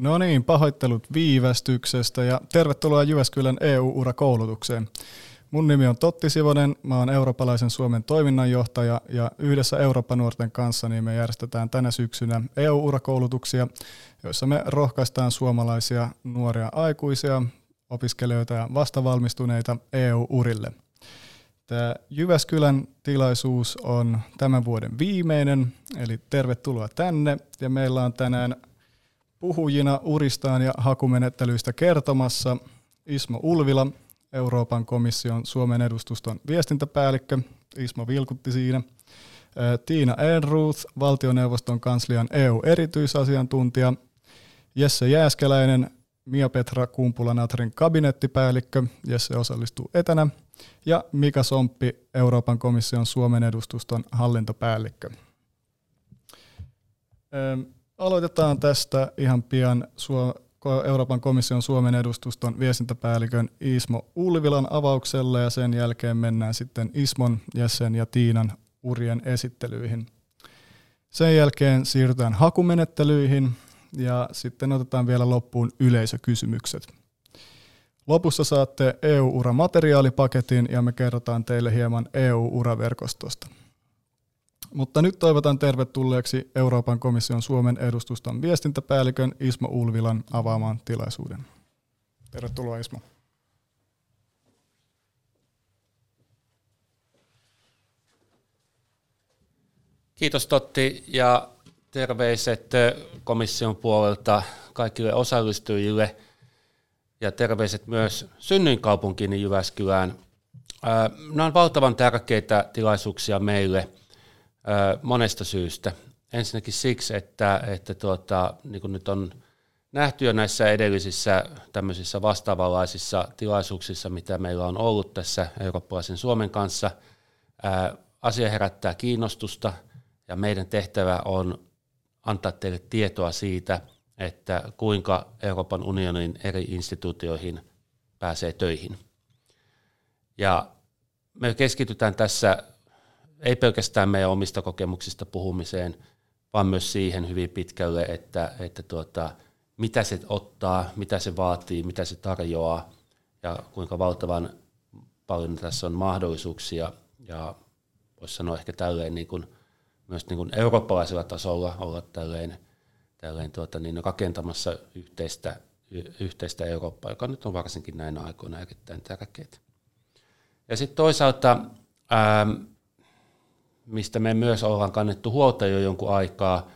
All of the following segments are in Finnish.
No niin, pahoittelut viivästyksestä ja tervetuloa Jyväskylän EU-urakoulutukseen. Mun nimi on Totti Sivonen, mä oon eurooppalaisen Suomen toiminnanjohtaja ja yhdessä Eurooppa-nuorten kanssa niin me järjestetään tänä syksynä EU-urakoulutuksia, joissa me rohkaistaan suomalaisia nuoria aikuisia, opiskelijoita ja vastavalmistuneita EU-urille. Tämä Jyväskylän tilaisuus on tämän vuoden viimeinen, eli tervetuloa tänne ja meillä on tänään puhujina uristaan ja hakumenettelyistä kertomassa Ismo Ulvila, Euroopan komission Suomen edustuston viestintäpäällikkö, Ismo vilkutti siinä, Tiina Enruth, valtioneuvoston kanslian EU-erityisasiantuntija, Jesse Jääskeläinen, Mia-Petra Kumpula-Natrin kabinettipäällikkö, Jesse osallistuu etänä, ja Mika Somppi, Euroopan komission Suomen edustuston hallintopäällikkö. Aloitetaan tästä ihan pian Euroopan komission Suomen edustuston viestintäpäällikön Ismo Ulvilan avauksella ja sen jälkeen mennään sitten Ismon, Jessen ja Tiinan urien esittelyihin. Sen jälkeen siirrytään hakumenettelyihin ja sitten otetaan vielä loppuun yleisökysymykset. Lopussa saatte EU-ura-materiaalipaketin ja me kerrotaan teille hieman EU-uraverkostosta. Mutta nyt toivotan tervetulleeksi Euroopan komission Suomen edustuston viestintäpäällikön Ismo Ulvilan avaamaan tilaisuuden. Tervetuloa Ismo. Kiitos Totti ja terveiset komission puolelta kaikille osallistujille ja terveiset myös synnyinkaupunkiin Jyväskylään. Nämä on valtavan tärkeitä tilaisuuksia meille – monesta syystä. Ensinnäkin siksi, että, että tuota, niin kuin nyt on nähty jo näissä edellisissä tämmöisissä vastaavanlaisissa tilaisuuksissa, mitä meillä on ollut tässä eurooppalaisen Suomen kanssa, asia herättää kiinnostusta ja meidän tehtävä on antaa teille tietoa siitä, että kuinka Euroopan unionin eri instituutioihin pääsee töihin. Ja me keskitytään tässä ei pelkästään meidän omista kokemuksista puhumiseen, vaan myös siihen hyvin pitkälle, että, että tuota, mitä se ottaa, mitä se vaatii, mitä se tarjoaa ja kuinka valtavan paljon tässä on mahdollisuuksia ja voisi sanoa ehkä tälleen niin kuin, myös niin kuin eurooppalaisella tasolla olla tälleen, tälleen tuota, niin rakentamassa yhteistä, yhteistä Eurooppaa, joka nyt on varsinkin näinä aikoina erittäin tärkeää. Ja sitten toisaalta ää, mistä me myös ollaan kannettu huolta jo jonkun aikaa,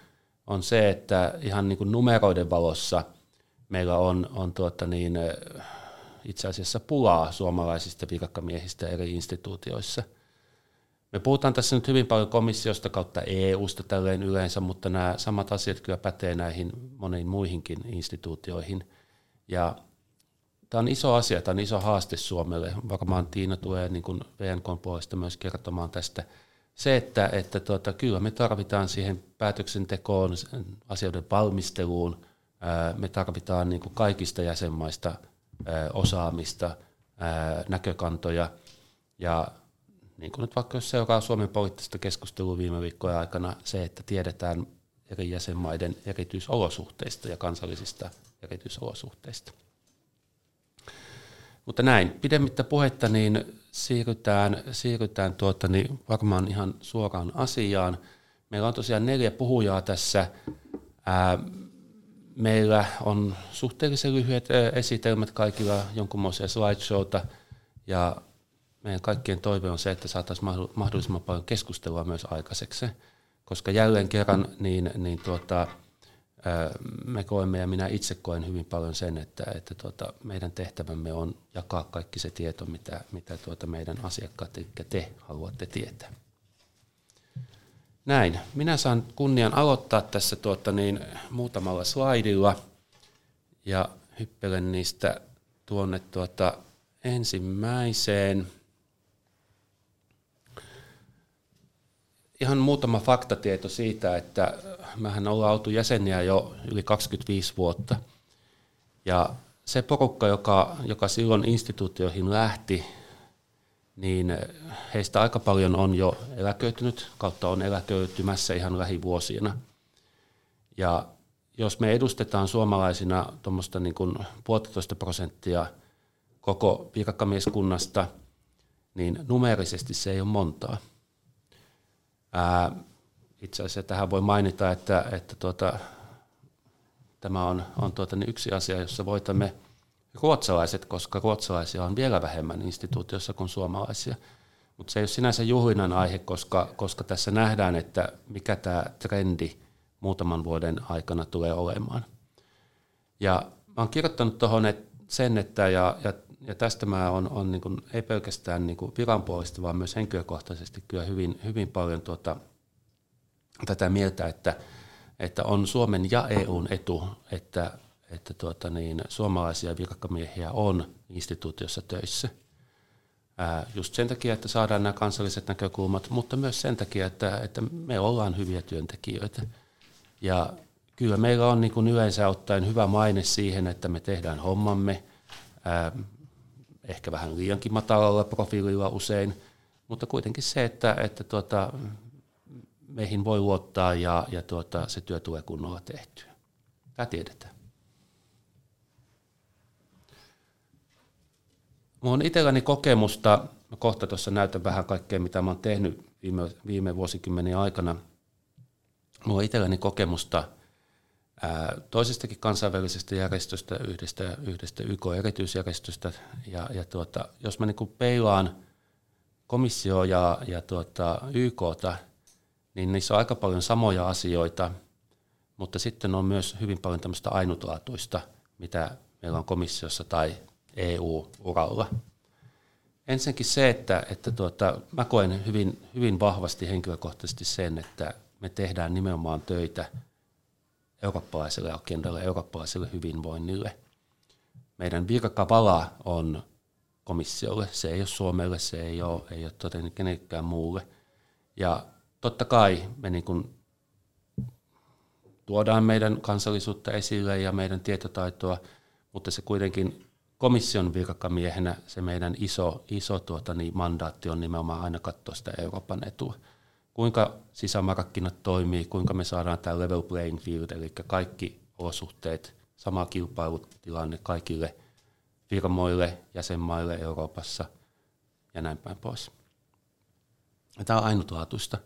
on se, että ihan niin kuin numeroiden valossa meillä on, on tuota niin, itse asiassa pulaa suomalaisista virkamiehistä eri instituutioissa. Me puhutaan tässä nyt hyvin paljon komissiosta kautta EU-sta tälleen yleensä, mutta nämä samat asiat kyllä pätee näihin moniin muihinkin instituutioihin. Ja tämä on iso asia, tämä on iso haaste Suomelle. Varmaan Tiina tulee niin kuin VNK puolesta myös kertomaan tästä – se, että, että tuota, kyllä me tarvitaan siihen päätöksentekoon, asioiden valmisteluun, me tarvitaan niin kuin kaikista jäsenmaista osaamista, näkökantoja. Ja niin kuin nyt vaikka jos seuraa Suomen poliittista keskustelua viime viikkojen aikana, se, että tiedetään eri jäsenmaiden erityisolosuhteista ja kansallisista erityisolosuhteista. Mutta näin, pidemmittä puhetta, niin siirrytään, siirrytään tuota, niin varmaan ihan suoraan asiaan. Meillä on tosiaan neljä puhujaa tässä. Ää, meillä on suhteellisen lyhyet esitelmät kaikilla jonkunmoisia slideshowta, ja meidän kaikkien toive on se, että saataisiin mahdollisimman paljon keskustelua myös aikaiseksi, koska jälleen kerran niin, niin tuota, me koemme ja minä itse koen hyvin paljon sen, että, että tuota, meidän tehtävämme on jakaa kaikki se tieto, mitä, mitä tuota meidän asiakkaat, eli te haluatte tietää. Näin. Minä saan kunnian aloittaa tässä tuota niin, muutamalla slaidilla ja hyppelen niistä tuonne tuota ensimmäiseen. Ihan muutama faktatieto siitä, että mehän ollaan oltu jäseniä jo yli 25 vuotta. Ja se porukka, joka, joka silloin instituutioihin lähti, niin heistä aika paljon on jo eläköitynyt, kautta on eläköitymässä ihan lähivuosina. Ja jos me edustetaan suomalaisina tuommoista niin kuin puolitoista prosenttia koko virkamieskunnasta, niin numerisesti se ei ole montaa. Itse asiassa tähän voi mainita, että, että tuota, tämä on, on tuota, niin yksi asia, jossa voitamme ruotsalaiset, koska ruotsalaisia on vielä vähemmän instituutiossa kuin suomalaisia. Mutta se ei ole sinänsä juhlinan aihe, koska, koska tässä nähdään, että mikä tämä trendi muutaman vuoden aikana tulee olemaan. Ja mä oon kirjoittanut tuohon sen, että ja, ja, ja tästä mä on, on niin kuin, ei pelkästään niin kuin viran puolesta, vaan myös henkilökohtaisesti kyllä hyvin, hyvin paljon tuota, tätä mieltä, että, että on Suomen ja EUn etu, että, että tuota niin, suomalaisia virkamiehiä on instituutiossa töissä. Ää, just sen takia, että saadaan nämä kansalliset näkökulmat, mutta myös sen takia, että, että me ollaan hyviä työntekijöitä. Ja kyllä meillä on niin kuin yleensä ottaen hyvä maine siihen, että me tehdään hommamme, ää, ehkä vähän liiankin matalalla profiililla usein, mutta kuitenkin se, että, että tuota, meihin voi luottaa ja, ja tuota, se työ tulee kunnolla tehtyä. Tämä tiedetään. Mulla on itselläni kokemusta, mä kohta tuossa näytän vähän kaikkea, mitä oon tehnyt viime, viime vuosikymmenen aikana. Mulla on itselläni kokemusta ää, toisestakin kansainvälisestä järjestöstä, yhdestä, yhdestä YK-erityisjärjestöstä. Ja, ja tuota, jos mä niin peilaan komissio ja, ja tuota, YKta, niin niissä on aika paljon samoja asioita, mutta sitten on myös hyvin paljon tämmöistä ainutlaatuista, mitä meillä on komissiossa tai EU-uralla. Ensinnäkin se, että, että tuota, mä koen hyvin, hyvin vahvasti henkilökohtaisesti sen, että me tehdään nimenomaan töitä eurooppalaiselle agendalle, eurooppalaiselle hyvinvoinnille. Meidän virkakavala on komissiolle, se ei ole Suomelle, se ei ole, ei ole todennäköisesti kenellekään muulle. Ja totta kai me niin kuin tuodaan meidän kansallisuutta esille ja meidän tietotaitoa, mutta se kuitenkin komission virkamiehenä se meidän iso, iso tuota, niin mandaatti on nimenomaan aina katsoa sitä Euroopan etua. Kuinka sisämarkkinat toimii, kuinka me saadaan tämä level playing field, eli kaikki olosuhteet, sama kilpailutilanne kaikille firmoille, jäsenmaille Euroopassa ja näin päin pois. Ja tämä on ainutlaatuista.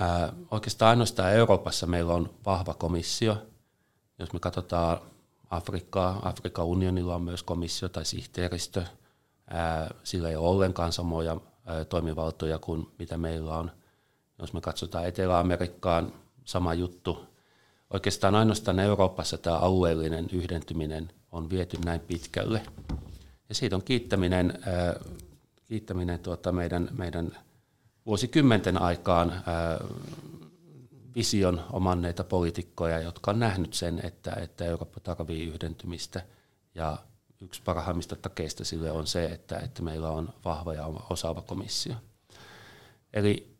Ää, oikeastaan ainoastaan Euroopassa meillä on vahva komissio. Jos me katsotaan Afrikkaa. Afrikan unionilla on myös komissio tai sihteeristö. Sillä ei ole ollenkaan samoja toimivaltoja kuin mitä meillä on. Jos me katsotaan Etelä-Amerikkaan, sama juttu. Oikeastaan ainoastaan Euroopassa tämä alueellinen yhdentyminen on viety näin pitkälle. Ja siitä on kiittäminen, kiittäminen tuota meidän, meidän vuosikymmenten aikaan vision omanneita poliitikkoja, jotka on nähnyt sen, että, että Eurooppa tarvii yhdentymistä. Ja yksi parhaimmista takeista sille on se, että, että meillä on vahva ja osaava komissio. Eli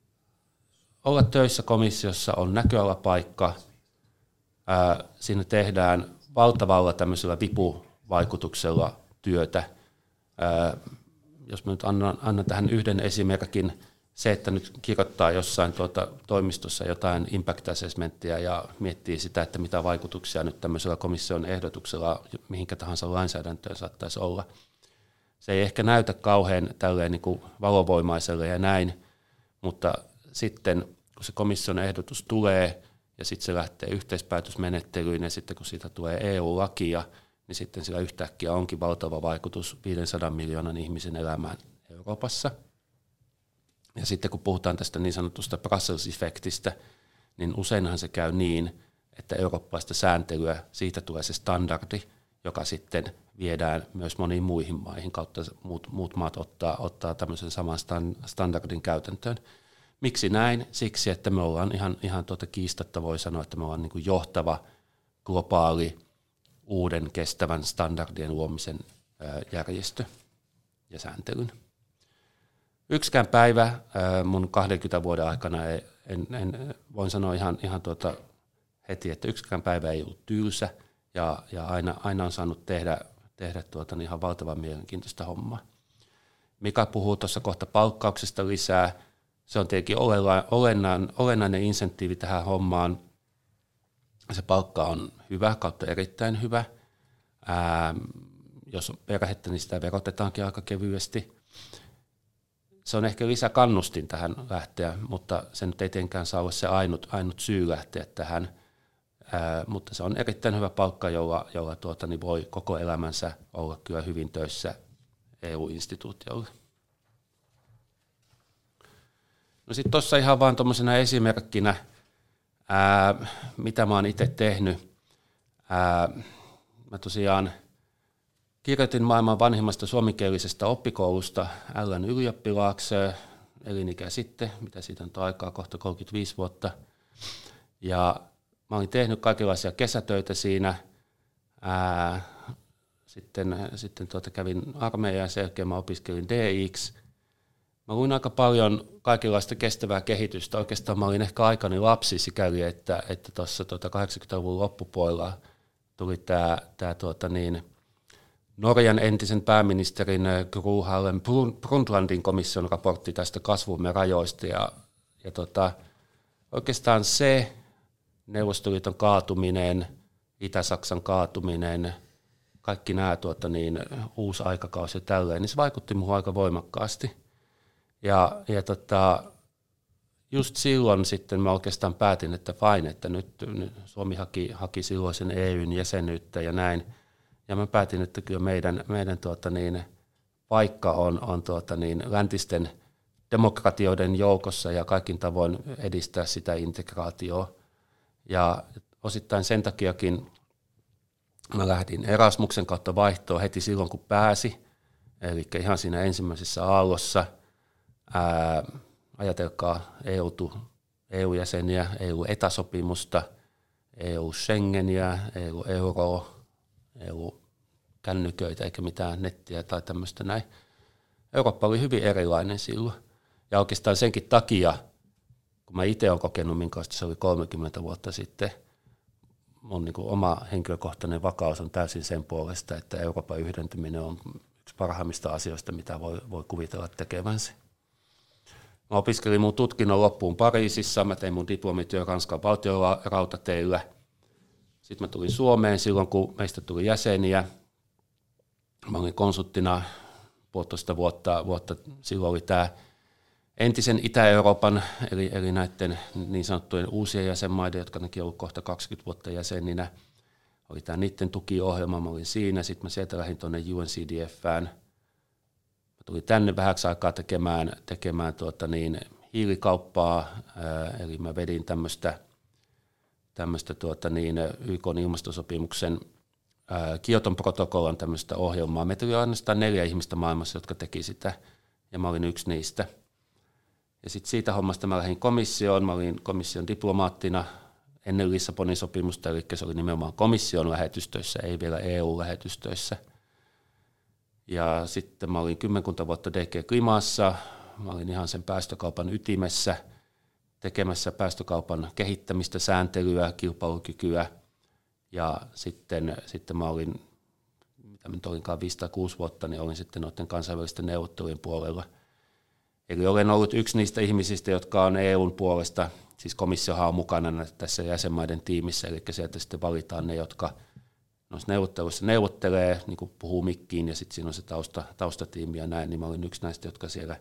olla töissä komissiossa on näköalapaikka. Ää, siinä tehdään valtavalla tämmöisellä vipuvaikutuksella työtä. Ää, jos mä nyt annan, annan tähän yhden esimerkin, se, että nyt kirjoittaa jossain tuota toimistossa jotain impact assessmenttia ja miettii sitä, että mitä vaikutuksia nyt tämmöisellä komission ehdotuksella mihinkä tahansa lainsäädäntöön saattaisi olla. Se ei ehkä näytä kauhean tälleen niin kuin valovoimaiselle ja näin, mutta sitten kun se komission ehdotus tulee ja sitten se lähtee yhteispäätösmenettelyyn ja sitten kun siitä tulee EU-lakia, niin sitten sillä yhtäkkiä onkin valtava vaikutus 500 miljoonan ihmisen elämään Euroopassa – ja sitten kun puhutaan tästä niin sanotusta Brussels-effektistä, niin useinhan se käy niin, että eurooppalaista sääntelyä, siitä tulee se standardi, joka sitten viedään myös moniin muihin maihin kautta muut, muut maat ottaa, ottaa tämmöisen saman standardin käytäntöön. Miksi näin? Siksi, että me ollaan ihan, ihan tuota kiistatta voi sanoa, että me ollaan niin johtava globaali uuden kestävän standardien luomisen järjestö ja sääntelyn yksikään päivä mun 20 vuoden aikana, en, en, voin sanoa ihan, ihan tuota heti, että yksikään päivä ei ollut tylsä ja, ja aina, aina on saanut tehdä, tehdä tuota, niin ihan valtavan mielenkiintoista hommaa. Mika puhuu tuossa kohta palkkauksesta lisää. Se on tietenkin olennainen, olennainen insentiivi tähän hommaan. se palkka on hyvä kautta erittäin hyvä. Ää, jos on perhettä, niin sitä verotetaankin aika kevyesti. Se on ehkä lisäkannustin tähän lähteä, mutta se nyt ei tietenkään saa olla se ainut, ainut syy lähteä tähän. Ää, mutta se on erittäin hyvä palkka, jolla, jolla tuota, niin voi koko elämänsä olla kyllä hyvin töissä EU-instituutiolle. No sitten tuossa ihan vaan tuommoisena esimerkkinä, ää, mitä mä oon itse tehnyt. Ää, mä tosiaan kirjoitin maailman vanhimmasta suomenkielisestä oppikoulusta Ln ylioppilaaksi elinikä sitten, mitä siitä on aikaa, kohta 35 vuotta. Ja mä olin tehnyt kaikenlaisia kesätöitä siinä. Ää, sitten sitten tuota kävin armeijan sen jälkeen mä opiskelin DX. Mä luin aika paljon kaikenlaista kestävää kehitystä. Oikeastaan mä olin ehkä aikani lapsi sikäli, että että tuossa tuota 80-luvun loppupuolella tuli tämä tää tuota niin, Norjan entisen pääministerin Gro Harlem Brundtlandin komission raportti tästä kasvumme rajoista. Ja, ja tota, oikeastaan se Neuvostoliiton kaatuminen, Itä-Saksan kaatuminen, kaikki nämä tuota, niin, uusi aikakausi ja tälleen, niin se vaikutti minuun aika voimakkaasti. Ja, ja tota, just silloin sitten mä oikeastaan päätin, että fine, että nyt, nyt Suomi haki, haki silloisen EUn jäsenyyttä ja näin. Ja mä päätin, että kyllä meidän, meidän tuota niin, paikka on, on tuota niin, läntisten demokratioiden joukossa ja kaikin tavoin edistää sitä integraatioa. Ja osittain sen takiakin mä lähdin Erasmuksen kautta vaihtoon heti silloin, kun pääsi. Eli ihan siinä ensimmäisessä aallossa. Ää, ajatelkaa EU, EU-jäseniä, EU-etäsopimusta, EU-Schengeniä, EU-euroa, EU-kännyköitä eikä mitään nettiä tai tämmöistä näin. Eurooppa oli hyvin erilainen silloin. Ja oikeastaan senkin takia, kun mä itse olen kokenut, minkälaista se oli 30 vuotta sitten, mun niin oma henkilökohtainen vakaus on täysin sen puolesta, että Euroopan yhdentyminen on yksi parhaimmista asioista, mitä voi, voi kuvitella tekevänsä. Mä opiskelin mun tutkinnon loppuun Pariisissa, mä tein mun diplomityö Ranskan valtiolla rautateillä. Sitten mä tulin Suomeen silloin, kun meistä tuli jäseniä. Mä olin konsulttina puolitoista vuotta, vuotta. Silloin oli tämä entisen Itä-Euroopan, eli, eli näiden niin sanottujen uusien jäsenmaiden, jotka nekin ollut kohta 20 vuotta jäseninä, oli tämä niiden tukiohjelma, mä olin siinä, sitten mä sieltä lähdin tuonne UNCDFään. Mä tulin tänne vähäksi aikaa tekemään, tekemään tuota niin, hiilikauppaa, eli mä vedin tämmöistä tämmöistä tuota niin, YK ilmastosopimuksen Kioton protokollan tämmöistä ohjelmaa. Meitä oli ainoastaan neljä ihmistä maailmassa, jotka teki sitä, ja mä olin yksi niistä – ja sitten siitä hommasta mä lähdin komissioon, mä olin komission diplomaattina ennen Lissabonin sopimusta, eli se oli nimenomaan komission lähetystöissä, ei vielä EU-lähetystöissä. Ja sitten mä olin kymmenkunta vuotta DG Klimassa, mä olin ihan sen päästökaupan ytimessä, tekemässä päästökaupan kehittämistä, sääntelyä, kilpailukykyä. Ja sitten, sitten mä olin, mitä nyt olinkaan 5 tai 6 vuotta, niin olin sitten noiden kansainvälisten neuvottelujen puolella – Eli olen ollut yksi niistä ihmisistä, jotka on EUn puolesta, siis komissiohan on mukana tässä jäsenmaiden tiimissä, eli sieltä sitten valitaan ne, jotka noissa neuvotteluissa neuvottelee, niin kuin puhuu mikkiin ja sitten siinä on se tausta, taustatiimi ja näin, niin mä olin yksi näistä, jotka siellä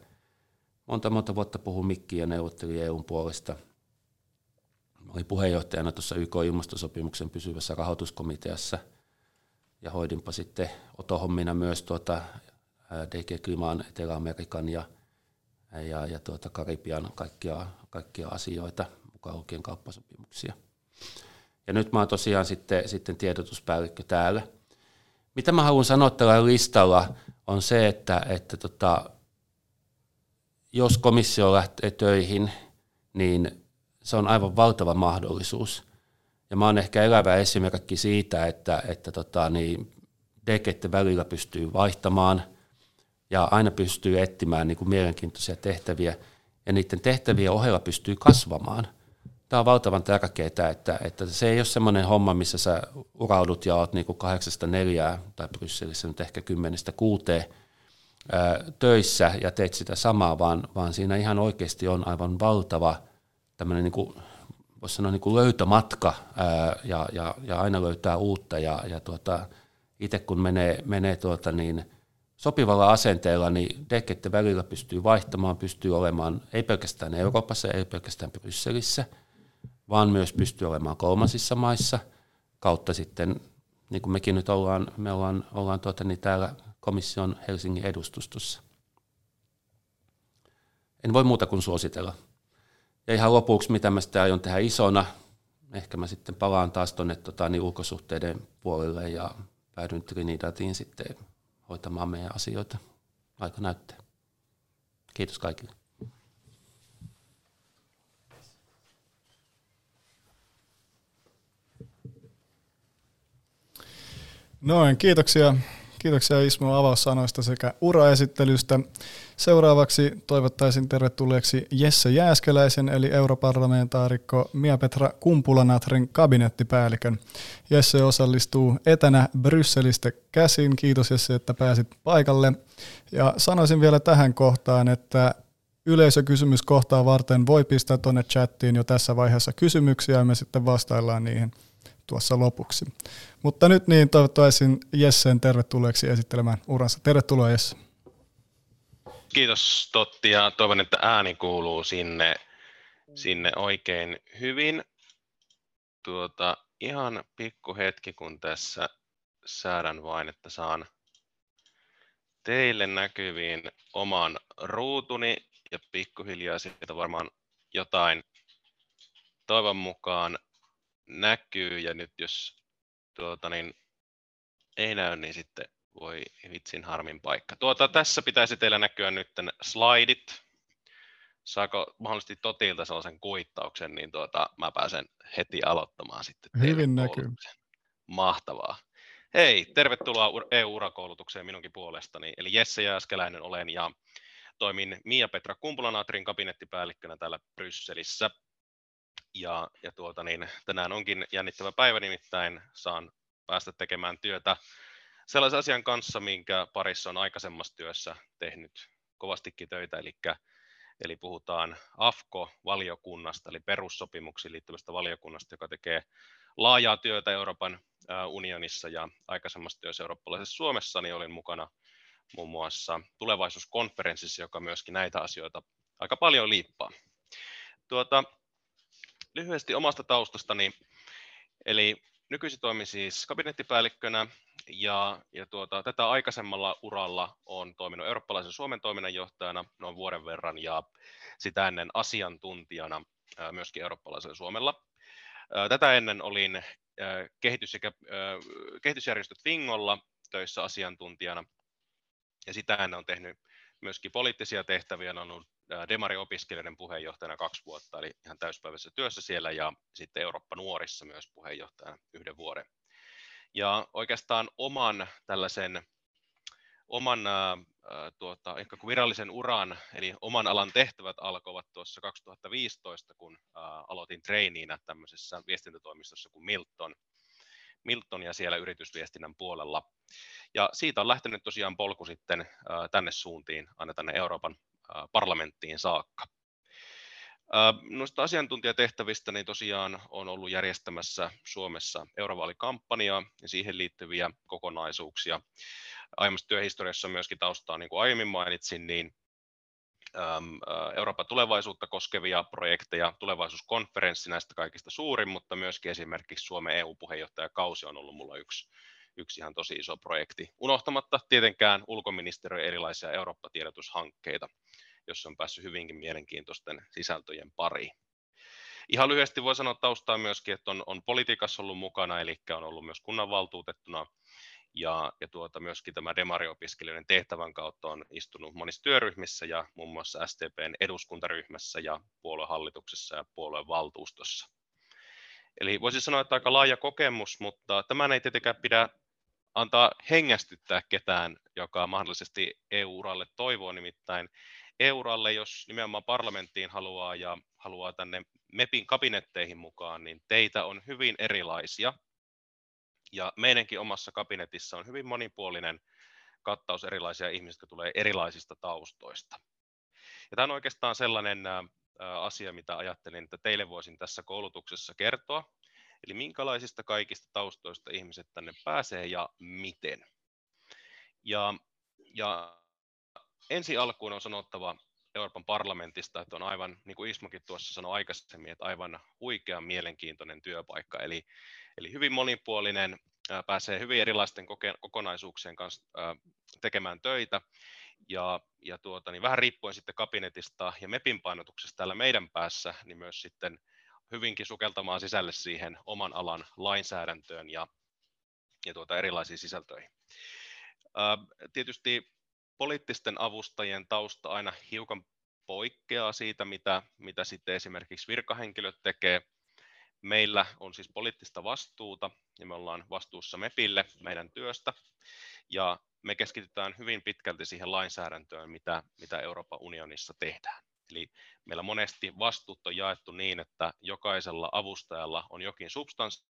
monta monta vuotta puhuu mikkiin ja neuvotteli EUn puolesta. Olin puheenjohtajana tuossa YK-ilmastosopimuksen pysyvässä rahoituskomiteassa ja hoidinpa sitten otohommina myös tuota DG Klimaan Etelä-Amerikan ja ja, ja tuota Karibian kaikkia, kaikkia asioita, mukaan lukien kauppasopimuksia. Ja nyt mä oon tosiaan sitten, sitten tiedotuspäällikkö täällä. Mitä mä haluan sanoa tällä listalla on se, että, että tota, jos komissio lähtee töihin, niin se on aivan valtava mahdollisuus. Ja mä oon ehkä elävä esimerkki siitä, että, että tota, niin, deketten välillä pystyy vaihtamaan – ja aina pystyy etsimään niin kuin mielenkiintoisia tehtäviä ja niiden tehtävien ohella pystyy kasvamaan. Tämä on valtavan tärkeää, että, että se ei ole semmoinen homma, missä sä uraudut ja oot niin kuin kahdeksasta neljää tai Brysselissä nyt ehkä kymmenestä kuuteen töissä ja teet sitä samaa, vaan, vaan siinä ihan oikeasti on aivan valtava tämmöinen niin kuin voisi sanoa niin kuin löytömatka ää, ja, ja, ja, aina löytää uutta ja, ja tuota, itse kun menee, menee tuota niin, sopivalla asenteella, niin dekkeiden välillä pystyy vaihtamaan, pystyy olemaan ei pelkästään Euroopassa, ei pelkästään Brysselissä, vaan myös pystyy olemaan kolmansissa maissa kautta sitten, niin kuin mekin nyt ollaan, me ollaan, ollaan tuota, niin täällä komission Helsingin edustustossa. En voi muuta kuin suositella. Ja ihan lopuksi, mitä mä sitten aion tehdä isona, ehkä mä sitten palaan taas tuonne tota, niin ulkosuhteiden puolelle ja päädyn Trinidadiin sitten hoitamaan meidän asioita. Aika näyttää. Kiitos kaikille. Noin, kiitoksia Kiitoksia Ismo avaussanoista sekä uraesittelystä. Seuraavaksi toivottaisin tervetulleeksi Jesse Jääskeläisen eli europarlamentaarikko Mia-Petra Kumpulanatrin kabinettipäällikön. Jesse osallistuu etänä Brysselistä käsin. Kiitos Jesse, että pääsit paikalle. Ja sanoisin vielä tähän kohtaan, että yleisökysymyskohtaa varten voi pistää tuonne chattiin jo tässä vaiheessa kysymyksiä ja me sitten vastaillaan niihin tuossa lopuksi. Mutta nyt niin toivottaisin Jessen tervetulleeksi esittelemään uransa. Tervetuloa Jesse. Kiitos Totti ja toivon, että ääni kuuluu sinne, sinne oikein hyvin. Tuota, ihan pikku hetki, kun tässä säädän vain, että saan teille näkyviin oman ruutuni ja pikkuhiljaa sieltä varmaan jotain toivon mukaan näkyy ja nyt jos tuota, niin, ei näy, niin sitten voi vitsin harmin paikka. Tuota, tässä pitäisi teillä näkyä nyt slaidit. Saako mahdollisesti Totilta sellaisen kuittauksen, niin tuota, mä pääsen heti aloittamaan sitten. Hyvin näkyy. Mahtavaa. Hei, tervetuloa EU-urakoulutukseen minunkin puolestani. Eli Jesse Jääskeläinen olen ja toimin Mia-Petra Kumpulanatrin kabinettipäällikkönä täällä Brysselissä. Ja, ja tuota niin, tänään onkin jännittävä päivä, nimittäin saan päästä tekemään työtä sellaisen asian kanssa, minkä parissa on aikaisemmassa työssä tehnyt kovastikin töitä, eli, eli puhutaan AFKO-valiokunnasta, eli perussopimuksiin liittyvästä valiokunnasta, joka tekee laajaa työtä Euroopan unionissa ja aikaisemmassa työssä eurooppalaisessa Suomessa, niin olin mukana muun muassa tulevaisuuskonferenssissa, joka myöskin näitä asioita aika paljon liippaa. Tuota, lyhyesti omasta taustastani, eli nykyisin toimin siis kabinettipäällikkönä ja, ja tuota, tätä aikaisemmalla uralla on toiminut eurooppalaisen Suomen toiminnanjohtajana noin vuoden verran ja sitä ennen asiantuntijana myöskin eurooppalaisella Suomella. Tätä ennen olin kehitys- sekä, kehitysjärjestö Fingolla töissä asiantuntijana ja sitä ennen on tehnyt myöskin poliittisia tehtäviä, on ollut Demari-opiskelijoiden puheenjohtajana kaksi vuotta, eli ihan täyspäiväisessä työssä siellä, ja sitten Eurooppa-nuorissa myös puheenjohtajana yhden vuoden. Ja oikeastaan oman tällaisen oman äh, tuota, ehkä virallisen uran, eli oman alan tehtävät alkoivat tuossa 2015, kun äh, aloitin treiniinä tämmöisessä viestintätoimistossa kuin Milton, Milton ja siellä yritysviestinnän puolella. Ja siitä on lähtenyt tosiaan polku sitten tänne suuntiin, aina tänne Euroopan parlamenttiin saakka. Noista asiantuntijatehtävistä niin tosiaan on ollut järjestämässä Suomessa eurovaalikampanjaa ja siihen liittyviä kokonaisuuksia. Aiemmassa työhistoriassa myöskin taustaa, niin kuin aiemmin mainitsin, niin Euroopan tulevaisuutta koskevia projekteja, tulevaisuuskonferenssi näistä kaikista suurin, mutta myöskin esimerkiksi Suomen EU-puheenjohtajakausi on ollut mulla yksi, yksi ihan tosi iso projekti. Unohtamatta tietenkään ulkoministeriön erilaisia Eurooppa-tiedotushankkeita, jossa on päässyt hyvinkin mielenkiintoisten sisältöjen pariin. Ihan lyhyesti voi sanoa taustaa myöskin, että on, on politiikassa ollut mukana, eli on ollut myös kunnanvaltuutettuna ja, ja tuota, myöskin tämä demariopiskelijoiden tehtävän kautta on istunut monissa työryhmissä ja muun muassa STPn eduskuntaryhmässä ja puoluehallituksessa ja puolueen valtuustossa. Eli voisi sanoa, että aika laaja kokemus, mutta tämä ei tietenkään pidä antaa hengästyttää ketään, joka mahdollisesti EU-uralle toivoo, nimittäin EU-uralle, jos nimenomaan parlamenttiin haluaa ja haluaa tänne MEPin kabinetteihin mukaan, niin teitä on hyvin erilaisia. Ja meidänkin omassa kabinetissa on hyvin monipuolinen kattaus erilaisia ihmisiä, jotka tulee erilaisista taustoista. Ja tämä on oikeastaan sellainen asia, mitä ajattelin, että teille voisin tässä koulutuksessa kertoa. Eli minkälaisista kaikista taustoista ihmiset tänne pääsee ja miten. Ja, ja ensi alkuun on sanottava Euroopan parlamentista, että on aivan, niin kuin Ismokin tuossa sanoi aikaisemmin, että aivan huikean mielenkiintoinen työpaikka, eli, eli hyvin monipuolinen, pääsee hyvin erilaisten kokonaisuuksien kanssa tekemään töitä, ja, ja tuota, niin vähän riippuen sitten kabinetista ja MEPin painotuksesta täällä meidän päässä, niin myös sitten hyvinkin sukeltamaan sisälle siihen oman alan lainsäädäntöön ja, ja tuota erilaisiin sisältöihin. Tietysti poliittisten avustajien tausta aina hiukan poikkeaa siitä, mitä, mitä sitten esimerkiksi virkahenkilöt tekee. Meillä on siis poliittista vastuuta ja me ollaan vastuussa MEPille meidän työstä ja me keskitytään hyvin pitkälti siihen lainsäädäntöön, mitä, mitä Euroopan unionissa tehdään. Eli meillä monesti vastuut on jaettu niin, että jokaisella avustajalla on jokin substanssi,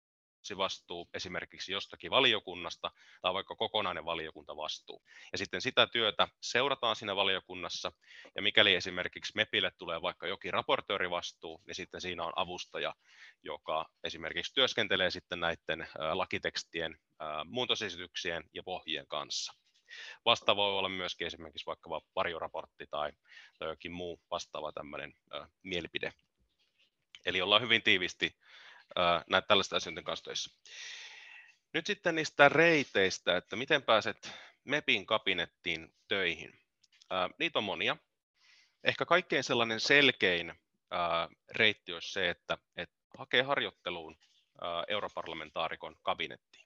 vastuu esimerkiksi jostakin valiokunnasta tai vaikka kokonainen valiokuntavastuu. Ja sitten sitä työtä seurataan siinä valiokunnassa ja mikäli esimerkiksi MEPille tulee vaikka jokin raportöörivastuu, niin sitten siinä on avustaja, joka esimerkiksi työskentelee sitten näiden lakitekstien, muutosesityksien ja pohjien kanssa. Vastaava voi olla myöskin esimerkiksi vaikka varjoraportti tai, tai jokin muu vastaava tämmöinen mielipide. Eli ollaan hyvin tiivisti näitä tällaisten asioiden kanssa töissä. Nyt sitten niistä reiteistä, että miten pääset MEPin kabinettiin töihin. Niitä on monia. Ehkä kaikkein sellainen selkein reitti olisi se, että, että hakee harjoitteluun europarlamentaarikon kabinettiin.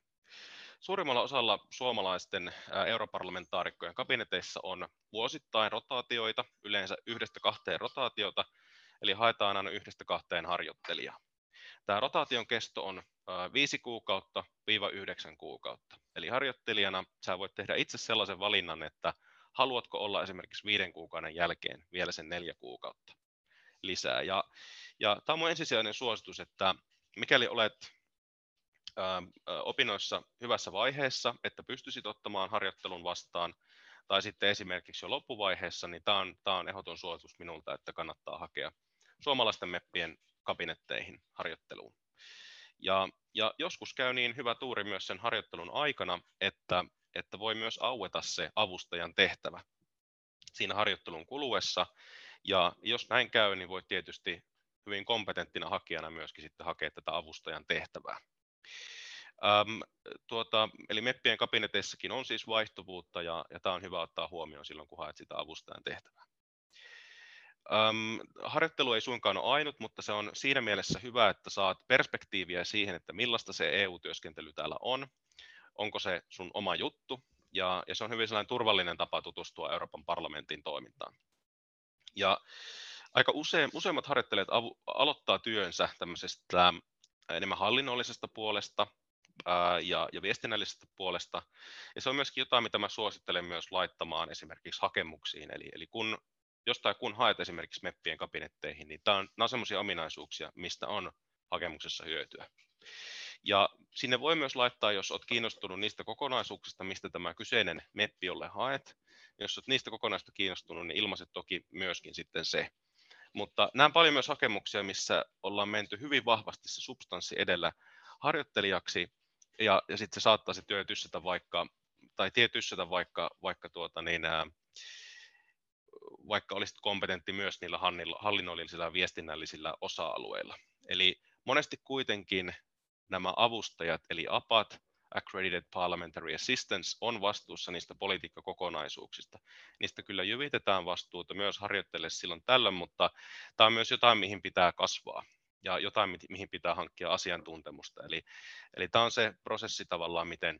Suurimmalla osalla suomalaisten europarlamentaarikkojen kabineteissa on vuosittain rotaatioita, yleensä yhdestä kahteen rotaatiota, eli haetaan aina yhdestä kahteen harjoittelijaa. Tämä rotaation kesto on 5 kuukautta viiva 9 kuukautta. Eli harjoittelijana sä voit tehdä itse sellaisen valinnan, että haluatko olla esimerkiksi viiden kuukauden jälkeen vielä sen neljä kuukautta lisää. Ja, ja tämä on mun ensisijainen suositus, että mikäli olet ä, opinnoissa hyvässä vaiheessa, että pystyisit ottamaan harjoittelun vastaan, tai sitten esimerkiksi jo loppuvaiheessa, niin tämä on, tämä on ehdoton suositus minulta, että kannattaa hakea suomalaisten meppien kabinetteihin harjoitteluun. Ja, ja joskus käy niin hyvä tuuri myös sen harjoittelun aikana, että, että voi myös aueta se avustajan tehtävä siinä harjoittelun kuluessa. Ja jos näin käy, niin voi tietysti hyvin kompetenttina hakijana myöskin sitten hakea tätä avustajan tehtävää. Öm, tuota, eli meppien kabineteissakin on siis vaihtuvuutta ja, ja tämä on hyvä ottaa huomioon silloin, kun haet sitä avustajan tehtävää. Um, harjoittelu ei suinkaan ole ainut, mutta se on siinä mielessä hyvä, että saat perspektiiviä siihen, että millaista se EU-työskentely täällä on, onko se sun oma juttu, ja, ja se on hyvin sellainen turvallinen tapa tutustua Euroopan parlamentin toimintaan. Ja aika usein, useimmat harjoittelijat avu, aloittaa työnsä tämmöisestä enemmän hallinnollisesta puolesta ää, ja, ja viestinnällisestä puolesta. Ja se on myöskin jotain, mitä mä suosittelen myös laittamaan esimerkiksi hakemuksiin. Eli, eli kun jos tai kun haet esimerkiksi meppien kabinetteihin, niin tämä on, nämä on sellaisia ominaisuuksia, mistä on hakemuksessa hyötyä. Ja sinne voi myös laittaa, jos olet kiinnostunut niistä kokonaisuuksista, mistä tämä kyseinen meppi, jolle haet. Jos olet niistä kokonaisuuksista kiinnostunut, niin ilmaiset toki myöskin sitten se. Mutta näen paljon myös hakemuksia, missä ollaan menty hyvin vahvasti se substanssi edellä harjoittelijaksi, ja, ja sitten se saattaa se työ tyssätä vaikka, tai tie tyssätä vaikka, vaikka tuota, niin, ää, vaikka olisit kompetentti myös niillä hallinnollisilla ja viestinnällisillä osa-alueilla. Eli monesti kuitenkin nämä avustajat, eli APAT, Accredited Parliamentary Assistance, on vastuussa niistä politiikkakokonaisuuksista. Niistä kyllä jyvitetään vastuuta myös harjoitteelle silloin tällöin, mutta tämä on myös jotain, mihin pitää kasvaa ja jotain, mihin pitää hankkia asiantuntemusta. Eli, eli tämä on se prosessi tavallaan, miten,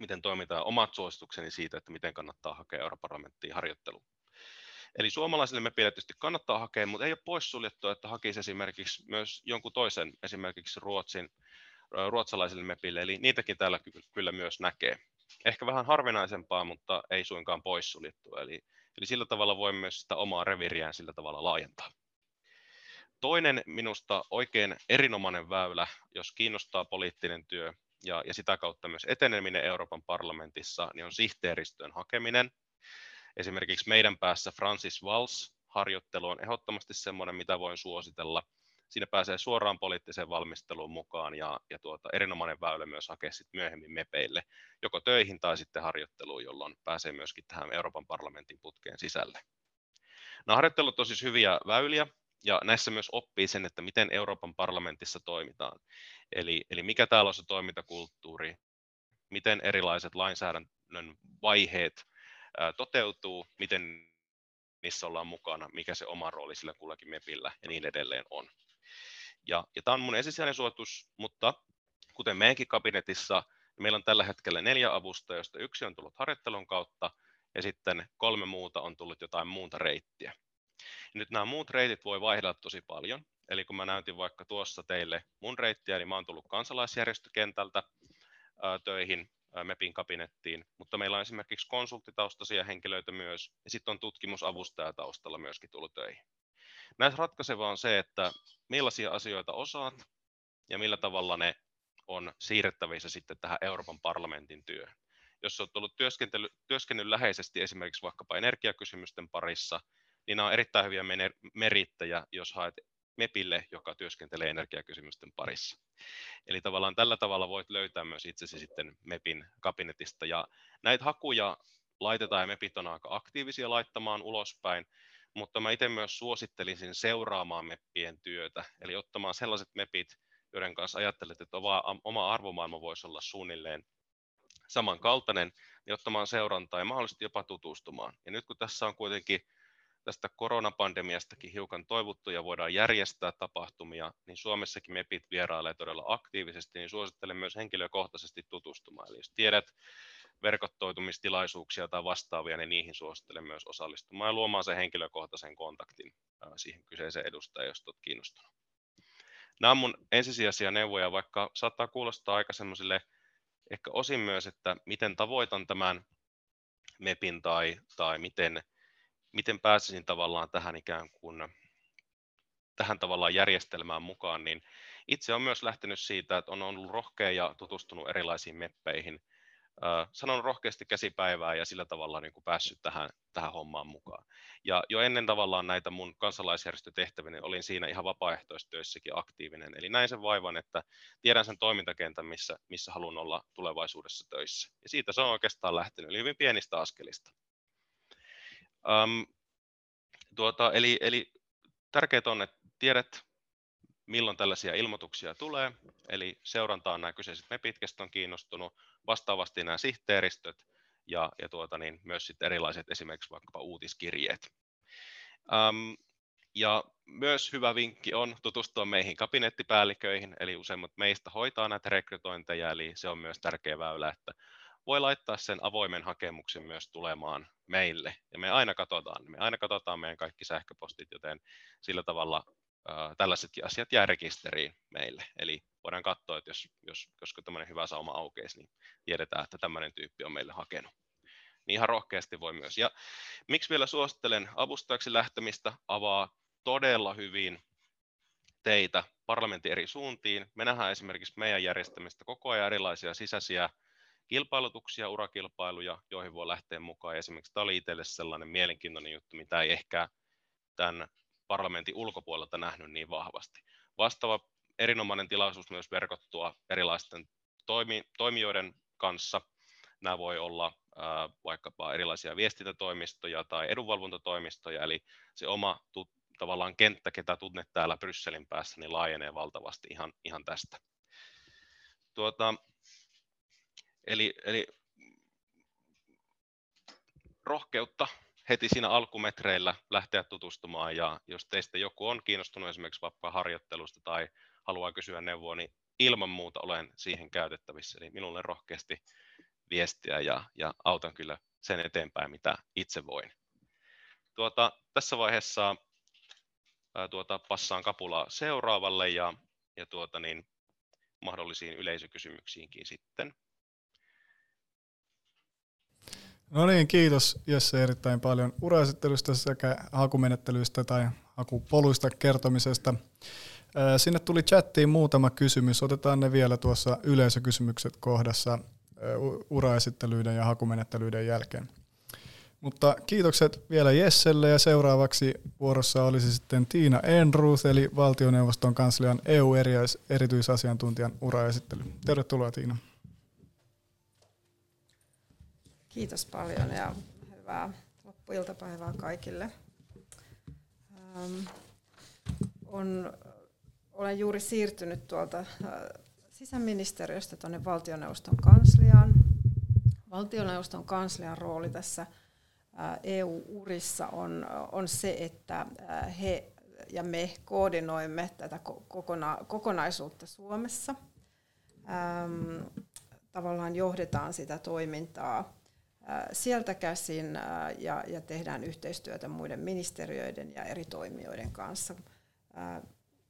miten toimitaan omat suositukseni siitä, että miten kannattaa hakea europarlamenttiin harjoitteluun. Eli suomalaisille me tietysti kannattaa hakea, mutta ei ole poissuljettua, että hakisi esimerkiksi myös jonkun toisen, esimerkiksi Ruotsin, ruotsalaisille mepille, eli niitäkin täällä kyllä myös näkee. Ehkä vähän harvinaisempaa, mutta ei suinkaan poissuljettua, eli, eli sillä tavalla voi myös sitä omaa reviriään sillä tavalla laajentaa. Toinen minusta oikein erinomainen väylä, jos kiinnostaa poliittinen työ ja, ja sitä kautta myös eteneminen Euroopan parlamentissa, niin on sihteeristön hakeminen. Esimerkiksi meidän päässä Francis Valls harjoittelu on ehdottomasti semmoinen, mitä voin suositella. Siinä pääsee suoraan poliittiseen valmisteluun mukaan ja, ja tuota, erinomainen väylä myös hakea sit myöhemmin mepeille, joko töihin tai sitten harjoitteluun, jolloin pääsee myöskin tähän Euroopan parlamentin putkeen sisälle. Nämä harjoittelut on siis hyviä väyliä, ja näissä myös oppii sen, että miten Euroopan parlamentissa toimitaan. Eli, eli mikä täällä on se toimintakulttuuri, miten erilaiset lainsäädännön vaiheet toteutuu, miten niissä ollaan mukana, mikä se oma rooli sillä kullakin MEPillä ja niin edelleen on. Ja, ja tämä on mun ensisijainen suositus, mutta kuten meidänkin kabinetissa, niin meillä on tällä hetkellä neljä avustajaa, joista yksi on tullut harjoittelun kautta ja sitten kolme muuta on tullut jotain muuta reittiä. Nyt nämä muut reitit voi vaihdella tosi paljon. Eli kun mä näytin vaikka tuossa teille mun reittiä, niin mä oon tullut kansalaisjärjestökentältä ää, töihin MEPin kabinettiin, mutta meillä on esimerkiksi konsulttitaustaisia henkilöitä myös, ja sitten on tutkimusavustaja taustalla myöskin tullut töihin. Näissä ratkaiseva on se, että millaisia asioita osaat ja millä tavalla ne on siirrettävissä sitten tähän Euroopan parlamentin työhön. Jos olet ollut työskennellyt läheisesti esimerkiksi vaikkapa energiakysymysten parissa, niin nämä on erittäin hyviä merittäjä, jos haet MEPille, joka työskentelee energiakysymysten parissa. Eli tavallaan tällä tavalla voit löytää myös itsesi sitten MEPin kabinetista. Ja näitä hakuja laitetaan ja MEPit on aika aktiivisia laittamaan ulospäin, mutta mä itse myös suosittelisin seuraamaan MEPPien työtä, eli ottamaan sellaiset MEPit, joiden kanssa ajattelet, että oma arvomaailma voisi olla suunnilleen samankaltainen, niin ottamaan seurantaa ja mahdollisesti jopa tutustumaan. Ja nyt kun tässä on kuitenkin tästä koronapandemiastakin hiukan toivottu ja voidaan järjestää tapahtumia, niin Suomessakin MEPit vierailee todella aktiivisesti, niin suosittelen myös henkilökohtaisesti tutustumaan. Eli jos tiedät verkottoitumistilaisuuksia tai vastaavia, niin niihin suosittelen myös osallistumaan ja luomaan sen henkilökohtaisen kontaktin siihen kyseiseen edustajaan, jos olet kiinnostunut. Nämä on mun ensisijaisia neuvoja, vaikka saattaa kuulostaa aika semmoisille ehkä osin myös, että miten tavoitan tämän MEPin tai, tai miten miten pääsisin tavallaan tähän ikään kuin tähän tavallaan järjestelmään mukaan, niin itse olen myös lähtenyt siitä, että on ollut rohkea ja tutustunut erilaisiin meppeihin, sanonut rohkeasti käsipäivää ja sillä tavalla niin kuin päässyt tähän, tähän hommaan mukaan. Ja jo ennen tavallaan näitä mun kansalaisjärjestötehtäviä, niin olin siinä ihan vapaaehtoistyössäkin aktiivinen. Eli näin sen vaivan, että tiedän sen toimintakentän, missä, missä haluan olla tulevaisuudessa töissä. Ja siitä se on oikeastaan lähtenyt, eli hyvin pienistä askelista. Um, tuota, eli, eli tärkeää on, että tiedät, milloin tällaisia ilmoituksia tulee, eli seurantaan nämä kyseiset MEPit, ketkä on kiinnostunut, vastaavasti nämä sihteeristöt ja, ja tuota, niin myös sitten erilaiset esimerkiksi vaikkapa uutiskirjeet. Um, ja myös hyvä vinkki on tutustua meihin kabinettipäälliköihin, eli useimmat meistä hoitaa näitä rekrytointeja, eli se on myös tärkeä väylä, että voi laittaa sen avoimen hakemuksen myös tulemaan meille. Ja me aina katsotaan, me aina katsotaan meidän kaikki sähköpostit, joten sillä tavalla äh, tällaisetkin asiat jää rekisteriin meille. Eli voidaan katsoa, että jos, jos koska tämmöinen hyvä sauma aukeisi, niin tiedetään, että tämmöinen tyyppi on meille hakenut. Niin ihan rohkeasti voi myös. Ja miksi vielä suosittelen avustajaksi lähtemistä, avaa todella hyvin teitä parlamentin eri suuntiin. Me nähdään esimerkiksi meidän järjestämistä koko ajan erilaisia sisäisiä kilpailutuksia, urakilpailuja, joihin voi lähteä mukaan. Esimerkiksi tämä oli itselle sellainen mielenkiintoinen juttu, mitä ei ehkä tämän parlamentin ulkopuolelta nähnyt niin vahvasti. Vastaava erinomainen tilaisuus myös verkottua erilaisten toimi, toimijoiden kanssa. Nämä voi olla ää, vaikkapa erilaisia viestintätoimistoja tai edunvalvontatoimistoja, eli se oma tu, tavallaan kenttä, ketä tunnet täällä Brysselin päässä, niin laajenee valtavasti ihan, ihan tästä. Tuota, Eli, eli rohkeutta heti siinä alkumetreillä lähteä tutustumaan ja jos teistä joku on kiinnostunut esimerkiksi vaikka harjoittelusta tai haluaa kysyä neuvoa, niin ilman muuta olen siihen käytettävissä. Eli minulle rohkeasti viestiä ja, ja autan kyllä sen eteenpäin, mitä itse voin. Tuota, tässä vaiheessa ää, tuota, passaan kapulaa seuraavalle ja, ja tuota, niin, mahdollisiin yleisökysymyksiinkin sitten. No niin, kiitos Jesse erittäin paljon uraesittelystä sekä hakumenettelyistä tai hakupoluista kertomisesta. Sinne tuli chattiin muutama kysymys. Otetaan ne vielä tuossa yleisökysymykset kohdassa uraesittelyiden ja hakumenettelyiden jälkeen. Mutta kiitokset vielä Jesselle ja seuraavaksi vuorossa olisi sitten Tiina Enruth eli valtioneuvoston kanslian EU-erityisasiantuntijan uraesittely. Tervetuloa Tiina. Kiitos paljon ja hyvää loppuiltapäivää kaikille. Ähm, on, olen juuri siirtynyt tuolta äh, sisäministeriöstä tuonne valtioneuvoston kansliaan. Valtioneuvoston kanslian rooli tässä äh, EU-urissa on, on se, että äh, he ja me koordinoimme tätä kokona- kokonaisuutta Suomessa. Ähm, tavallaan johdetaan sitä toimintaa sieltä käsin ja, ja tehdään yhteistyötä muiden ministeriöiden ja eri toimijoiden kanssa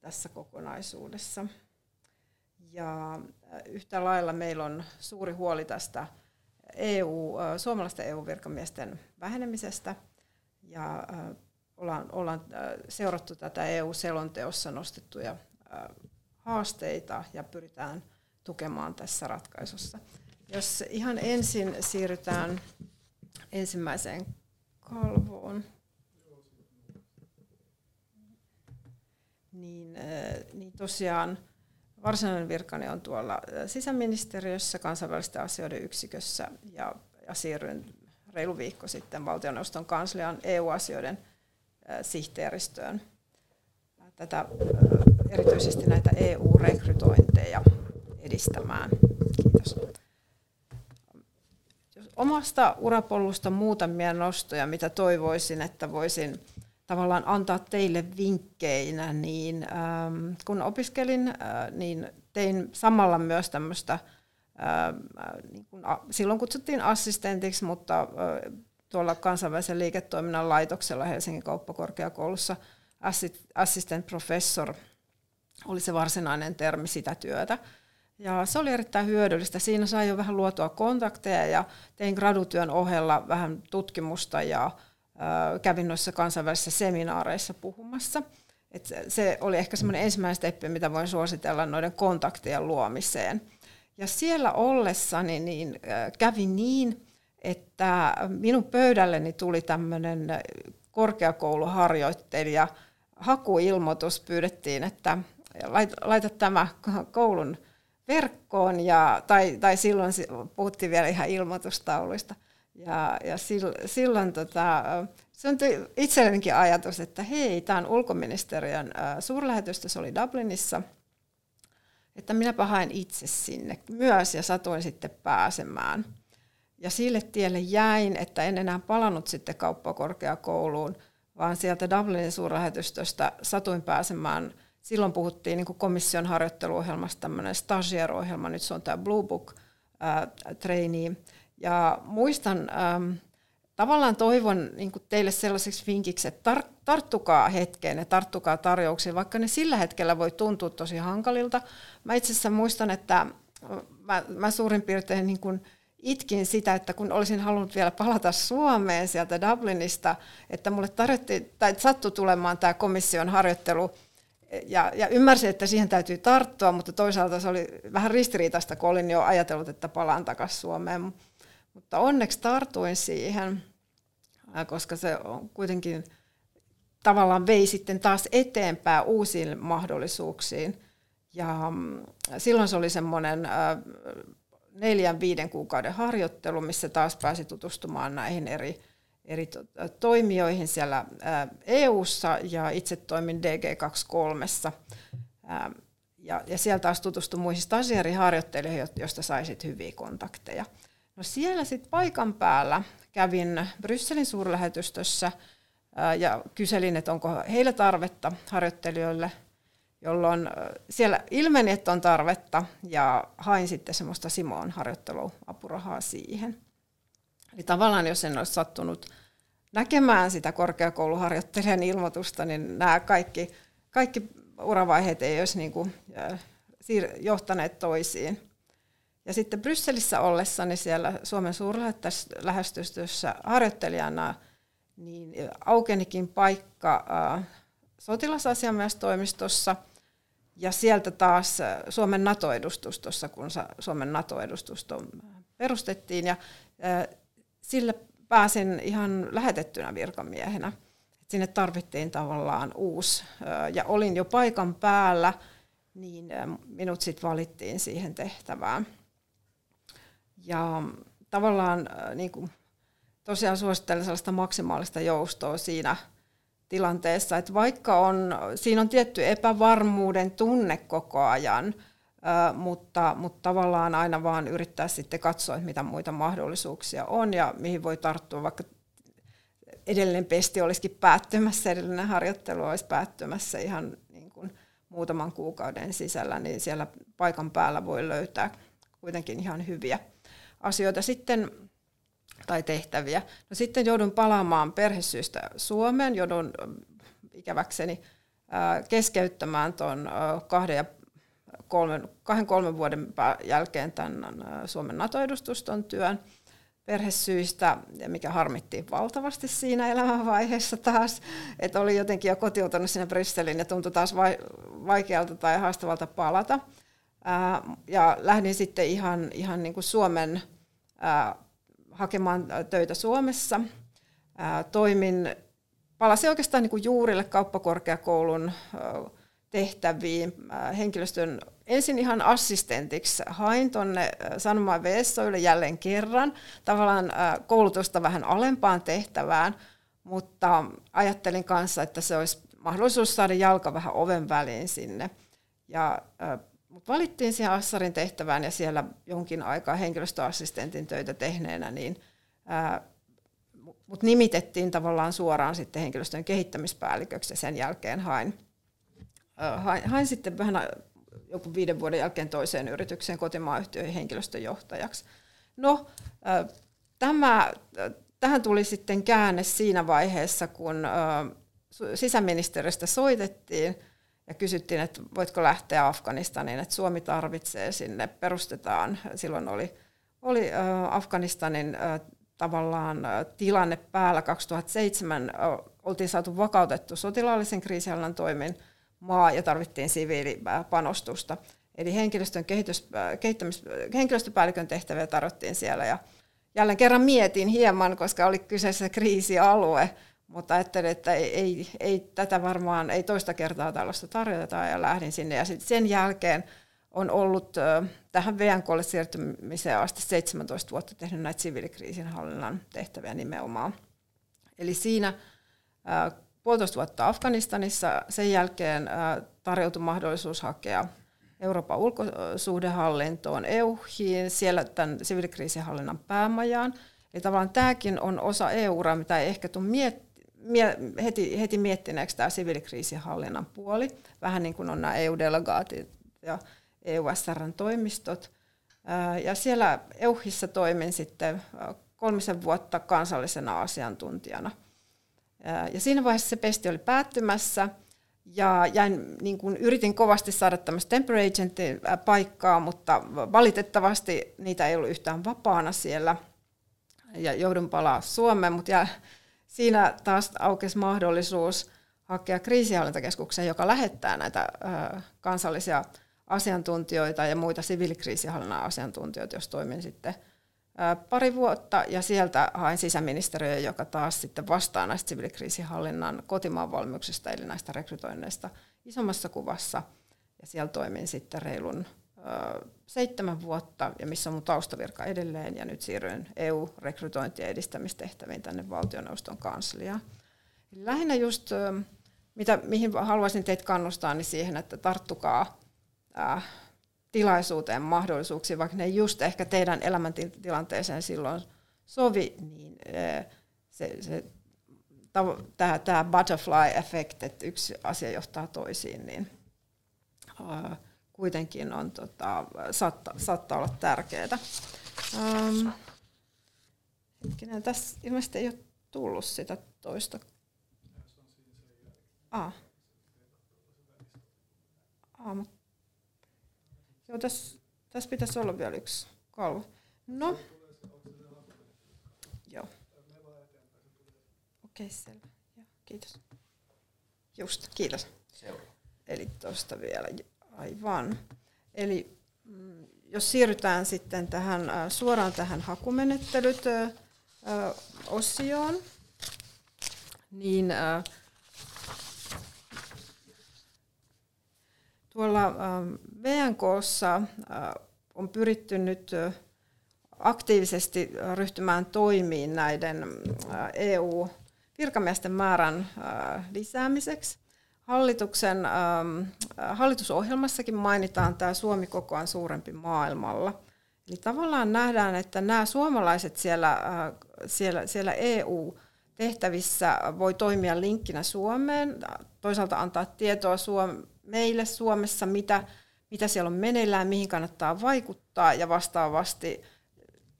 tässä kokonaisuudessa. Ja yhtä lailla meillä on suuri huoli tästä EU, suomalaisten EU-virkamiesten vähenemisestä ja ollaan, ollaan seurattu tätä EU-selonteossa nostettuja haasteita ja pyritään tukemaan tässä ratkaisussa. Jos ihan ensin siirrytään ensimmäiseen kalvoon, niin, äh, niin tosiaan varsinainen virkani on tuolla äh, sisäministeriössä kansainvälisten asioiden yksikössä ja, ja siirryin reilu viikko sitten valtioneuvoston kanslian EU-asioiden äh, sihteeristöön. Tätä, erityisesti näitä EU-rekrytointeja edistämään. Kiitos omasta urapolusta muutamia nostoja, mitä toivoisin, että voisin tavallaan antaa teille vinkkeinä, niin ähm, kun opiskelin, äh, niin tein samalla myös tämmöistä, äh, niin kun, a, silloin kutsuttiin assistentiksi, mutta äh, tuolla kansainvälisen liiketoiminnan laitoksella Helsingin kauppakorkeakoulussa assistant professor oli se varsinainen termi sitä työtä. Ja se oli erittäin hyödyllistä. Siinä sai jo vähän luotua kontakteja ja tein gradutyön ohella vähän tutkimusta ja kävin noissa kansainvälisissä seminaareissa puhumassa. Et se oli ehkä semmoinen ensimmäinen steppi, mitä voin suositella noiden kontaktien luomiseen. Ja siellä ollessani niin kävi niin, että minun pöydälleni tuli tämmöinen korkeakouluharjoittelija, hakuilmoitus pyydettiin, että laita tämä koulun verkkoon, ja, tai, tai silloin puhuttiin vielä ihan ilmoitustauluista. Ja, ja silloin, silloin tota, syntyi itsellenikin ajatus, että hei, tämä on ulkoministeriön suurlähetystö, se oli Dublinissa, että minäpä haen itse sinne myös ja satuin sitten pääsemään. Ja sille tielle jäin, että en enää palannut sitten kauppakorkeakouluun, vaan sieltä Dublinin suurlähetystöstä satuin pääsemään – silloin puhuttiin niin kuin komission harjoitteluohjelmasta, tämmöinen stagiair-ohjelma, nyt se on tämä Blue Book äh, trainee. Ja muistan, ähm, tavallaan toivon niin teille sellaiseksi vinkiksi, että tar- tarttukaa hetkeen ja tarttukaa tarjouksiin, vaikka ne sillä hetkellä voi tuntua tosi hankalilta. Mä itse asiassa muistan, että mä, mä suurin piirtein niin kuin itkin sitä, että kun olisin halunnut vielä palata Suomeen sieltä Dublinista, että mulle tarjottiin, tai sattui tulemaan tämä komission harjoittelu ja, ja ymmärsin, että siihen täytyy tarttua, mutta toisaalta se oli vähän ristiriitaista, kun olin jo ajatellut, että palaan takaisin Suomeen. Mutta onneksi tartuin siihen, koska se on kuitenkin tavallaan vei sitten taas eteenpäin uusiin mahdollisuuksiin. Ja mm, silloin se oli semmoinen neljän, viiden kuukauden harjoittelu, missä taas pääsi tutustumaan näihin eri eri toimijoihin siellä EU:ssa ja itse toimin DG23. Ja, ja siellä taas tutustui muihin stasiariharjoittelijoihin, joista saisit hyviä kontakteja. No siellä sitten paikan päällä kävin Brysselin suurlähetystössä ja kyselin, että onko heillä tarvetta harjoittelijoille, jolloin siellä ilmeni, että on tarvetta ja hain sitten semmoista Simon harjoitteluapurahaa siihen. Eli tavallaan jos en olisi sattunut näkemään sitä korkeakouluharjoittelijan ilmoitusta, niin nämä kaikki, kaikki uravaiheet ei olisi niin kuin, johtaneet toisiin. Ja sitten Brysselissä ollessani siellä Suomen suurlähetystössä harjoittelijana, niin aukenikin paikka sotilasasiamiestoimistossa ja sieltä taas Suomen NATO-edustustossa, kun Suomen NATO-edustusto perustettiin. Ja sillä pääsin ihan lähetettynä virkamiehenä. Sinne tarvittiin tavallaan uusi, ja olin jo paikan päällä, niin minut sitten valittiin siihen tehtävään. Ja tavallaan niin kuin, tosiaan suosittelen sellaista maksimaalista joustoa siinä tilanteessa, että vaikka on, siinä on tietty epävarmuuden tunne koko ajan, mutta, mutta tavallaan aina vaan yrittää sitten katsoa, että mitä muita mahdollisuuksia on ja mihin voi tarttua, vaikka edellinen pesti olisikin päättymässä, edellinen harjoittelu olisi päättymässä ihan niin kuin muutaman kuukauden sisällä, niin siellä paikan päällä voi löytää kuitenkin ihan hyviä asioita sitten tai tehtäviä. No sitten joudun palaamaan perhesyistä Suomeen, joudun ikäväkseni keskeyttämään tuon kahden ja kolmen, kahden kolmen vuoden jälkeen tämän Suomen NATO-edustuston työn perhesyistä, mikä harmitti valtavasti siinä elämänvaiheessa taas, että oli jotenkin jo kotiutunut sinne Brysseliin ja tuntui taas vaikealta tai haastavalta palata. Ja lähdin sitten ihan, ihan niin kuin Suomen hakemaan töitä Suomessa. Toimin, palasin oikeastaan niin kuin juurille kauppakorkeakoulun tehtäviin henkilöstön ensin ihan assistentiksi. Hain tuonne Sanomaan Veessoille jälleen kerran, tavallaan koulutusta vähän alempaan tehtävään, mutta ajattelin kanssa, että se olisi mahdollisuus saada jalka vähän oven väliin sinne. Ja mut valittiin siihen Assarin tehtävään ja siellä jonkin aikaa henkilöstöassistentin töitä tehneenä, niin mut nimitettiin tavallaan suoraan sitten henkilöstön kehittämispäälliköksi ja sen jälkeen hain, hain, hain sitten vähän joku viiden vuoden jälkeen toiseen yritykseen kotimaayhtiöihin henkilöstöjohtajaksi. No, tämä, tähän tuli sitten käänne siinä vaiheessa, kun sisäministeriöstä soitettiin ja kysyttiin, että voitko lähteä Afganistaniin, että Suomi tarvitsee sinne, perustetaan. Silloin oli, oli Afganistanin tavallaan tilanne päällä 2007, oltiin saatu vakautettu sotilaallisen kriisihallinnan toimin maa ja tarvittiin siviilipanostusta. Eli henkilöstön kehitys, kehittämis, henkilöstöpäällikön tehtäviä tarvittiin siellä ja jälleen kerran mietin hieman, koska oli kyseessä kriisialue, mutta ajattelin, että ei, ei, ei tätä varmaan, ei toista kertaa tällaista tarjota ja lähdin sinne. Ja sitten sen jälkeen on ollut tähän VNKlle siirtymiseen asti 17 vuotta tehnyt näitä siviilikriisinhallinnan tehtäviä nimenomaan. Eli siinä puolitoista vuotta Afganistanissa, sen jälkeen tarjoutui mahdollisuus hakea Euroopan ulkosuhdehallintoon, EUHiin, siellä tämän siviilikriisinhallinnan päämajaan. Eli tavallaan tämäkin on osa EU-raa, mitä ei ehkä tule miet- heti, heti miettineeksi tämä siviilikriisinhallinnan puoli, vähän niin kuin on nämä EU-delegaatit ja EUSRn toimistot. Ja siellä EUHissa toimin sitten kolmisen vuotta kansallisena asiantuntijana. Ja siinä vaiheessa se pesti oli päättymässä, ja jäin, niin kuin yritin kovasti saada tämmöistä temporary agentin paikkaa, mutta valitettavasti niitä ei ollut yhtään vapaana siellä. Ja joudun palaa Suomeen, mutta siinä taas aukesi mahdollisuus hakea kriisihallintakeskukseen, joka lähettää näitä kansallisia asiantuntijoita ja muita siviilikriisihallinnan asiantuntijoita, jos toimin sitten pari vuotta, ja sieltä hain sisäministeriö, joka taas sitten vastaa näistä siviilikriisihallinnan kotimaan valmiuksista, eli näistä rekrytoinneista isommassa kuvassa, ja siellä toimin sitten reilun seitsemän vuotta, ja missä on mun taustavirka edelleen, ja nyt siirryin EU-rekrytointi- ja edistämistehtäviin tänne valtioneuvoston kansliaan. Lähinnä just, mitä, mihin haluaisin teitä kannustaa, niin siihen, että tarttukaa äh, tilaisuuteen, mahdollisuuksiin, vaikka ne just ehkä teidän elämäntilanteeseen silloin sovi, niin äh, se, se, tämä, tämä butterfly-efekt, että yksi asia johtaa toisiin, niin äh, kuitenkin on, tota, saattaa, saattaa olla tärkeää. Um, hetkinen, tässä ilmeisesti ei ole tullut sitä toista. Ah. Ah, mutta Joo, tässä, tässä pitäisi olla vielä yksi kalvo. No. Joo. Okei, okay, selvä. Joo, kiitos. Just, kiitos. Seuraava. Eli tuosta vielä. Aivan. Eli mm, jos siirrytään sitten tähän, suoraan tähän hakumenettelyt osioon, niin tuolla VNKssa on pyritty nyt aktiivisesti ryhtymään toimiin näiden EU-virkamiesten määrän lisäämiseksi. Hallituksen, hallitusohjelmassakin mainitaan tämä Suomi kokoaan suurempi maailmalla. Eli tavallaan nähdään, että nämä suomalaiset siellä, siellä, siellä EU-tehtävissä voi toimia linkkinä Suomeen, toisaalta antaa tietoa Suom- meille Suomessa, mitä, mitä siellä on meneillään, mihin kannattaa vaikuttaa ja vastaavasti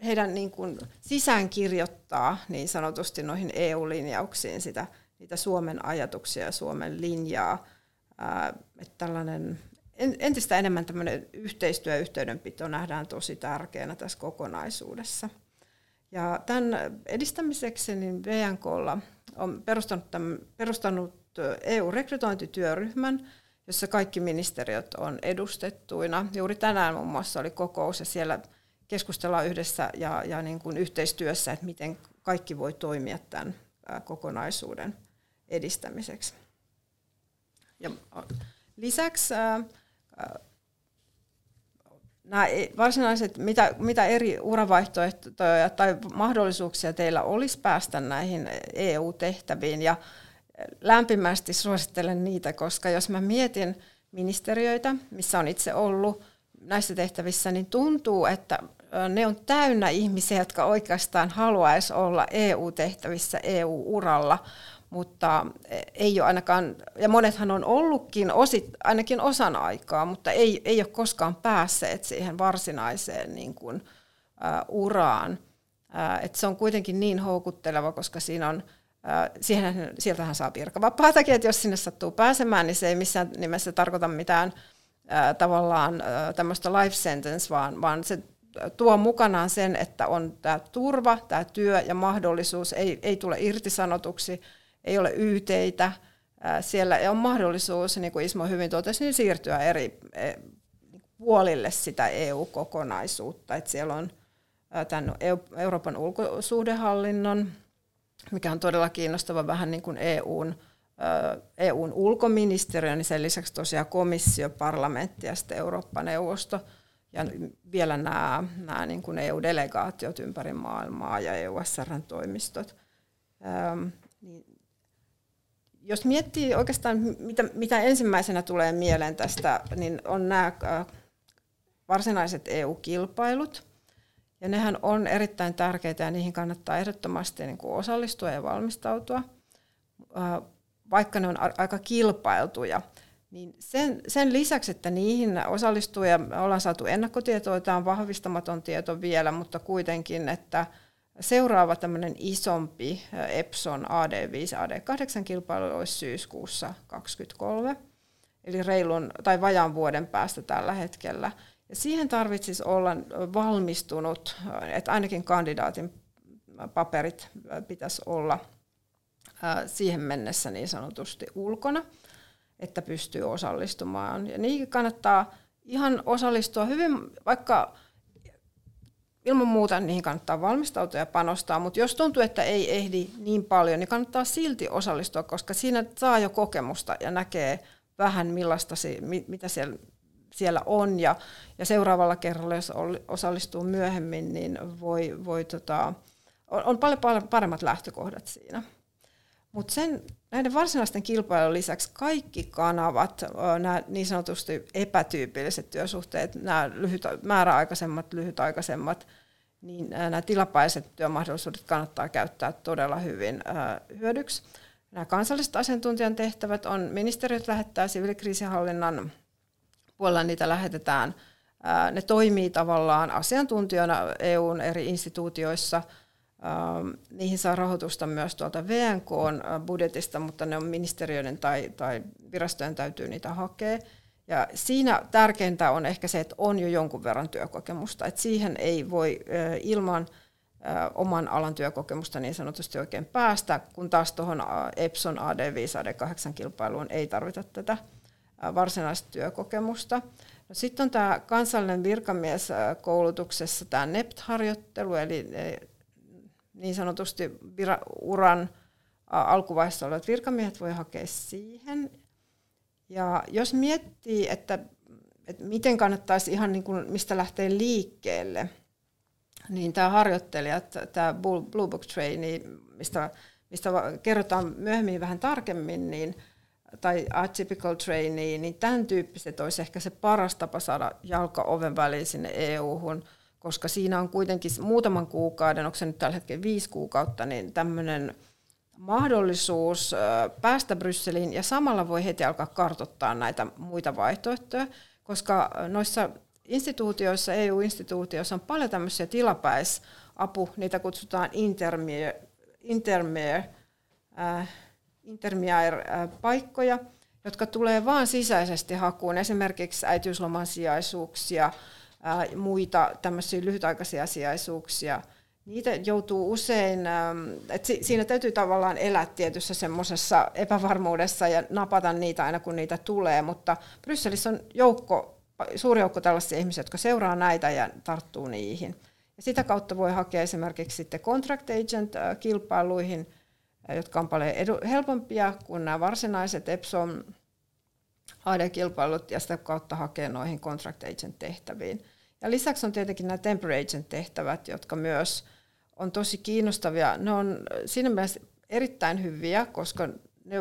heidän niin kuin sisäänkirjoittaa niin sanotusti noihin EU-linjauksiin sitä, niitä Suomen ajatuksia ja Suomen linjaa. Ää, että tällainen entistä enemmän tämmöinen yhteistyö ja yhteydenpito nähdään tosi tärkeänä tässä kokonaisuudessa. Ja tämän edistämiseksi niin VNKlla on perustanut, tämän, perustanut EU-rekrytointityöryhmän, jossa kaikki ministeriöt on edustettuina. Juuri tänään muun muassa oli kokous ja siellä keskustellaan yhdessä ja, ja niin kuin yhteistyössä, että miten kaikki voi toimia tämän kokonaisuuden edistämiseksi. Ja lisäksi nämä e, varsinaiset, mitä, mitä eri uravaihtoehtoja tai mahdollisuuksia teillä olisi päästä näihin EU-tehtäviin ja lämpimästi suosittelen niitä, koska jos mä mietin ministeriöitä, missä on itse ollut näissä tehtävissä, niin tuntuu, että ne on täynnä ihmisiä, jotka oikeastaan haluaisi olla EU-tehtävissä EU-uralla, mutta ei ole ainakaan, ja monethan on ollutkin osit, ainakin osan aikaa, mutta ei, ei ole koskaan päässeet siihen varsinaiseen niin kuin, uh, uraan. Uh, et se on kuitenkin niin houkutteleva, koska siinä on, siihen, sieltähän saa virkavapaatakin, että jos sinne sattuu pääsemään, niin se ei missään nimessä tarkoita mitään tavallaan tämmöistä life sentence, vaan, vaan se tuo mukanaan sen, että on tämä turva, tämä työ ja mahdollisuus, ei, ei tule irtisanotuksi, ei ole yteitä, siellä on mahdollisuus, niin kuin Ismo hyvin totesi, niin siirtyä eri e, puolille sitä EU-kokonaisuutta. Että siellä on tämän Euroopan ulkosuhdehallinnon, mikä on todella kiinnostava vähän niin kuin EUn, EUn ulkoministeriö, niin sen lisäksi tosiaan komissio, parlamentti ja sitten Eurooppa-neuvosto – ja vielä nämä, nämä niin kuin EU-delegaatiot ympäri maailmaa ja EU-SRn-toimistot. Ähm, niin jos miettii oikeastaan, mitä, mitä ensimmäisenä tulee mieleen tästä, niin on nämä varsinaiset EU-kilpailut. Ja nehän on erittäin tärkeitä ja niihin kannattaa ehdottomasti niin kuin osallistua ja valmistautua, vaikka ne on aika kilpailtuja. Niin sen, sen lisäksi, että niihin osallistuu ja ollaan saatu ennakkotietoa, tämä on vahvistamaton tieto vielä, mutta kuitenkin, että seuraava tämmöinen isompi Epson AD5 AD8 kilpailu olisi syyskuussa 2023, eli reilun tai vajaan vuoden päästä tällä hetkellä. Ja siihen tarvitsisi olla valmistunut, että ainakin kandidaatin paperit pitäisi olla siihen mennessä niin sanotusti ulkona että pystyy osallistumaan. Ja niihin kannattaa ihan osallistua hyvin, vaikka ilman muuta niihin kannattaa valmistautua ja panostaa, mutta jos tuntuu, että ei ehdi niin paljon, niin kannattaa silti osallistua, koska siinä saa jo kokemusta ja näkee vähän millaista mitä siellä, siellä on. Ja, ja seuraavalla kerralla, jos osallistuu myöhemmin, niin voi, voi tota, on, on paljon, paljon paremmat lähtökohdat siinä. Mutta sen näiden varsinaisten kilpailujen lisäksi kaikki kanavat, nämä niin sanotusti epätyypilliset työsuhteet, nämä lyhyt, määräaikaisemmat, lyhytaikaisemmat, niin nämä tilapaiset työmahdollisuudet kannattaa käyttää todella hyvin hyödyksi. Nämä kansalliset asiantuntijan tehtävät on, ministeriöt lähettää siviilikriisinhallinnan puolella, niitä lähetetään. Ne toimii tavallaan asiantuntijana EUn eri instituutioissa – niihin saa rahoitusta myös tuolta VNK-budjetista, mutta ne on ministeriöiden tai, tai virastojen täytyy niitä hakea. Ja siinä tärkeintä on ehkä se, että on jo jonkun verran työkokemusta. Et siihen ei voi ilman oman alan työkokemusta niin sanotusti oikein päästä, kun taas tuohon Epson AD5 AD8 kilpailuun ei tarvita tätä varsinaista työkokemusta. No, sitten on tämä kansallinen virkamieskoulutuksessa tämä NEPT-harjoittelu, eli niin sanotusti uran alkuvaiheessa olevat virkamiehet voi hakea siihen. Ja jos miettii, että, että miten kannattaisi ihan niin kuin, mistä lähtee liikkeelle, niin tämä harjoittelijat, tämä Blue Book Trainee, mistä, mistä kerrotaan myöhemmin vähän tarkemmin, niin tai atypical trainee, niin tämän tyyppiset olisi ehkä se paras tapa saada jalka oven väliin sinne EU-hun, koska siinä on kuitenkin muutaman kuukauden, onko se nyt tällä hetkellä viisi kuukautta, niin tämmöinen mahdollisuus päästä Brysseliin ja samalla voi heti alkaa kartoittaa näitä muita vaihtoehtoja, koska noissa instituutioissa, EU-instituutioissa on paljon tämmöisiä tilapäisapu, niitä kutsutaan intermere, intermere, äh, intermere-paikkoja, jotka tulee vain sisäisesti hakuun, esimerkiksi äitiysloman sijaisuuksia, muita tämmöisiä lyhytaikaisia sijaisuuksia. Niitä joutuu usein, että siinä täytyy tavallaan elää tietyssä semmoisessa epävarmuudessa ja napata niitä aina kun niitä tulee, mutta Brysselissä on joukko suuri joukko tällaisia ihmisiä, jotka seuraa näitä ja tarttuu niihin. Ja sitä kautta voi hakea esimerkiksi sitten contract agent-kilpailuihin, jotka on paljon edu- helpompia kuin nämä varsinaiset Epson AD-kilpailut, ja sitä kautta hakea noihin contract agent-tehtäviin. Ja lisäksi on tietenkin nämä temporary agent-tehtävät, jotka myös on tosi kiinnostavia. Ne on siinä mielessä erittäin hyviä, koska ne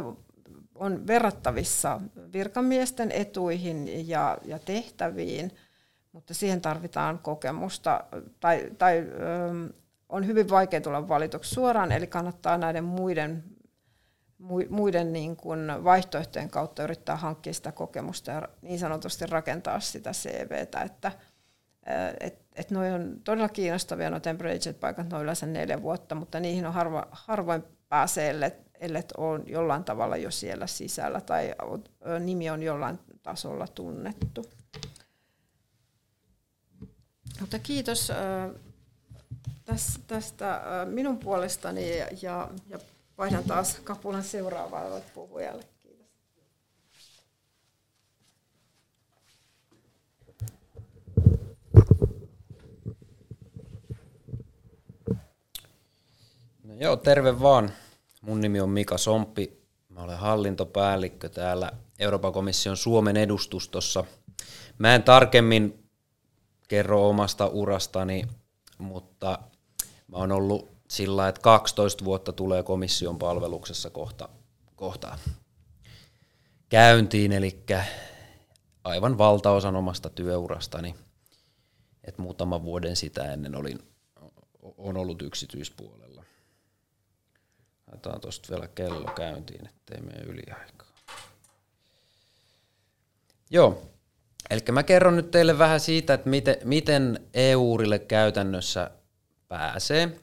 on verrattavissa virkamiesten etuihin ja, ja tehtäviin, mutta siihen tarvitaan kokemusta tai, tai ö, on hyvin vaikea tulla valituksi suoraan, eli kannattaa näiden muiden, muiden niin kuin vaihtoehtojen kautta yrittää hankkia sitä kokemusta ja niin sanotusti rakentaa sitä CVtä, että et, et noi on todella kiinnostavia nuo temporary paikat, noin yleensä neljä vuotta, mutta niihin on harva, harvoin pääsee, ellet ole jollain tavalla jo siellä sisällä tai nimi on jollain tasolla tunnettu. Mutta kiitos tästä minun puolestani ja, ja vaihdan taas kapulan seuraavalle puhujalle. Kiitos. No joo, terve vaan. Mun nimi on Mika Somppi. Mä olen hallintopäällikkö täällä Euroopan komission Suomen edustustossa. Mä en tarkemmin kerro omasta urastani, mutta mä oon ollut sillä, että 12 vuotta tulee komission palveluksessa kohta, kohta käyntiin, eli aivan valtaosan omasta työurastani. Et muutaman vuoden sitä ennen olin, on ollut yksityispuolella. Laitetaan tuosta vielä kello käyntiin, ettei mene yliaikaa. Joo, eli mä kerron nyt teille vähän siitä, että miten, miten EU-urille käytännössä pääsee.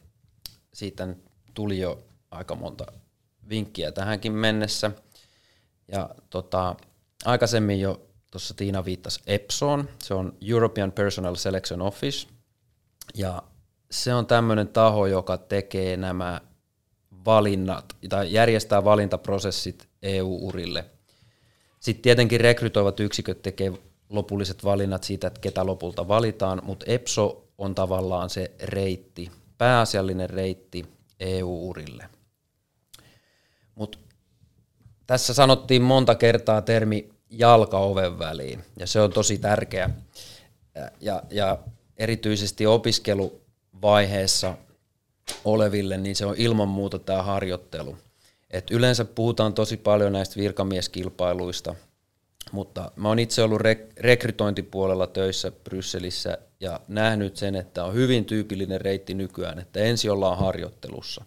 Siitä tuli jo aika monta vinkkiä tähänkin mennessä. Ja tota, aikaisemmin jo tuossa Tiina viittasi EPSOon, se on European Personal Selection Office, ja se on tämmöinen taho, joka tekee nämä valinnat tai järjestää valintaprosessit EU-urille. Sitten tietenkin rekrytoivat yksiköt tekee lopulliset valinnat siitä, että ketä lopulta valitaan, mutta EPSO on tavallaan se reitti, pääasiallinen reitti EU-urille. Mut tässä sanottiin monta kertaa termi jalka oven väliin, ja se on tosi tärkeä. Ja, ja erityisesti opiskeluvaiheessa oleville, niin se on ilman muuta tämä harjoittelu. Et yleensä puhutaan tosi paljon näistä virkamieskilpailuista, mutta mä oon itse ollut rek- rekrytointipuolella töissä Brysselissä ja nähnyt sen, että on hyvin tyypillinen reitti nykyään, että ensin ollaan harjoittelussa.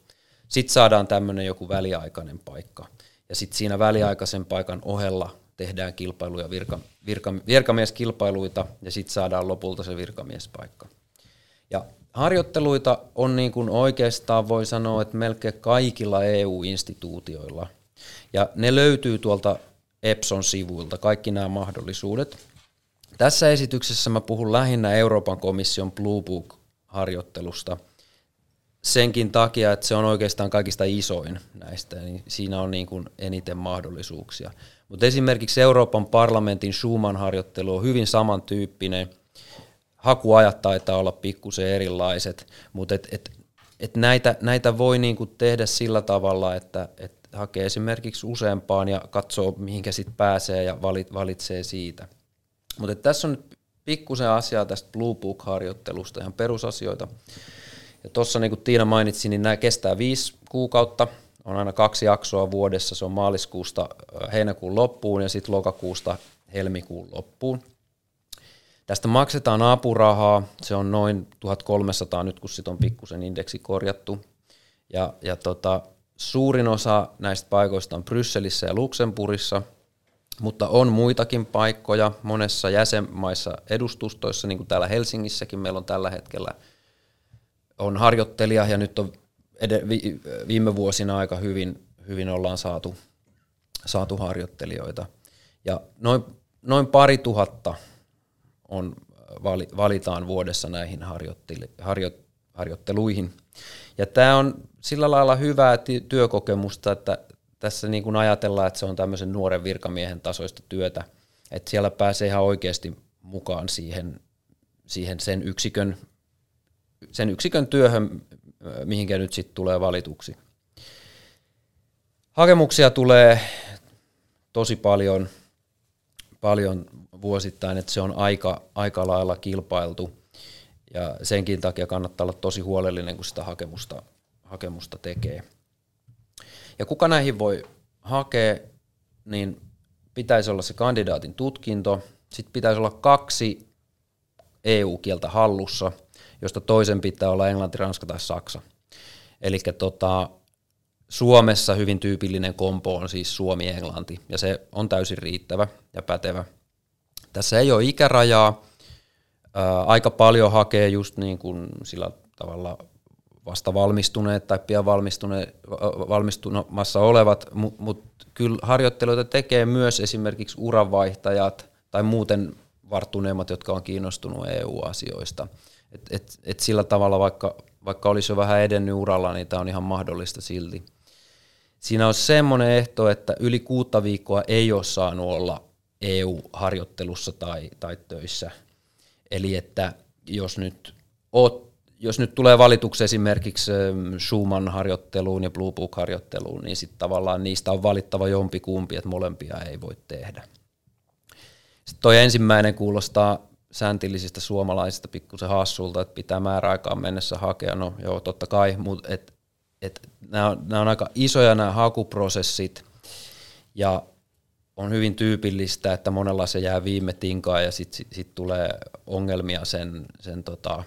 Sitten saadaan tämmöinen joku väliaikainen paikka. Ja sitten siinä väliaikaisen paikan ohella tehdään kilpailuja, virka, virka, virkamieskilpailuita ja sitten saadaan lopulta se virkamiespaikka. Ja harjoitteluita on niin kuin oikeastaan voi sanoa, että melkein kaikilla EU-instituutioilla. Ja ne löytyy tuolta Epson sivuilta, kaikki nämä mahdollisuudet. Tässä esityksessä mä puhun lähinnä Euroopan komission Blue Book-harjoittelusta senkin takia, että se on oikeastaan kaikista isoin näistä, niin siinä on niin kuin eniten mahdollisuuksia. Mutta esimerkiksi Euroopan parlamentin Schumann-harjoittelu on hyvin samantyyppinen – hakuajat taitaa olla pikkusen erilaiset, mutta et, et et näitä, näitä voi niinku tehdä sillä tavalla, että, että hakee esimerkiksi useampaan ja katsoo, mihinkä sitten pääsee ja valit, valitsee siitä. Mutta tässä on nyt pikkusen asiaa tästä Blue Book-harjoittelusta, ihan perusasioita. Ja tuossa niin kuin Tiina mainitsi, niin nämä kestää viisi kuukautta, on aina kaksi jaksoa vuodessa, se on maaliskuusta heinäkuun loppuun ja sitten lokakuusta helmikuun loppuun. Tästä maksetaan apurahaa, se on noin 1300 nyt, kun sitten on pikkusen indeksi korjattu. Ja, ja tota, suurin osa näistä paikoista on Brysselissä ja Luxemburgissa, mutta on muitakin paikkoja monessa jäsenmaissa edustustoissa, niin kuin täällä Helsingissäkin meillä on tällä hetkellä on harjoittelija ja nyt on viime vuosina aika hyvin, hyvin ollaan saatu, saatu harjoittelijoita. Ja noin, noin pari tuhatta on, valitaan vuodessa näihin harjo, harjoitteluihin. Ja tämä on sillä lailla hyvää työkokemusta, että tässä niin kuin ajatellaan, että se on tämmöisen nuoren virkamiehen tasoista työtä, että siellä pääsee ihan oikeasti mukaan siihen, siihen sen, yksikön, sen yksikön työhön, mihinkä nyt sitten tulee valituksi. Hakemuksia tulee tosi paljon, paljon vuosittain, että se on aika, aika lailla kilpailtu. Ja senkin takia kannattaa olla tosi huolellinen, kun sitä hakemusta, hakemusta tekee. Ja kuka näihin voi hakea, niin pitäisi olla se kandidaatin tutkinto, sitten pitäisi olla kaksi EU-kieltä hallussa, josta toisen pitää olla englanti, ranska tai saksa. Eli tota, Suomessa hyvin tyypillinen kompo on siis suomi-englanti, ja se on täysin riittävä ja pätevä. Tässä ei ole ikärajaa, ää, aika paljon hakee just niin kuin sillä tavalla vasta valmistuneet tai pian valmistuneet, valmistumassa olevat, mutta mut kyllä harjoitteluita tekee myös esimerkiksi uranvaihtajat tai muuten varttuneemmat, jotka on kiinnostunut EU-asioista. Et, et, et sillä tavalla, vaikka, vaikka olisi jo vähän edennyt uralla, niin tämä on ihan mahdollista silti. Siinä on semmoinen ehto, että yli kuutta viikkoa ei ole saanut olla EU-harjoittelussa tai, tai töissä. Eli että jos nyt oot jos nyt tulee valituksi esimerkiksi ähm, Schumann-harjoitteluun ja Blue Book-harjoitteluun, niin sitten tavallaan niistä on valittava jompikumpi, että molempia ei voi tehdä. Sitten toi ensimmäinen kuulostaa sääntillisistä suomalaisista pikkusen hassulta, että pitää määräaikaan mennessä hakea. No joo, totta kai, mutta et, et, nämä, on, nämä on aika isoja nämä hakuprosessit ja on hyvin tyypillistä, että monella se jää viime tinkaan ja sitten sit, sit tulee ongelmia sen, sen tota,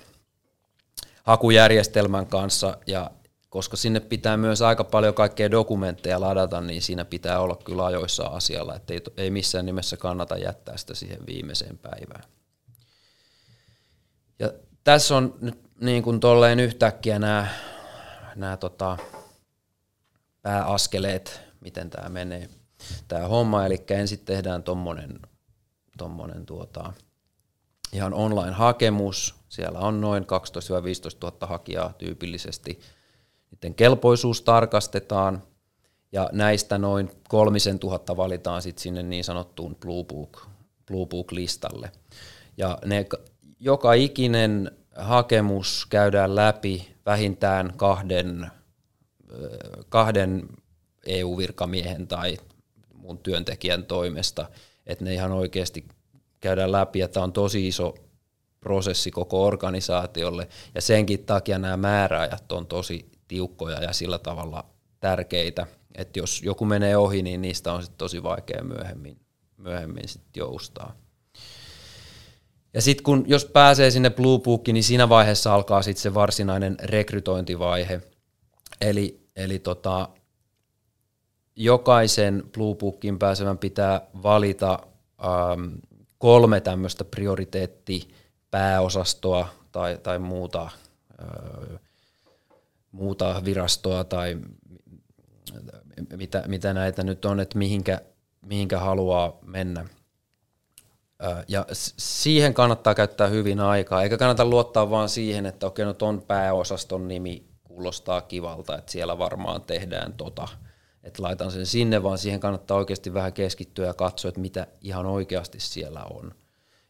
hakujärjestelmän kanssa ja koska sinne pitää myös aika paljon kaikkea dokumentteja ladata, niin siinä pitää olla kyllä ajoissa asialla, että ei, missään nimessä kannata jättää sitä siihen viimeiseen päivään. Ja tässä on nyt niin kuin tolleen yhtäkkiä nämä, nämä tota, pääaskeleet, miten tämä menee tämä homma, eli ensin tehdään tuommoinen tommonen tuota, ihan online-hakemus. Siellä on noin 12 15 000 hakijaa tyypillisesti. Niiden kelpoisuus tarkastetaan ja näistä noin kolmisen tuhatta valitaan sitten sinne niin sanottuun Blue, Book, Blue Book-listalle. Ja ne, joka ikinen hakemus käydään läpi vähintään kahden, kahden EU-virkamiehen tai mun työntekijän toimesta, että ne ihan oikeasti käydään läpi, että on tosi iso prosessi koko organisaatiolle, ja senkin takia nämä määräajat on tosi tiukkoja ja sillä tavalla tärkeitä, että jos joku menee ohi, niin niistä on sitten tosi vaikea myöhemmin, myöhemmin sit joustaa. Ja sitten kun, jos pääsee sinne Blue Bookiin, niin siinä vaiheessa alkaa sitten se varsinainen rekrytointivaihe. Eli, eli tota, jokaisen Blue Bookin pääsevän pitää valita ähm, kolme tämmöistä prioriteettipääosastoa tai, tai muuta, muuta virastoa tai mitä, mitä näitä nyt on, että mihinkä, mihinkä haluaa mennä. Ja siihen kannattaa käyttää hyvin aikaa, eikä kannata luottaa vaan siihen, että okei, no ton pääosaston nimi kuulostaa kivalta, että siellä varmaan tehdään tota – että laitan sen sinne, vaan siihen kannattaa oikeasti vähän keskittyä ja katsoa, että mitä ihan oikeasti siellä on.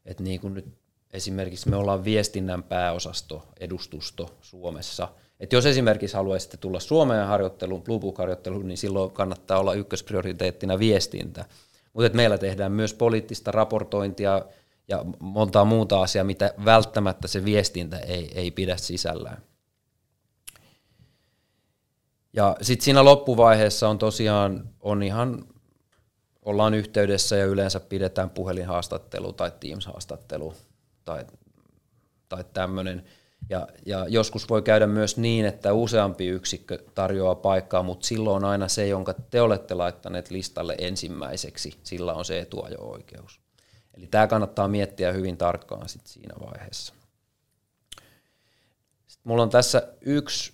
Että niin kuin nyt esimerkiksi me ollaan viestinnän pääosasto, edustusto Suomessa. Et jos esimerkiksi haluaisitte tulla Suomeen harjoitteluun, Blue Book-harjoitteluun, niin silloin kannattaa olla ykkösprioriteettina viestintä. Mutta meillä tehdään myös poliittista raportointia ja montaa muuta asiaa, mitä välttämättä se viestintä ei, ei pidä sisällään. Ja sitten siinä loppuvaiheessa on tosiaan on ihan, ollaan yhteydessä ja yleensä pidetään puhelinhaastattelu tai Teams-haastattelu tai, tai tämmöinen. Ja, ja joskus voi käydä myös niin, että useampi yksikkö tarjoaa paikkaa, mutta silloin aina se, jonka te olette laittaneet listalle ensimmäiseksi, sillä on se etuajo-oikeus. Eli tämä kannattaa miettiä hyvin tarkkaan sit siinä vaiheessa. Sitten mulla on tässä yksi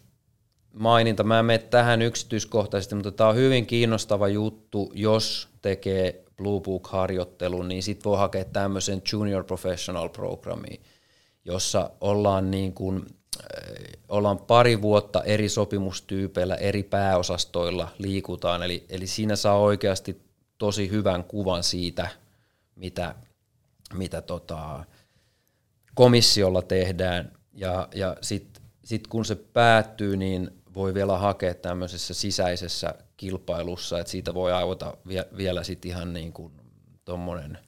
maininta. Mä en mene tähän yksityiskohtaisesti, mutta tämä on hyvin kiinnostava juttu, jos tekee Blue Book-harjoittelun, niin sitten voi hakea tämmöisen Junior Professional Programmiin, jossa ollaan, niin kuin, äh, ollaan pari vuotta eri sopimustyypeillä, eri pääosastoilla liikutaan, eli, eli siinä saa oikeasti tosi hyvän kuvan siitä, mitä, mitä tota, komissiolla tehdään, ja, ja sitten sit kun se päättyy, niin voi vielä hakea tämmöisessä sisäisessä kilpailussa, että siitä voi aivota vielä sitten ihan niin kuin tommonen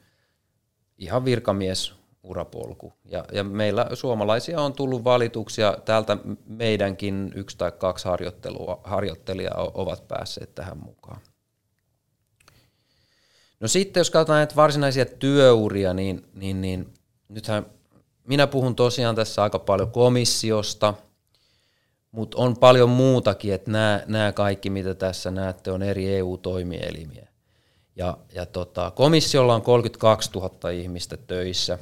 ihan virkamies urapolku. Ja, ja meillä suomalaisia on tullut valituksia, täältä meidänkin yksi tai kaksi harjoittelua, harjoittelijaa ovat päässeet tähän mukaan. No sitten jos katsotaan näitä varsinaisia työuria, niin, niin, niin nythän minä puhun tosiaan tässä aika paljon komissiosta – mutta on paljon muutakin, että nämä, kaikki, mitä tässä näette, on eri EU-toimielimiä. Ja, ja tota, komissiolla on 32 000 ihmistä töissä,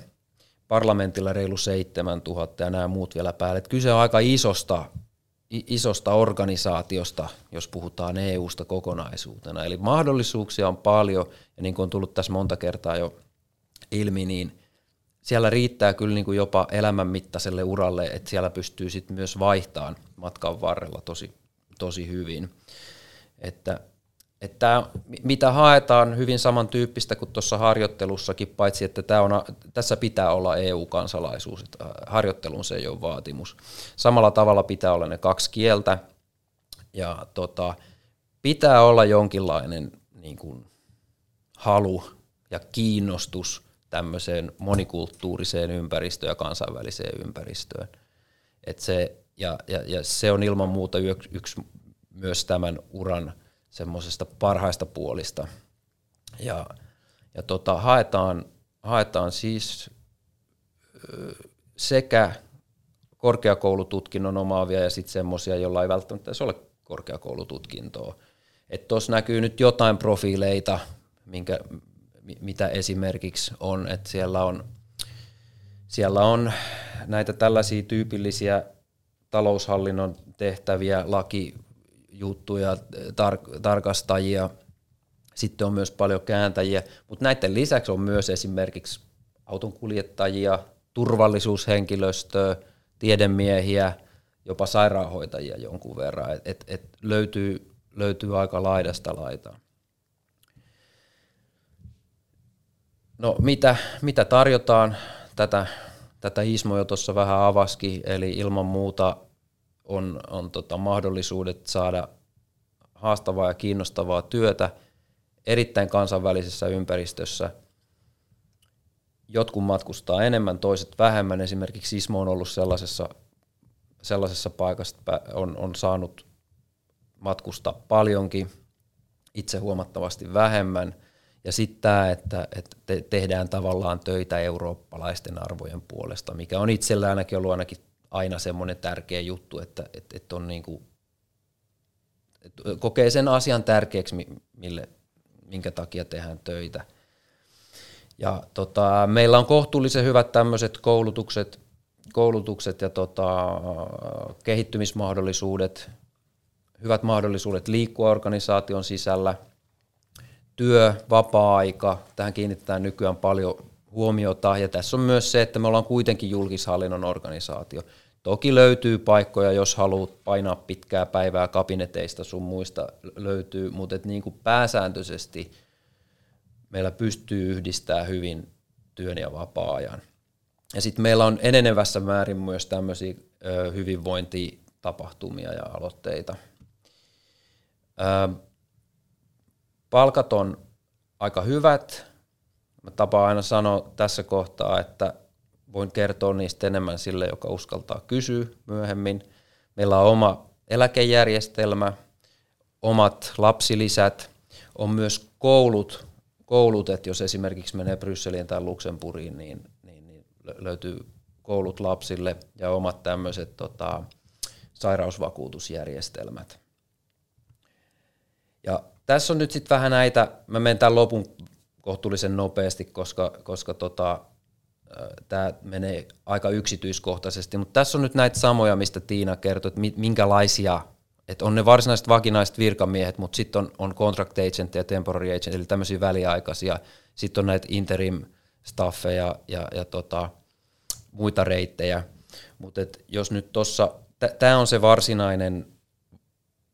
parlamentilla reilu 7 000 ja nämä muut vielä päälle. Et kyse on aika isosta, isosta organisaatiosta, jos puhutaan EU-sta kokonaisuutena. Eli mahdollisuuksia on paljon, ja niin kuin on tullut tässä monta kertaa jo ilmi, niin siellä riittää kyllä niin kuin jopa elämänmittaiselle uralle, että siellä pystyy sitten myös vaihtamaan matkan varrella tosi, tosi hyvin. Että, että mitä haetaan hyvin samantyyppistä kuin tuossa harjoittelussakin, paitsi että tämä on, tässä pitää olla EU-kansalaisuus, että harjoittelun se ei ole vaatimus. Samalla tavalla pitää olla ne kaksi kieltä ja tota, pitää olla jonkinlainen niin kuin, halu ja kiinnostus tämmöiseen monikulttuuriseen ympäristöön ja kansainväliseen ympäristöön. Et se, ja, ja, ja se on ilman muuta yksi, yksi myös tämän uran semmoisesta parhaista puolista. Ja, ja tota, haetaan, haetaan siis sekä korkeakoulututkinnon omaavia ja sitten semmoisia, joilla ei välttämättä edes ole korkeakoulututkintoa. Tuossa näkyy nyt jotain profiileita, minkä, mitä esimerkiksi on, että siellä on, siellä on näitä tällaisia tyypillisiä taloushallinnon tehtäviä, lakijuttuja, tar- tarkastajia, sitten on myös paljon kääntäjiä, mutta näiden lisäksi on myös esimerkiksi autonkuljettajia, turvallisuushenkilöstöä, tiedemiehiä, jopa sairaanhoitajia jonkun verran, et, et, et löytyy, löytyy aika laidasta laitaan. No mitä, mitä tarjotaan? Tätä, tätä Ismo jo tuossa vähän avaski, eli ilman muuta on, on tota mahdollisuudet saada haastavaa ja kiinnostavaa työtä erittäin kansainvälisessä ympäristössä. Jotkut matkustaa enemmän, toiset vähemmän. Esimerkiksi Ismo on ollut sellaisessa, sellaisessa paikassa, on, on saanut matkustaa paljonkin, itse huomattavasti vähemmän – ja sitten tämä, että, että te, tehdään tavallaan töitä eurooppalaisten arvojen puolesta, mikä on itsellä ainakin ollut ainakin aina semmoinen tärkeä juttu, että, että, että on niin kuin, että kokee sen asian tärkeäksi, mille, minkä takia tehdään töitä. Ja tota, meillä on kohtuullisen hyvät tämmöiset koulutukset, koulutukset ja tota, kehittymismahdollisuudet, hyvät mahdollisuudet liikkua organisaation sisällä – työ, vapaa-aika, tähän kiinnitetään nykyään paljon huomiota, ja tässä on myös se, että me ollaan kuitenkin julkishallinnon organisaatio. Toki löytyy paikkoja, jos haluat painaa pitkää päivää kabineteista sun muista löytyy, mutta et niin kuin pääsääntöisesti meillä pystyy yhdistämään hyvin työn ja vapaa-ajan. Ja sitten meillä on enenevässä määrin myös tämmöisiä hyvinvointitapahtumia ja aloitteita. Palkat on aika hyvät. Mä tapaan aina sanoa tässä kohtaa, että voin kertoa niistä enemmän sille, joka uskaltaa kysyä myöhemmin. Meillä on oma eläkejärjestelmä, omat lapsilisät, on myös koulut, koulut että jos esimerkiksi menee Brysseliin tai Luxemburgiin, niin, niin, niin löytyy koulut lapsille ja omat tämmöiset tota, sairausvakuutusjärjestelmät. Ja tässä on nyt sitten vähän näitä, mä menen tämän lopun kohtuullisen nopeasti, koska, koska tota, tämä menee aika yksityiskohtaisesti, mutta tässä on nyt näitä samoja, mistä Tiina kertoi, että minkälaisia, että on ne varsinaiset vakinaiset virkamiehet, mutta sitten on, on contract agent ja temporary agent, eli tämmöisiä väliaikaisia, sitten on näitä interim staffeja ja, ja tota, muita reittejä, mutta jos nyt tuossa, tämä on se varsinainen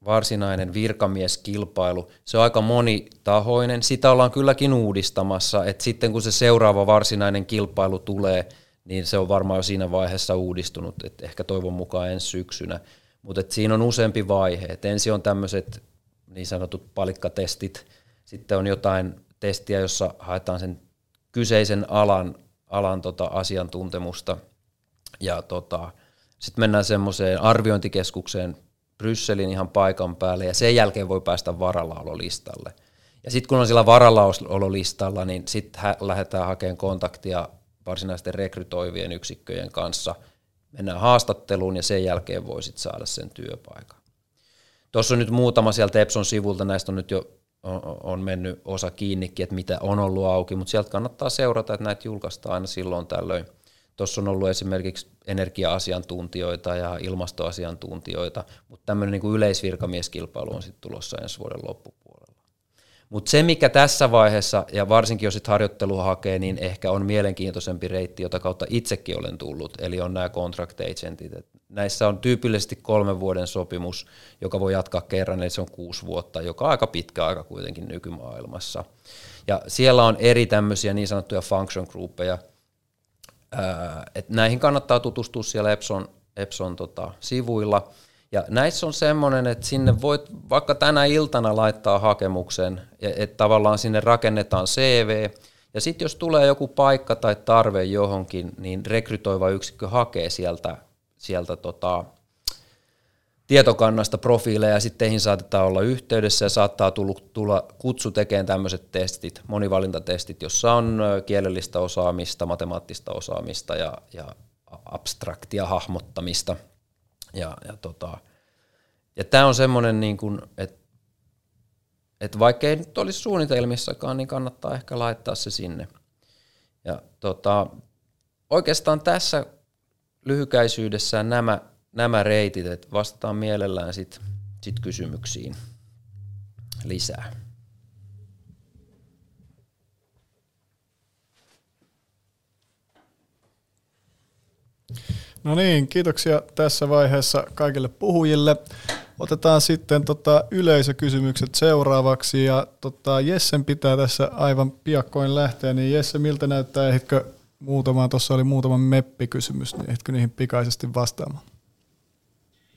varsinainen virkamieskilpailu, se on aika monitahoinen. Sitä ollaan kylläkin uudistamassa, että sitten kun se seuraava varsinainen kilpailu tulee, niin se on varmaan jo siinä vaiheessa uudistunut, että ehkä toivon mukaan ensi syksynä. Mutta siinä on useampi vaihe. Et ensin on tämmöiset niin sanotut palikkatestit, sitten on jotain testiä, jossa haetaan sen kyseisen alan, alan tota asiantuntemusta, ja tota, sitten mennään semmoiseen arviointikeskukseen Brysselin ihan paikan päälle ja sen jälkeen voi päästä varallaololistalle. Ja sitten kun on sillä varallaololistalla, niin sitten lähdetään hakemaan kontaktia varsinaisten rekrytoivien yksikköjen kanssa. Mennään haastatteluun ja sen jälkeen voi sit saada sen työpaikan. Tuossa on nyt muutama sieltä Epson sivulta, näistä on nyt jo on mennyt osa kiinnikin, että mitä on ollut auki, mutta sieltä kannattaa seurata, että näitä julkaistaan aina silloin tällöin – Tuossa on ollut esimerkiksi energia-asiantuntijoita ja ilmastoasiantuntijoita, mutta tämmöinen niin yleisvirkamieskilpailu on sitten tulossa ensi vuoden loppupuolella. Mutta se, mikä tässä vaiheessa, ja varsinkin jos sitten harjoittelua hakee, niin ehkä on mielenkiintoisempi reitti, jota kautta itsekin olen tullut, eli on nämä contract agentit. Et näissä on tyypillisesti kolmen vuoden sopimus, joka voi jatkaa kerran, eli se on kuusi vuotta, joka on aika pitkä aika kuitenkin nykymaailmassa. Ja siellä on eri tämmöisiä niin sanottuja function groupeja, et näihin kannattaa tutustua siellä Epson, Epson tota, sivuilla. Ja näissä on semmoinen, että sinne voit vaikka tänä iltana laittaa hakemuksen, että tavallaan sinne rakennetaan CV, ja sitten jos tulee joku paikka tai tarve johonkin, niin rekrytoiva yksikkö hakee sieltä, sieltä tota, tietokannasta profiileja ja sitten teihin saatetaan olla yhteydessä ja saattaa tulla, kutsu tekemään tämmöiset testit, monivalintatestit, jossa on kielellistä osaamista, matemaattista osaamista ja, ja abstraktia hahmottamista. Ja, ja, tota, ja tämä on semmoinen, niin että et vaikka ei nyt olisi suunnitelmissakaan, niin kannattaa ehkä laittaa se sinne. Ja tota, oikeastaan tässä lyhykäisyydessään nämä nämä reitit, että vastataan mielellään sit, sit kysymyksiin lisää. No niin, kiitoksia tässä vaiheessa kaikille puhujille. Otetaan sitten tota yleisökysymykset seuraavaksi ja tota Jessen pitää tässä aivan piakkoin lähteä, niin Jesse, miltä näyttää, ehditkö muutama, tuossa oli muutama meppikysymys, niin ehditkö niihin pikaisesti vastaamaan?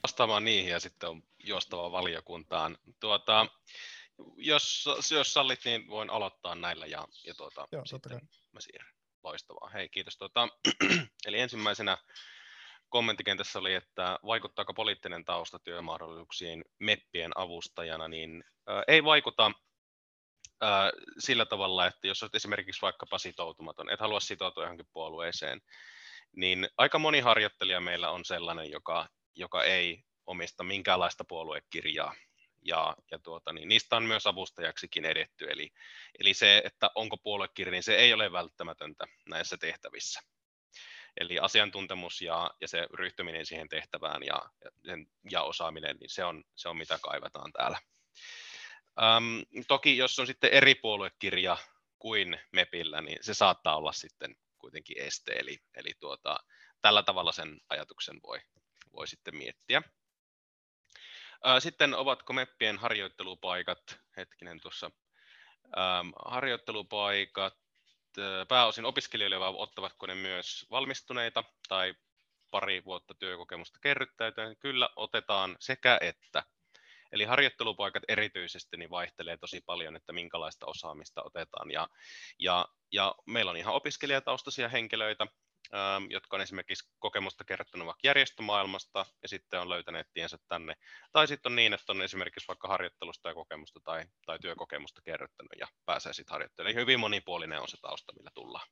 Vastaamaan niihin ja sitten on joostava valiokuntaan. Tuota, jos, jos sallit, niin voin aloittaa näillä ja, ja tuota, Joo, sitten mä siirryn. Loistavaa. Hei, kiitos. Tuota, eli ensimmäisenä kommenttikentässä oli, että vaikuttaako poliittinen tausta työmahdollisuuksiin meppien avustajana, niin ää, ei vaikuta ää, sillä tavalla, että jos olet esimerkiksi vaikkapa sitoutumaton, et halua sitoutua johonkin puolueeseen, niin aika moni harjoittelija meillä on sellainen, joka joka ei omista minkäänlaista puoluekirjaa. Ja, ja tuota, niin niistä on myös avustajaksikin edetty. Eli, eli se, että onko puoluekirja, niin se ei ole välttämätöntä näissä tehtävissä. Eli asiantuntemus ja, ja se ryhtyminen siihen tehtävään ja, ja, sen, ja osaaminen, niin se on, se on mitä kaivataan täällä. Öm, toki jos on sitten eri puoluekirja kuin MEPillä, niin se saattaa olla sitten kuitenkin este, eli, eli tuota, tällä tavalla sen ajatuksen voi, voi sitten miettiä. Sitten ovatko meppien harjoittelupaikat, hetkinen tuossa, harjoittelupaikat pääosin opiskelijoille, vai ottavatko ne myös valmistuneita tai pari vuotta työkokemusta kerryttäytyen? Kyllä otetaan sekä että. Eli harjoittelupaikat erityisesti niin vaihtelee tosi paljon, että minkälaista osaamista otetaan. Ja, ja, ja meillä on ihan opiskelijataustaisia henkilöitä, jotka on esimerkiksi kokemusta kerrottuna vaikka järjestömaailmasta ja sitten on löytäneet tiensä tänne. Tai sitten on niin, että on esimerkiksi vaikka harjoittelusta ja kokemusta tai, tai työkokemusta kerrottuna ja pääsee sitten harjoittelemaan. Eli hyvin monipuolinen on se tausta, millä tullaan.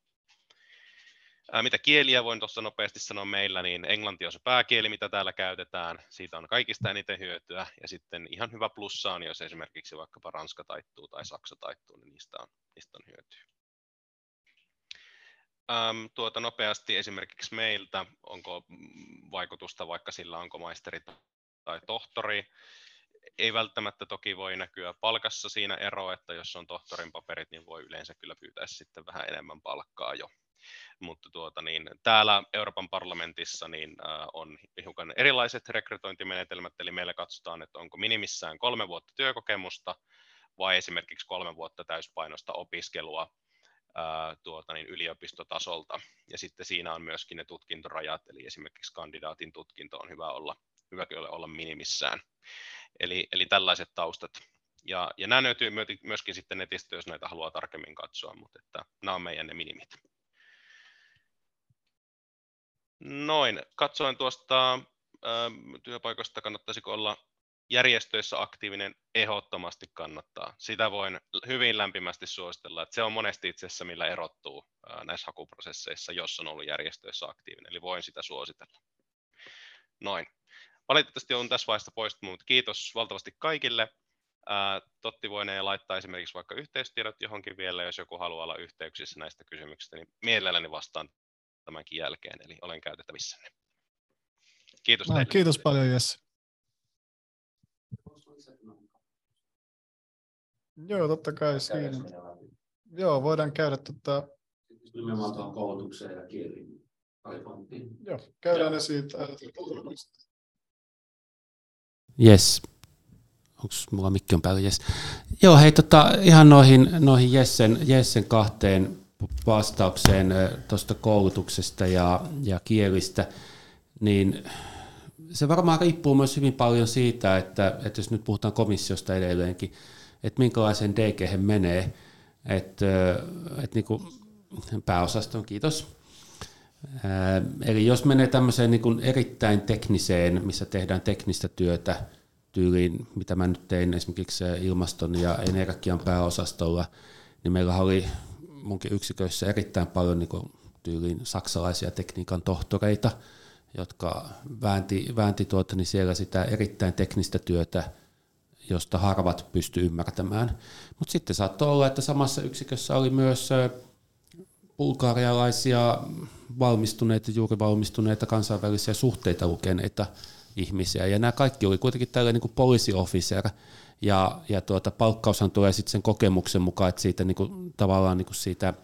Ää, mitä kieliä voin tuossa nopeasti sanoa meillä, niin englanti on se pääkieli, mitä täällä käytetään. Siitä on kaikista eniten hyötyä. Ja sitten ihan hyvä plussa on, jos esimerkiksi vaikkapa ranska taittuu tai saksa taittuu, niin niistä on, niistä on hyötyä äm, tuota nopeasti esimerkiksi meiltä, onko vaikutusta vaikka sillä, onko maisteri tai tohtori. Ei välttämättä toki voi näkyä palkassa siinä ero, että jos on tohtorin paperit, niin voi yleensä kyllä pyytää sitten vähän enemmän palkkaa jo. Mutta tuota, niin, täällä Euroopan parlamentissa niin, äh, on hiukan erilaiset rekrytointimenetelmät, eli meillä katsotaan, että onko minimissään kolme vuotta työkokemusta vai esimerkiksi kolme vuotta täyspainosta opiskelua tuota, niin yliopistotasolta. Ja sitten siinä on myöskin ne tutkintorajat, eli esimerkiksi kandidaatin tutkinto on hyvä olla, hyvä olla minimissään. Eli, eli tällaiset taustat. Ja, ja nämä löytyy myöskin sitten netistä, jos näitä haluaa tarkemmin katsoa, mutta että nämä on meidän ne minimit. Noin, katsoin tuosta työpaikoista, kannattaisiko olla järjestöissä aktiivinen ehdottomasti kannattaa. Sitä voin hyvin lämpimästi suositella, että se on monesti itse asiassa millä erottuu näissä hakuprosesseissa, jos on ollut järjestöissä aktiivinen, eli voin sitä suositella. Noin. Valitettavasti on tässä vaiheessa poistunut, mutta kiitos valtavasti kaikille. Totti voinee laittaa esimerkiksi vaikka yhteystiedot johonkin vielä, jos joku haluaa olla yhteyksissä näistä kysymyksistä, niin mielelläni vastaan tämänkin jälkeen, eli olen käytettävissä. Kiitos no, Kiitos paljon Jesse. Joo, totta kai siinä. Joo, voidaan käydä tota... Nimenomaan tuohon koulutukseen ja kieliin. Joo, käydään ne siitä. Yes. Onko mulla mikki on päällä? Yes. Joo, hei, tota, ihan noihin, noihin Jessen, Jessen kahteen vastaukseen tuosta koulutuksesta ja, ja kielistä, niin se varmaan riippuu myös hyvin paljon siitä, että, että jos nyt puhutaan komissiosta edelleenkin, että minkälaisen DG menee, että, että niin kuin pääosaston, kiitos. Eli jos menee tämmöiseen niin erittäin tekniseen, missä tehdään teknistä työtä, tyyliin, mitä mä nyt tein esimerkiksi ilmaston ja energian pääosastolla, niin meillä oli munkin yksiköissä erittäin paljon niin kuin tyyliin saksalaisia tekniikan tohtoreita, jotka väänti, väänti tuota, niin siellä sitä erittäin teknistä työtä, josta harvat pysty ymmärtämään. Mutta sitten saattoi olla, että samassa yksikössä oli myös bulgarialaisia valmistuneita, juuri valmistuneita kansainvälisiä suhteita lukeneita ihmisiä. Ja nämä kaikki oli kuitenkin tällainen niin policy officer, ja, ja tuota, palkkaushan tulee sitten sen kokemuksen mukaan, että siitä niin kuin, tavallaan niin kuin siitä –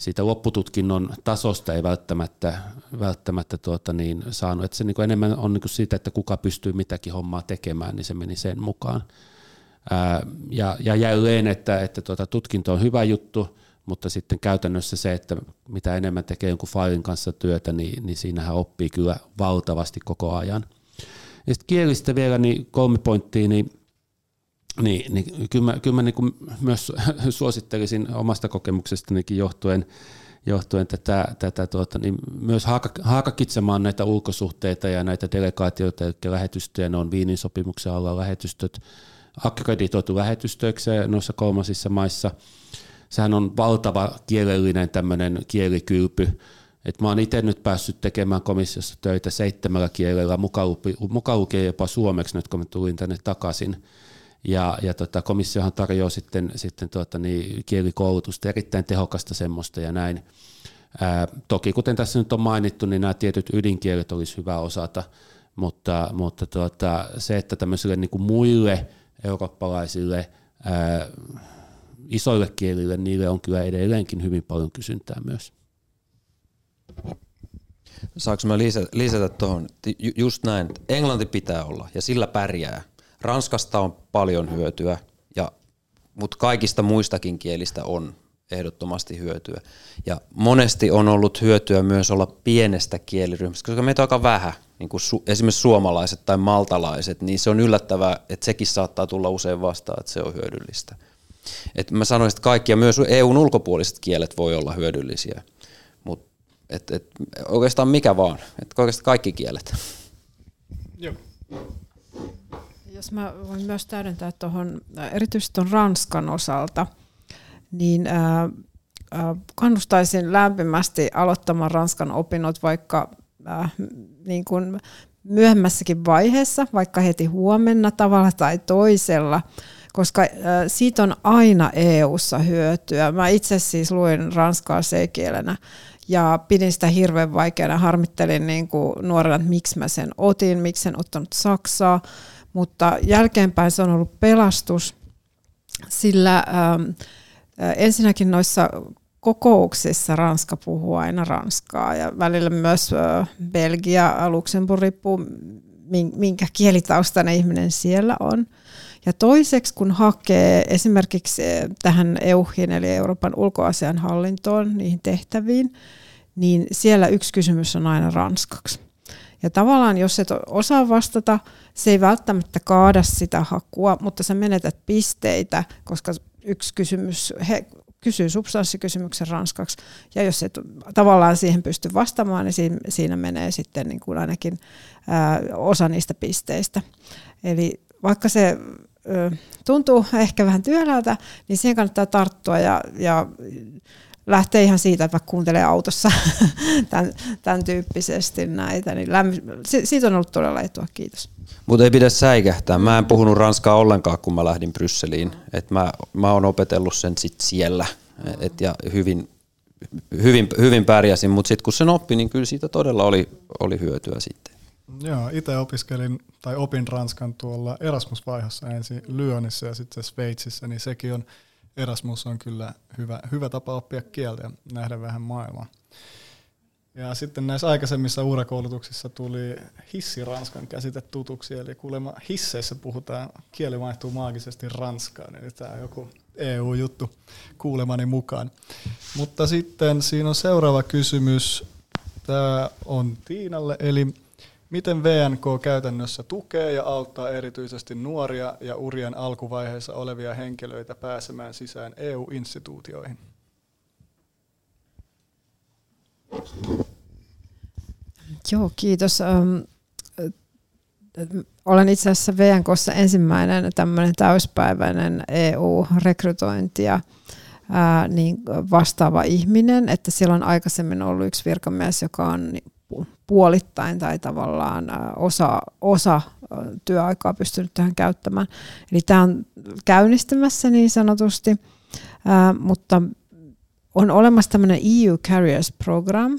siitä loppututkinnon tasosta ei välttämättä, välttämättä tuota niin, saanut. Että se niin enemmän on niin siitä, että kuka pystyy mitäkin hommaa tekemään, niin se meni sen mukaan. Ää, ja, ja jälleen, että, että tuota, tutkinto on hyvä juttu, mutta sitten käytännössä se, että mitä enemmän tekee jonkun failin kanssa työtä, niin, niin siinähän oppii kyllä valtavasti koko ajan. Ja sitten kielistä vielä niin kolme pointtia, niin niin, niin kyllä mä, kyllä mä niin kuin myös suosittelisin omasta kokemuksestanikin johtuen, johtuen tätä, tätä tuota, niin myös haakakitsemaan näitä ulkosuhteita ja näitä delegaatioita, eli lähetystöjä, ne on Viinin sopimuksen alla lähetystöt, akkreditoitu lähetystöiksi noissa kolmasissa maissa. Sehän on valtava kielellinen tämmöinen kielikylpy, et mä oon itse nyt päässyt tekemään komissiossa töitä seitsemällä kielellä, mukaan lukien jopa suomeksi nyt kun mä tulin tänne takaisin ja, ja tota, komissiohan tarjoaa sitten, sitten tuota, niin, kielikoulutusta, erittäin tehokasta semmoista ja näin. Ää, toki kuten tässä nyt on mainittu, niin nämä tietyt ydinkielet olisi hyvä osata, mutta, mutta tuota, se, että tämmöisille niin kuin muille eurooppalaisille ää, isoille kielille, niille on kyllä edelleenkin hyvin paljon kysyntää myös. Saanko mä lisätä, lisätä tuohon, just näin, että englanti pitää olla ja sillä pärjää. Ranskasta on paljon hyötyä, ja, mutta kaikista muistakin kielistä on. ehdottomasti hyötyä. Ja monesti on ollut hyötyä myös olla pienestä kieliryhmästä, koska meitä on aika vähän, niin kuin su- esimerkiksi suomalaiset tai maltalaiset, niin se on yllättävää, että sekin saattaa tulla usein vastaan, että se on hyödyllistä. Et mä sanoisin, että kaikki ja myös EUn ulkopuoliset kielet voi olla hyödyllisiä, mutta et, et, oikeastaan mikä vaan, et oikeastaan kaikki kielet. Joo. Jos mä voin myös täydentää tuohon, erityisesti tuon Ranskan osalta, niin ää, ää, kannustaisin lämpimästi aloittamaan Ranskan opinnot vaikka ää, niin kuin myöhemmässäkin vaiheessa, vaikka heti huomenna tavalla tai toisella, koska siitä on aina EU-ssa hyötyä. Mä itse siis luin ranskaa C-kielenä ja pidin sitä hirveän vaikeana. Harmittelin niin kuin nuorena, että miksi mä sen otin, miksi en ottanut Saksaa, mutta jälkeenpäin se on ollut pelastus, sillä ähm, ensinnäkin noissa kokouksissa Ranska puhuu aina ranskaa ja välillä myös äh, Belgia, Luxemburg riippuu minkä kielitaustainen ihminen siellä on. Ja toiseksi, kun hakee esimerkiksi eh, tähän EUHin eli Euroopan ulkoasian hallintoon, niihin tehtäviin, niin siellä yksi kysymys on aina ranskaksi. Ja tavallaan, jos et osaa vastata, se ei välttämättä kaada sitä hakua, mutta sä menetät pisteitä, koska yksi kysymys, he kysyy substanssikysymyksen ranskaksi, ja jos et tavallaan siihen pysty vastaamaan, niin siinä, menee sitten niin kuin ainakin osa niistä pisteistä. Eli vaikka se tuntuu ehkä vähän työläältä, niin siihen kannattaa tarttua ja, ja lähtee ihan siitä, että vaikka kuuntelee autossa tämän, tämän tyyppisesti näitä, niin lämmin, siitä on ollut todella etua, kiitos. Mutta ei pidä säikähtää. Mä en puhunut ranskaa ollenkaan, kun mä lähdin Brysseliin. Et mä, mä oon opetellut sen sit siellä et, ja hyvin, hyvin, hyvin pärjäsin, mutta sitten kun sen oppi, niin kyllä siitä todella oli, oli hyötyä sitten. Joo, itse opiskelin tai opin Ranskan tuolla Erasmus-vaiheessa ensin Lyonissa ja sitten Sveitsissä, niin sekin on, Erasmus on kyllä hyvä, hyvä tapa oppia kieltä ja nähdä vähän maailmaa. Ja sitten näissä aikaisemmissa urakoulutuksissa tuli hissi ranskan käsite tutuksi, eli kuulemma hisseissä puhutaan, kieli vaihtuu maagisesti ranskaan, eli tämä on joku EU-juttu kuulemani mukaan. Mutta sitten siinä on seuraava kysymys, tämä on Tiinalle, eli Miten VNK käytännössä tukee ja auttaa erityisesti nuoria ja urien alkuvaiheessa olevia henkilöitä pääsemään sisään EU-instituutioihin? Joo, kiitos. Olen itse asiassa VNKssa ensimmäinen tämmöinen täyspäiväinen EU-rekrytointia niin vastaava ihminen, että siellä on aikaisemmin ollut yksi virkamies, joka on puolittain tai tavallaan osa, osa työaikaa pystynyt tähän käyttämään. Eli tämä on käynnistymässä niin sanotusti, mutta on olemassa tämmöinen EU Careers Program,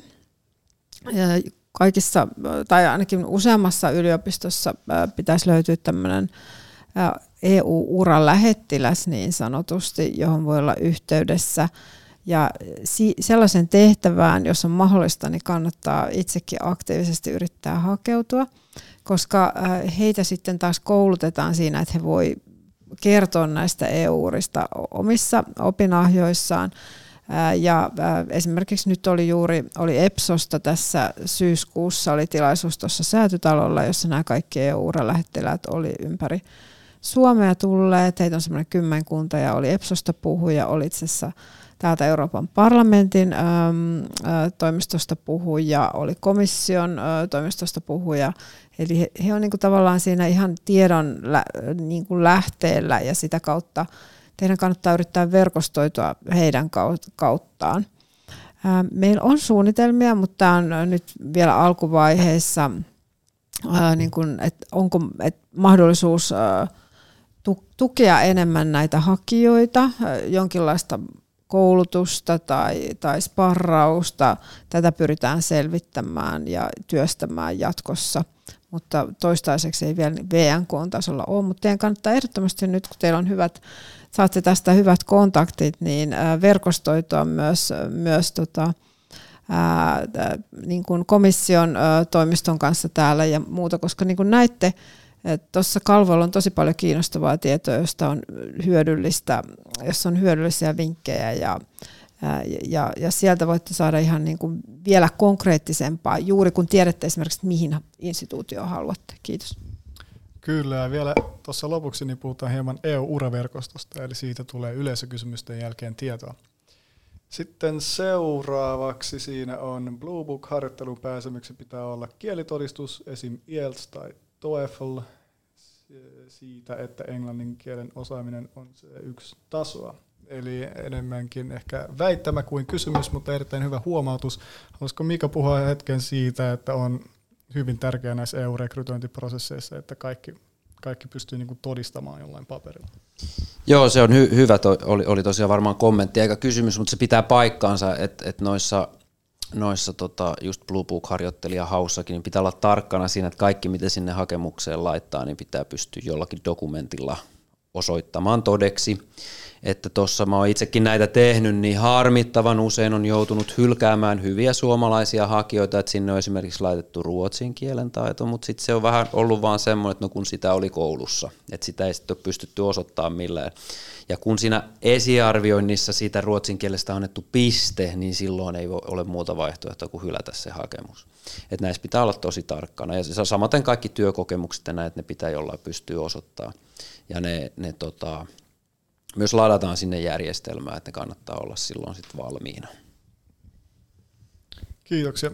kaikissa, tai ainakin useammassa yliopistossa pitäisi löytyä tämmöinen EU-uran lähettiläs niin sanotusti, johon voi olla yhteydessä – ja sellaisen tehtävään, jos on mahdollista, niin kannattaa itsekin aktiivisesti yrittää hakeutua, koska äh, heitä sitten taas koulutetaan siinä, että he voi kertoa näistä EU-urista omissa opinahjoissaan. Äh, ja äh, esimerkiksi nyt oli juuri oli EPSOsta tässä syyskuussa oli tilaisuus tuossa säätytalolla, jossa nämä kaikki EU-lähettiläät oli ympäri Suomea tulleet. Heitä on semmoinen kymmenkunta ja oli EPSOsta puhuja, oli itse asiassa täältä Euroopan parlamentin äm, ä, toimistosta puhuja, oli komission ä, toimistosta puhuja. Eli he, he on niin kuin tavallaan siinä ihan tiedon lä, niin kuin lähteellä ja sitä kautta teidän kannattaa yrittää verkostoitua heidän kauttaan. Ä, meillä on suunnitelmia, mutta tämä on nyt vielä alkuvaiheessa, niin kuin, että onko et mahdollisuus tukea enemmän näitä hakijoita, jonkinlaista koulutusta tai, tai sparrausta. Tätä pyritään selvittämään ja työstämään jatkossa, mutta toistaiseksi ei vielä VNK-tasolla ole, mutta teidän kannattaa ehdottomasti nyt, kun teillä on hyvät, saatte tästä hyvät kontaktit, niin verkostoitua myös, myös tota, ää, niin kuin komission ää, toimiston kanssa täällä ja muuta, koska niin kuin näitte, Tuossa kalvolla on tosi paljon kiinnostavaa tietoa, josta on hyödyllistä, jossa on hyödyllisiä vinkkejä ja, ja, ja sieltä voitte saada ihan niin kuin vielä konkreettisempaa, juuri kun tiedätte esimerkiksi, mihin instituutioon haluatte. Kiitos. Kyllä, ja vielä tuossa lopuksi niin puhutaan hieman EU-uraverkostosta, eli siitä tulee yleisökysymysten jälkeen tietoa. Sitten seuraavaksi siinä on Blue Book-harjoittelun pääsemyksi pitää olla kielitodistus, esim. IELTS tai TOEFL, siitä, että englannin kielen osaaminen on se yksi tasoa. Eli enemmänkin ehkä väittämä kuin kysymys, mutta erittäin hyvä huomautus. Haluaisiko Mika puhua hetken siitä, että on hyvin tärkeää näissä EU-rekrytointiprosesseissa, että kaikki, kaikki pystyy niin todistamaan jollain paperilla. Joo, se on hy- hyvä, oli, oli tosiaan varmaan kommentti eikä kysymys, mutta se pitää paikkaansa, että, että noissa, noissa tota, just Blue Book-harjoittelija haussakin, niin pitää olla tarkkana siinä, että kaikki mitä sinne hakemukseen laittaa, niin pitää pystyä jollakin dokumentilla osoittamaan todeksi että tuossa mä oon itsekin näitä tehnyt, niin harmittavan usein on joutunut hylkäämään hyviä suomalaisia hakijoita, että sinne on esimerkiksi laitettu ruotsin kielen taito, mutta sitten se on vähän ollut vaan semmoinen, että no kun sitä oli koulussa, että sitä ei sitten ole pystytty osoittamaan millään. Ja kun siinä esiarvioinnissa siitä ruotsin kielestä annettu piste, niin silloin ei ole muuta vaihtoehtoa kuin hylätä se hakemus. Että näissä pitää olla tosi tarkkana. Ja samaten kaikki työkokemukset ja näitä ne pitää jollain pystyä osoittamaan. Ja ne, ne tota, myös ladataan sinne järjestelmään, että kannattaa olla silloin sitten valmiina. Kiitoksia.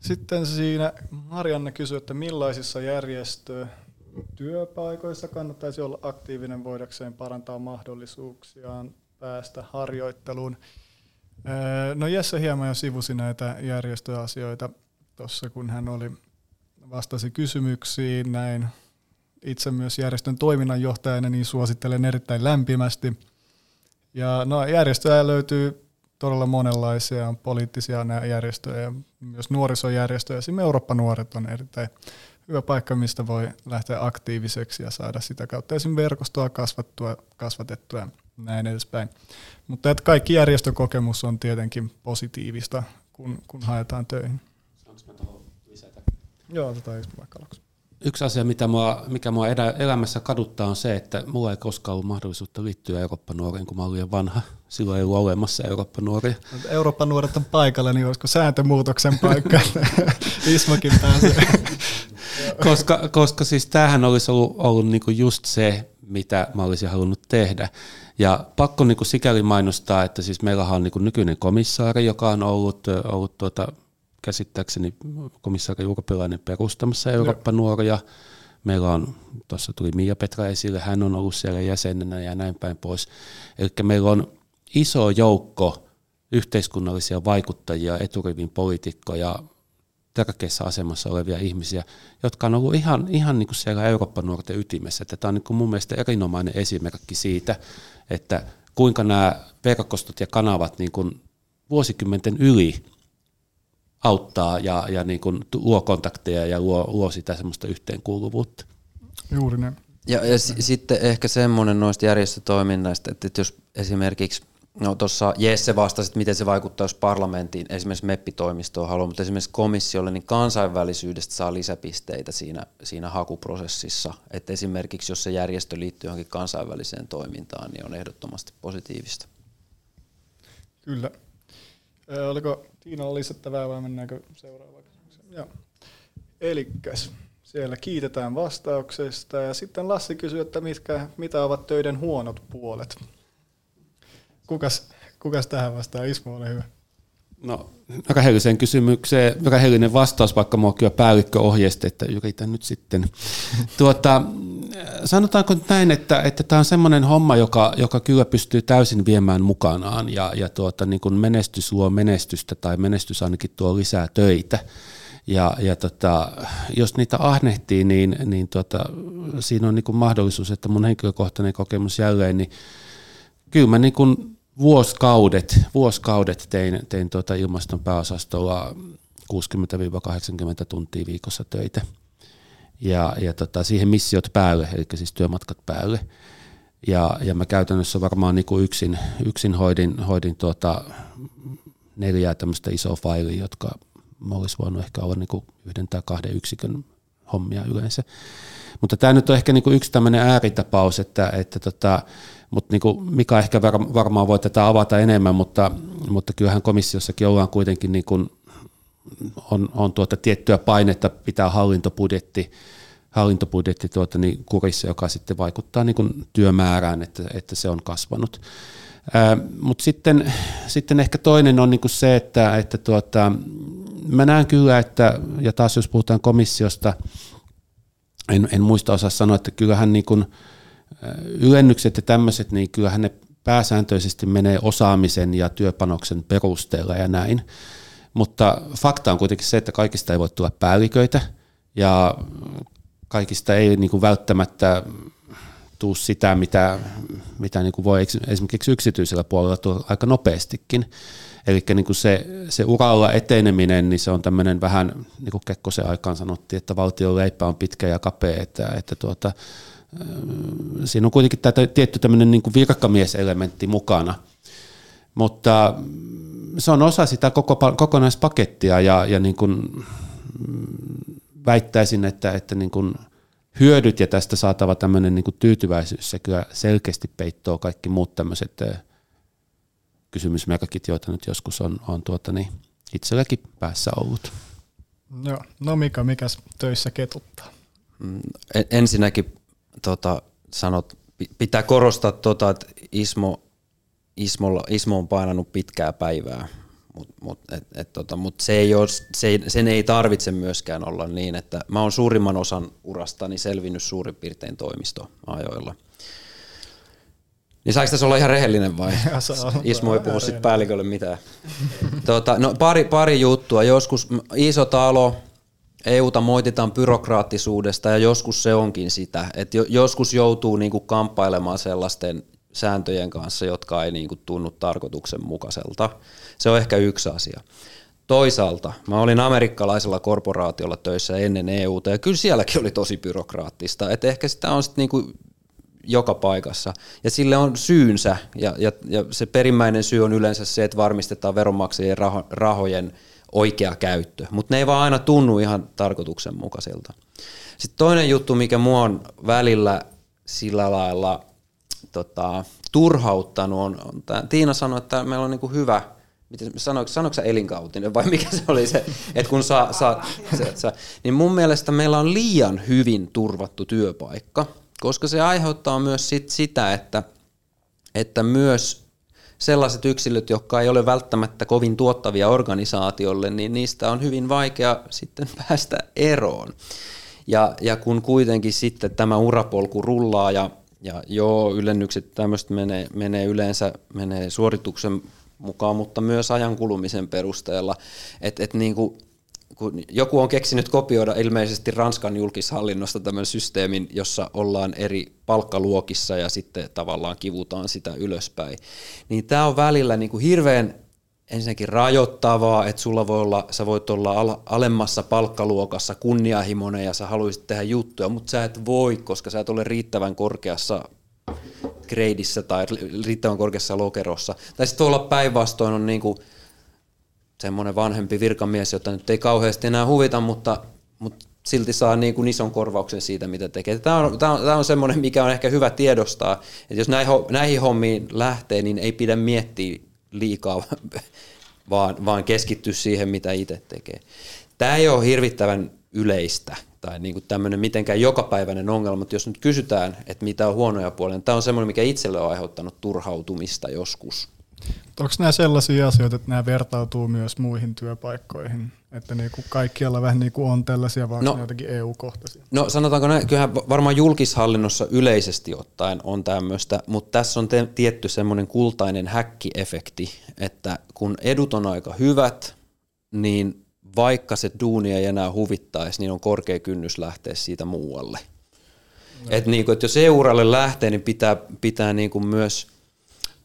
Sitten siinä Marianne kysyi, että millaisissa järjestötyöpaikoissa kannattaisi olla aktiivinen voidakseen parantaa mahdollisuuksiaan päästä harjoitteluun. No Jesse hieman jo sivusi näitä järjestöasioita tuossa, kun hän oli vastasi kysymyksiin näin itse myös järjestön toiminnanjohtajana, niin suosittelen erittäin lämpimästi. Ja no, järjestöjä löytyy todella monenlaisia, on poliittisia järjestöjä ja myös nuorisojärjestöjä. Esimerkiksi Eurooppa-nuoret on erittäin hyvä paikka, mistä voi lähteä aktiiviseksi ja saada sitä kautta esimerkiksi verkostoa kasvattua, kasvatettua ja näin edespäin. Mutta että kaikki järjestökokemus on tietenkin positiivista, kun, kun haetaan töihin. Saanko mä tuohon lisätä? Joo, tota vaikka aluksi yksi asia, mitä mua, mikä mua elämässä kaduttaa, on se, että mulla ei koskaan ollut mahdollisuutta liittyä Eurooppa-nuoriin, kun mä olin vanha. Silloin ei ollut olemassa Eurooppa-nuoria. Eurooppa-nuoret on paikalla, niin olisiko sääntömuutoksen paikka, Ismakin pääsee. koska, koska siis tämähän olisi ollut, ollut niinku just se, mitä mä olisin halunnut tehdä. Ja pakko niinku sikäli mainostaa, että siis meillä on niinku nykyinen komissaari, joka on ollut, ollut tuota, käsittääkseni komissaari Urpilainen perustamassa Eurooppa-nuoria. Meillä on, tuossa tuli Mia Petra esille, hän on ollut siellä jäsenenä ja näin päin pois. Eli meillä on iso joukko yhteiskunnallisia vaikuttajia, eturivin poliitikkoja, tärkeässä asemassa olevia ihmisiä, jotka on ollut ihan, ihan niin kuin siellä Eurooppa-nuorten ytimessä. Tämä on niin kuin mun mielestä erinomainen esimerkki siitä, että kuinka nämä verkostot ja kanavat niin kuin vuosikymmenten yli auttaa ja, ja niin kuin luo kontakteja ja luo, luo sitä semmoista yhteenkuuluvuutta. Juuri näin. Ja, ja s- sitten ehkä semmoinen noista järjestötoiminnasta, että, että jos esimerkiksi No tuossa Jesse vastasi, että miten se vaikuttaa, jos parlamenttiin, esimerkiksi MEPPI-toimistoon haluaa, mutta esimerkiksi komissiolle, niin kansainvälisyydestä saa lisäpisteitä siinä, siinä hakuprosessissa. Että esimerkiksi jos se järjestö liittyy johonkin kansainväliseen toimintaan, niin on ehdottomasti positiivista. Kyllä. Oliko Tiina lisättävää vai mennäänkö seuraavaan kysymykseen? Joo. Siellä kiitetään vastauksesta ja sitten Lassi kysyy, että mitkä, mitä ovat töiden huonot puolet. Kukas, kukas tähän vastaa? Ismo, ole hyvä. No, rehelliseen kysymykseen, rehellinen vastaus, vaikka mua kyllä päällikkö ohjeisti, että yritän nyt sitten. Tuota, sanotaanko näin, että, että tämä on semmoinen homma, joka, joka kyllä pystyy täysin viemään mukanaan ja, ja tuota, niin kuin menestys luo menestystä tai menestys ainakin tuo lisää töitä. Ja, ja tota, jos niitä ahnehtii, niin, niin tuota, siinä on niin kuin mahdollisuus, että mun henkilökohtainen kokemus jälleen, niin kyllä mä niin kuin vuosikaudet, vuosikaudet tein, tein tuota ilmaston pääosastolla 60-80 tuntia viikossa töitä. Ja, ja tota, siihen missiot päälle, eli siis työmatkat päälle. Ja, ja mä käytännössä varmaan niin kuin yksin, yksin hoidin, hoidin tuota neljää tämmöistä isoa failia, jotka mä olisi voinut ehkä olla niin kuin yhden tai kahden yksikön hommia yleensä. Mutta tämä nyt on ehkä niin kuin yksi tämmöinen ääritapaus, että, että tota, mutta niin kuin Mika ehkä varmaan voi tätä avata enemmän, mutta, mutta kyllähän komissiossakin ollaan kuitenkin niin kuin, on, on tuota tiettyä painetta pitää hallintobudjetti, hallintobudjetti tuota niin kurissa, joka sitten vaikuttaa niin kuin työmäärään, että, että se on kasvanut. Mutta sitten, sitten ehkä toinen on niin kuin se, että, että tuota, mä näen kyllä, että, ja taas jos puhutaan komissiosta, en, en muista osaa sanoa, että kyllähän niin kuin, ylennykset ja tämmöiset, niin kyllähän ne pääsääntöisesti menee osaamisen ja työpanoksen perusteella ja näin. Mutta fakta on kuitenkin se, että kaikista ei voi tulla päälliköitä ja kaikista ei niin kuin välttämättä tuu sitä, mitä, mitä niin kuin voi esimerkiksi yksityisellä puolella tulla aika nopeastikin. Eli niin se, se uralla eteneminen, niin se on tämmöinen vähän, niin kuin Kekkosen aikaan sanottiin, että valtion leipä on pitkä ja kapea, että, että tuota, siinä on kuitenkin tämä tietty tämmöinen niin virkamieselementti mukana. Mutta se on osa sitä koko, kokonaispakettia ja, ja niin kuin väittäisin, että, että niin kuin hyödyt ja tästä saatava tämmöinen niin kuin tyytyväisyys, se kyllä selkeästi peittoo kaikki muut tämmöiset kysymysmerkit, joita nyt joskus on, on tuota, niin itselläkin päässä ollut. Joo. No Mika, mikäs töissä ketuttaa? Mm, ensinnäkin tota, sanot, pitää korostaa, tota, että Ismo, Ismolla, Ismo on painanut pitkää päivää, mutta mut, et, et, tota, mut se ei ole, se ei, sen ei tarvitse myöskään olla niin, että mä oon suurimman osan urastani selvinnyt suurin piirtein toimistoajoilla. Niin saiko tässä olla ihan rehellinen vai? Ismo ei puhu sitten päällikölle mitään. Tota, no, pari, pari juttua. Joskus iso talo, EUta moititaan byrokraattisuudesta ja joskus se onkin sitä, että joskus joutuu niinku kamppailemaan sellaisten sääntöjen kanssa, jotka ei niinku tunnu tarkoituksenmukaiselta. Se on ehkä yksi asia. Toisaalta mä olin amerikkalaisella korporaatiolla töissä ennen EUta ja kyllä sielläkin oli tosi byrokraattista, että ehkä sitä on sitten niinku joka paikassa. Ja sille on syynsä ja, ja, ja se perimmäinen syy on yleensä se, että varmistetaan veronmaksajien raho, rahojen – oikea käyttö, mutta ne ei vaan aina tunnu ihan tarkoituksenmukaisilta. Sitten toinen juttu, mikä mua on välillä sillä lailla tota, turhauttanut, on, on tää, Tiina sanoi, että meillä on niinku hyvä, miten, sanoiko, sanoiko elinkautinen vai mikä se oli se, että kun saa, saa se, se, niin mun mielestä meillä on liian hyvin turvattu työpaikka, koska se aiheuttaa myös sit sitä, että, että myös sellaiset yksilöt, jotka ei ole välttämättä kovin tuottavia organisaatiolle, niin niistä on hyvin vaikea sitten päästä eroon. Ja, ja kun kuitenkin sitten tämä urapolku rullaa ja, ja joo, ylennykset tämmöistä menee, menee yleensä menee suorituksen mukaan, mutta myös ajan kulumisen perusteella. Että et niin kun joku on keksinyt kopioida ilmeisesti Ranskan julkishallinnosta tämän systeemin, jossa ollaan eri palkkaluokissa ja sitten tavallaan kivutaan sitä ylöspäin, niin tämä on välillä niin kuin hirveän ensinnäkin rajoittavaa, että sulla voi olla, sä voit olla alemmassa palkkaluokassa kunnianhimoinen ja sä haluaisit tehdä juttuja, mutta sä et voi, koska sä et ole riittävän korkeassa greidissä tai riittävän korkeassa lokerossa. Tai sitten voi olla päinvastoin on niin kuin semmoinen vanhempi virkamies, jota nyt ei kauheasti enää huvita, mutta, mutta silti saa niin kuin ison korvauksen siitä, mitä tekee. Tämä on, tämä on, tämä on semmoinen, mikä on ehkä hyvä tiedostaa, että jos näihin, näihin hommiin lähtee, niin ei pidä miettiä liikaa, vaan, vaan keskittyä siihen, mitä itse tekee. Tämä ei ole hirvittävän yleistä tai niin kuin tämmöinen mitenkään jokapäiväinen ongelma, mutta jos nyt kysytään, että mitä on huonoja puolia, niin tämä on semmoinen, mikä itselle on aiheuttanut turhautumista joskus. Onko nämä sellaisia asioita, että nämä vertautuu myös muihin työpaikkoihin? Että niin kuin kaikkialla vähän niin kuin on tällaisia, vaan no, jotenkin EU-kohtaisia? No sanotaanko näin, kyllähän varmaan julkishallinnossa yleisesti ottaen on tämmöistä, mutta tässä on te- tietty semmoinen kultainen häkkiefekti, että kun edut on aika hyvät, niin vaikka se duuni ei enää huvittaisi, niin on korkea kynnys lähteä siitä muualle. No. Et niin kuin, että jos EU-uralle lähtee, niin pitää, pitää niin kuin myös –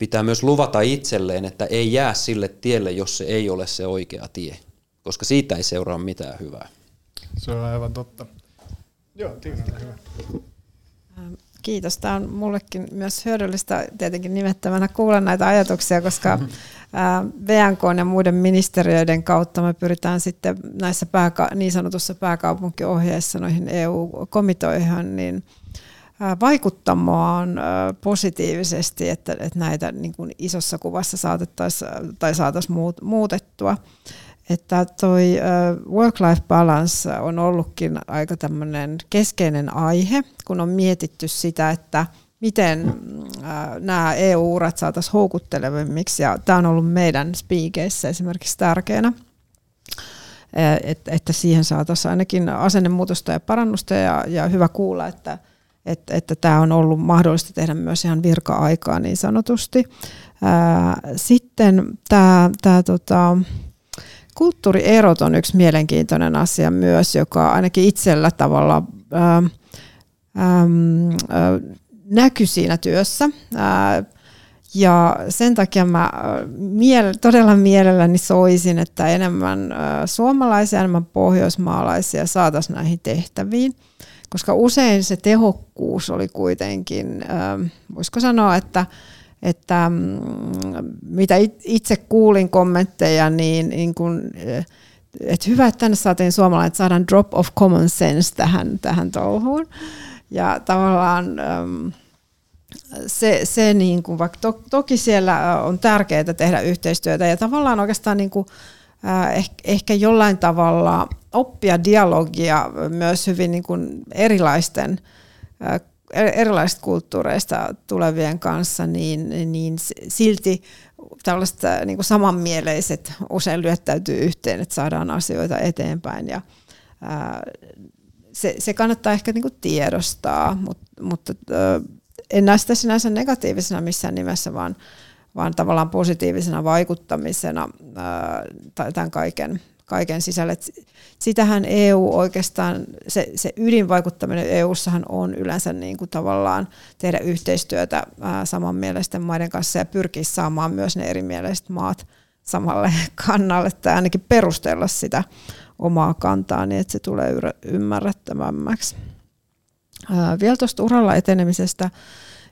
pitää myös luvata itselleen, että ei jää sille tielle, jos se ei ole se oikea tie, koska siitä ei seuraa mitään hyvää. Se on aivan totta. Joo, Tiina, hyvä. Ähm, Kiitos. Tämä on mullekin myös hyödyllistä tietenkin nimettävänä kuulla näitä ajatuksia, koska VNK ja muiden ministeriöiden kautta me pyritään sitten näissä pääka- niin sanotussa pääkaupunkiohjeissa noihin EU-komitoihin niin vaikuttamaan positiivisesti, että, että näitä niin kuin isossa kuvassa saatettaisiin tai muutettua. Että toi work-life balance on ollutkin aika tämmöinen keskeinen aihe, kun on mietitty sitä, että miten nämä EU-urat saataisiin houkuttelevimmiksi. Ja tämä on ollut meidän speakeissä esimerkiksi tärkeänä, että, että siihen saataisiin ainakin asennemuutosta ja parannusta ja, ja hyvä kuulla, että, että, että tämä on ollut mahdollista tehdä myös ihan virka-aikaa niin sanotusti. Sitten tämä, tämä tota, kulttuurierot on yksi mielenkiintoinen asia myös, joka ainakin itsellä tavalla ää, ää, näkyy siinä työssä. Ää, ja sen takia mä todella mielelläni soisin, että enemmän suomalaisia, enemmän pohjoismaalaisia saataisiin näihin tehtäviin. Koska usein se tehokkuus oli kuitenkin, ää, voisiko sanoa, että että mm, mitä itse kuulin kommentteja, niin, niin kun, eh, että hyvä, että tänne saatiin suomalainen, että saadaan drop of common sense tähän, tähän touhuun. Ja tavallaan mm, se, se niin kuin, vaikka to, toki siellä on tärkeää tehdä yhteistyötä ja tavallaan oikeastaan niin kuin, ehkä, jollain tavalla oppia dialogia myös hyvin niin kuin erilaisten erilaisista kulttuureista tulevien kanssa, niin, niin silti tällaiset niin kuin samanmieleiset usein lyöttäytyy yhteen, että saadaan asioita eteenpäin. Ja, ää, se, se kannattaa ehkä niin kuin tiedostaa, mutta, mutta ää, en näe sitä sinänsä negatiivisena missään nimessä, vaan, vaan tavallaan positiivisena vaikuttamisena tämän kaiken kaiken sisälle. Sitähän EU oikeastaan, se, se ydinvaikuttaminen EU-ssahan on yleensä niin kuin tavallaan tehdä yhteistyötä ää, samanmielisten maiden kanssa ja pyrkiä saamaan myös ne erimieliset maat samalle kannalle tai ainakin perustella sitä omaa kantaa niin, että se tulee ymmärrettävämmäksi. Vielä tuosta uralla etenemisestä.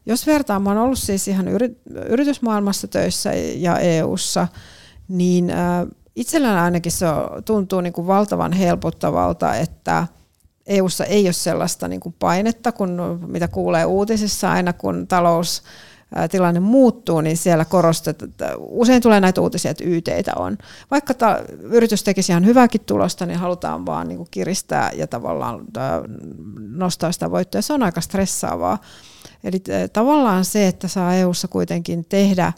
Jos vertaan, mä oon ollut siis ihan yritysmaailmassa töissä ja EU:ssa, niin Itsellään ainakin se tuntuu niin kuin valtavan helpottavalta, että EUssa ei ole sellaista niin kuin painetta, kun mitä kuulee uutisissa aina, kun talous tilanne muuttuu, niin siellä korostetaan, usein tulee näitä uutisia, että YTitä on. Vaikka ta, yritys tekisi ihan hyvääkin tulosta, niin halutaan vaan niin kuin kiristää ja tavallaan nostaa sitä voittoa. Se on aika stressaavaa. Eli tavallaan se, että saa EUssa kuitenkin tehdä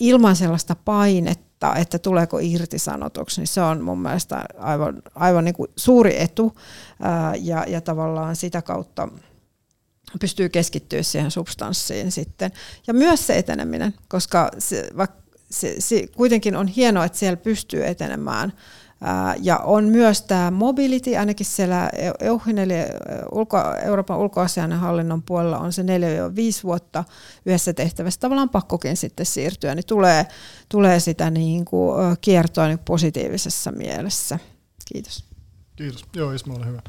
ilman sellaista painetta, että tuleeko irtisanotuksi, niin se on mun mielestä aivan, aivan niin kuin suuri etu ja, ja tavallaan sitä kautta pystyy keskittyä siihen substanssiin sitten. Ja myös se eteneminen, koska se, se, se kuitenkin on hienoa, että siellä pystyy etenemään ja on myös tämä mobility, ainakin siellä EUHin eli ulko, Euroopan hallinnon puolella on se 4-5 vuotta yhdessä tehtävässä. Tavallaan pakkokin sitten siirtyä, niin tulee, tulee sitä niin kuin kiertoa niin positiivisessa mielessä. Kiitos. Kiitos. Joo, Ismo, ole hyvä.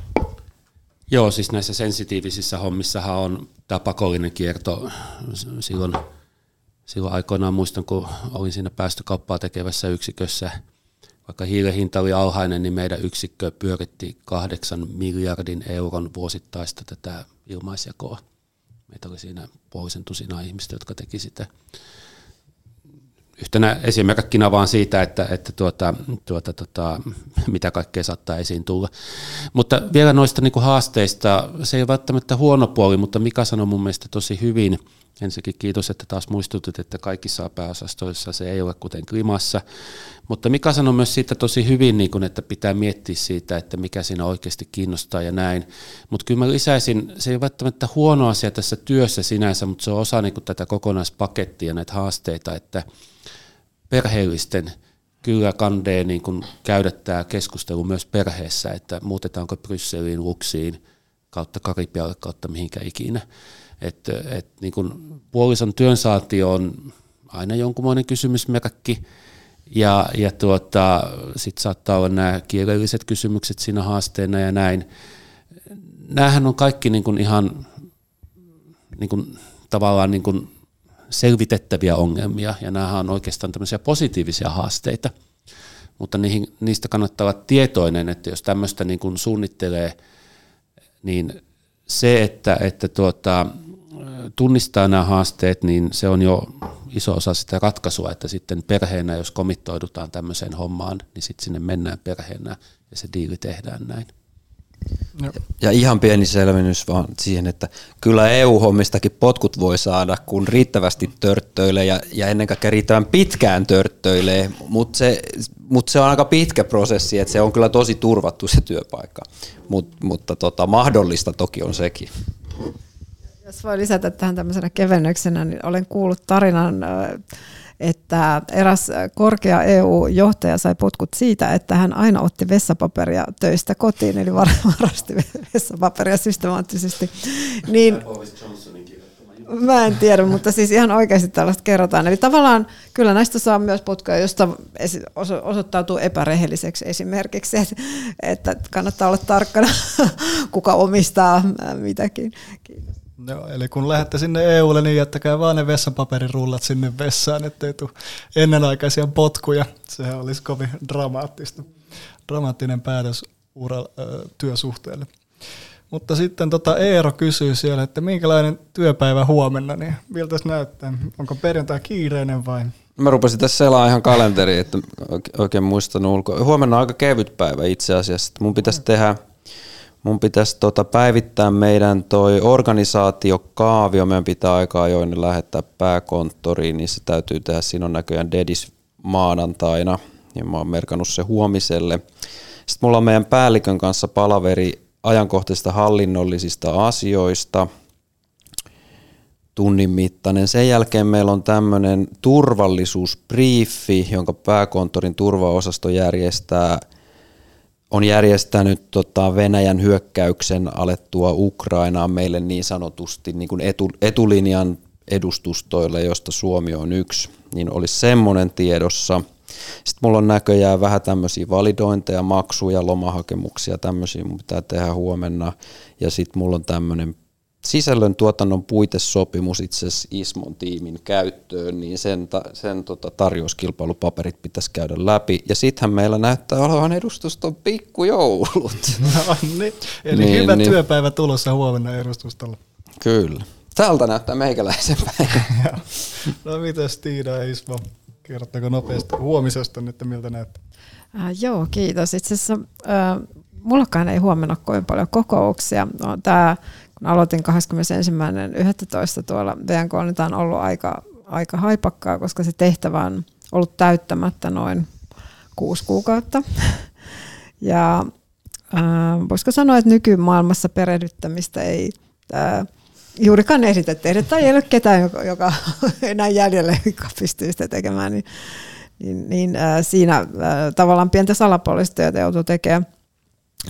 Joo, siis näissä sensitiivisissä hommissahan on tämä pakollinen kierto silloin, silloin aikoinaan muistan, kun olin siinä päästökauppaa tekevässä yksikössä – vaikka hiilen hinta oli alhainen, niin meidän yksikkö pyöritti kahdeksan miljardin euron vuosittaista tätä ilmaisjakoa. Meitä oli siinä puolisen tusinaa ihmistä, jotka teki sitä. Yhtenä esimerkkinä vaan siitä, että, että tuota, tuota, tuota, mitä kaikkea saattaa esiin tulla. Mutta vielä noista niin haasteista, se ei ole välttämättä huono puoli, mutta Mika sanoi mun mielestä tosi hyvin – Ensinnäkin kiitos, että taas muistutit, että kaikissa pääosastoissa se ei ole kuten klimassa. Mutta Mika sanoi myös siitä tosi hyvin, niin kun, että pitää miettiä siitä, että mikä siinä oikeasti kiinnostaa ja näin. Mutta kyllä mä lisäisin, se ei ole välttämättä huono asia tässä työssä sinänsä, mutta se on osa niin tätä kokonaispakettia, näitä haasteita, että perheellisten kyllä kandee niin kun käydä tämä keskustelu myös perheessä, että muutetaanko Brysseliin, Luksiin, kautta Karibialle, kautta mihinkä ikinä. Että et, niin kun puolison työnsaanti on aina jonkunmoinen kysymysmerkki, ja, ja tuota, sitten saattaa olla nämä kielelliset kysymykset siinä haasteena ja näin. Nämähän on kaikki niin kuin ihan niin kuin, tavallaan niin kuin selvitettäviä ongelmia, ja nämä on oikeastaan tämmöisiä positiivisia haasteita. Mutta niihin, niistä kannattaa olla tietoinen, että jos tämmöistä niin kuin suunnittelee, niin se, että, että tuota, tunnistaa nämä haasteet, niin se on jo iso osa sitä ratkaisua, että sitten perheenä, jos komittoidutaan tämmöiseen hommaan, niin sitten sinne mennään perheenä ja se diili tehdään näin. Ja, ja ihan pieni selvennys vaan siihen, että kyllä EU-hommistakin potkut voi saada, kun riittävästi törttöilee ja, ja ennen kaikkea riittävän pitkään törttöilee, mutta se, mut se on aika pitkä prosessi, että se on kyllä tosi turvattu se työpaikka, Mut, mutta tota, mahdollista toki on sekin. Jos voi lisätä tähän tämmöisenä kevennyksenä, niin olen kuullut tarinan että eräs korkea EU-johtaja sai potkut siitä, että hän aina otti vessapaperia töistä kotiin, eli varasti vessapaperia systemaattisesti. Niin, Mä en tiedä, mutta siis ihan oikeasti tällaista kerrotaan. Eli tavallaan kyllä näistä saa myös putkoja, josta osoittautuu epärehelliseksi esimerkiksi, että kannattaa olla tarkkana, kuka omistaa mitäkin. Kiitos. Joo, eli kun lähdette sinne EUlle, niin jättäkää vaan ne vessapaperirullat sinne vessaan, ettei tule ennenaikaisia potkuja. Sehän olisi kovin dramaattista. Dramaattinen päätös ura, työsuhteelle. Mutta sitten tota Eero kysyy siellä, että minkälainen työpäivä huomenna, niin miltä näyttää? Onko perjantai kiireinen vai? Mä rupesin tässä selaa ihan kalenteri, että oikein muistan ulkoa. Huomenna on aika kevyt päivä itse asiassa. Mun pitäisi tehdä mun pitäisi tota päivittää meidän toi organisaatiokaavio, meidän pitää aika ajoin lähettää pääkonttoriin, niin se täytyy tehdä, siinä on näköjään dedis maanantaina, ja mä oon merkannut se huomiselle. Sitten mulla on meidän päällikön kanssa palaveri ajankohtaisista hallinnollisista asioista, tunnin mittainen. Sen jälkeen meillä on tämmöinen turvallisuusbriefi, jonka pääkonttorin turvaosasto järjestää – on järjestänyt tota Venäjän hyökkäyksen alettua Ukrainaan meille niin sanotusti niin kuin etu, etulinjan edustustoille, josta Suomi on yksi, niin olisi semmoinen tiedossa. Sitten mulla on näköjään vähän tämmöisiä validointeja, maksuja, lomahakemuksia, tämmöisiä mun pitää tehdä huomenna. Ja sitten mulla on tämmöinen sisällön tuotannon puitesopimus itse asiassa Ismon tiimin käyttöön, niin sen, ta, sen tota, tarjouskilpailupaperit pitäisi käydä läpi. Ja sittenhän meillä näyttää olevan edustuston pikkujoulut. No niin, eli niin, hyvä niin. työpäivä tulossa huomenna edustustolla. Kyllä. Tältä näyttää meikäläisen päivä. no mitäs Tiina ja Ismo, kerrottako nopeasti huomisesta nyt, miltä näyttää? Äh, joo, kiitos. Itse asiassa äh, mullakaan ei huomenna kovin paljon kokouksia. No, Tämä kun aloitin 21.11. tuolla VNK, niin tämä on ollut aika, aika haipakkaa, koska se tehtävä on ollut täyttämättä noin kuusi kuukautta. Ja äh, voisiko sanoa, että nykymaailmassa perehdyttämistä ei äh, juurikaan ehditä tehdä, tai ei ole ketään, joka, joka enää jäljellä, joka pystyy sitä tekemään, niin, niin, niin äh, siinä äh, tavallaan pientä salapoliisityötä joutuu tekemään.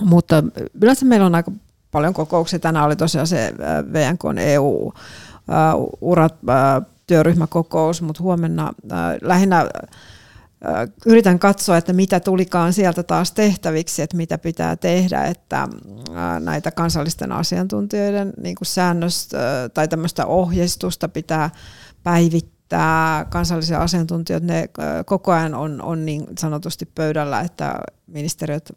Mutta yleensä meillä on aika paljon kokouksia. Tänään oli tosiaan se äh, VNK EU äh, urat äh, työryhmäkokous, mutta huomenna lähinnä yritän katsoa, että mitä tulikaan sieltä taas tehtäviksi, että mitä pitää tehdä, että näitä kansallisten asiantuntijoiden niin kuin säännöstä tai tämmöistä ohjeistusta pitää päivittää. Kansallisia asiantuntijoita, ne koko ajan on, on niin sanotusti pöydällä, että ministeriöt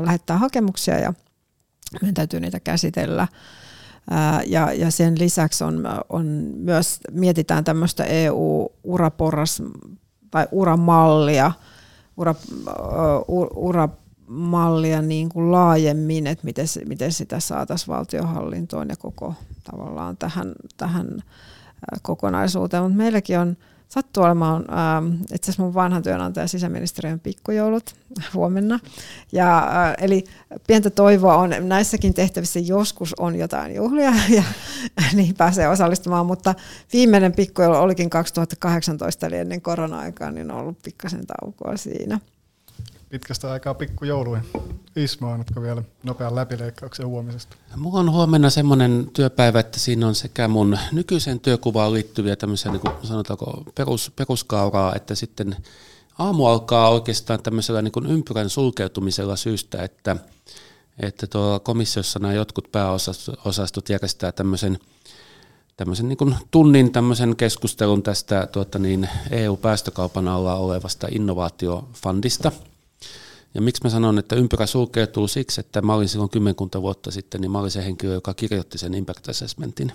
lähettää hakemuksia ja meidän täytyy niitä käsitellä. Ja, ja sen lisäksi on, on myös, mietitään tämmöistä EU-uraporras tai uramallia, ura, uramallia niin kuin laajemmin, että miten, miten sitä saataisiin valtiohallintoon ja koko tavallaan tähän, tähän kokonaisuuteen. Mutta meilläkin on sattuu olemaan äh, itse asiassa mun vanhan työnantajan sisäministeriön pikkujoulut huomenna. Ja, äh, eli pientä toivoa on näissäkin tehtävissä joskus on jotain juhlia ja niin pääsee osallistumaan, mutta viimeinen pikkujoulu olikin 2018 eli ennen korona-aikaa, niin on ollut pikkasen taukoa siinä pitkästä aikaa pikkujouluihin. Ismo, annatko vielä nopean läpileikkauksen huomisesta? Mulla on huomenna semmoinen työpäivä, että siinä on sekä mun nykyisen työkuvaan liittyviä tämmöisiä, niin kuin sanotaanko, perus, peruskauraa, että sitten aamu alkaa oikeastaan tämmöisellä niin kuin ympyrän sulkeutumisella syystä, että, että tuolla komissiossa nämä jotkut pääosastot järjestää tämmöisen tämmöisen niin tunnin tämmöisen keskustelun tästä tuota niin, EU-päästökaupan alla olevasta innovaatiofundista. Ja miksi mä sanon, että ympyrä sulkeutuu siksi, että mä olin silloin kymmenkunta vuotta sitten, niin mä olin se henkilö, joka kirjoitti sen impact assessmentin.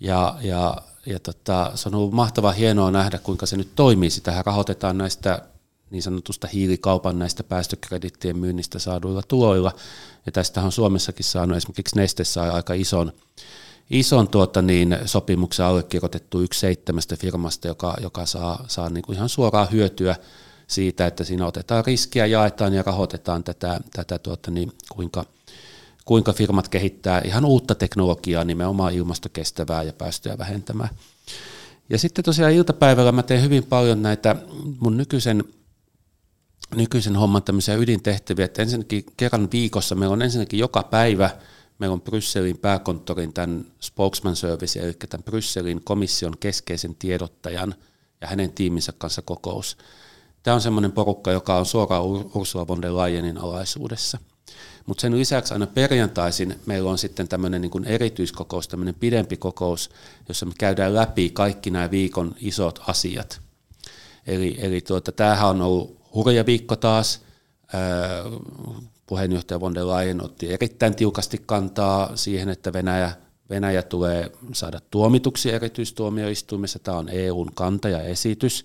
Ja, ja, ja tota, se on ollut mahtava hienoa nähdä, kuinka se nyt toimii. Sitähän rahoitetaan näistä niin sanotusta hiilikaupan näistä päästökredittien myynnistä saaduilla tuloilla. Ja tästä on Suomessakin saanut esimerkiksi Neste saa aika ison, ison tuota niin, sopimuksen allekirjoitettu yksi seitsemästä firmasta, joka, joka saa, saa niin kuin ihan suoraa hyötyä siitä, että siinä otetaan riskiä, jaetaan ja rahoitetaan tätä, tätä tuota niin, kuinka, kuinka firmat kehittää ihan uutta teknologiaa, nimenomaan ilmastokestävää ja päästöjä vähentämään. Ja sitten tosiaan iltapäivällä mä teen hyvin paljon näitä mun nykyisen nykyisen homman tämmöisiä ydintehtäviä, että ensinnäkin kerran viikossa meillä on ensinnäkin joka päivä, meillä on Brysselin pääkonttorin tämän spokesman service, eli tämän Brysselin komission keskeisen tiedottajan ja hänen tiiminsä kanssa kokous. Tämä on semmoinen porukka, joka on suoraan Ursula von der Leyenin alaisuudessa. Mutta sen lisäksi aina perjantaisin meillä on sitten tämmöinen niin erityiskokous, tämmöinen pidempi kokous, jossa me käydään läpi kaikki nämä viikon isot asiat. Eli, eli tuota, tämähän on ollut hurja viikko taas. Puheenjohtaja von der Leyen otti erittäin tiukasti kantaa siihen, että Venäjä, Venäjä tulee saada tuomituksi erityistuomioistuimessa. Tämä on EUn kanta ja esitys.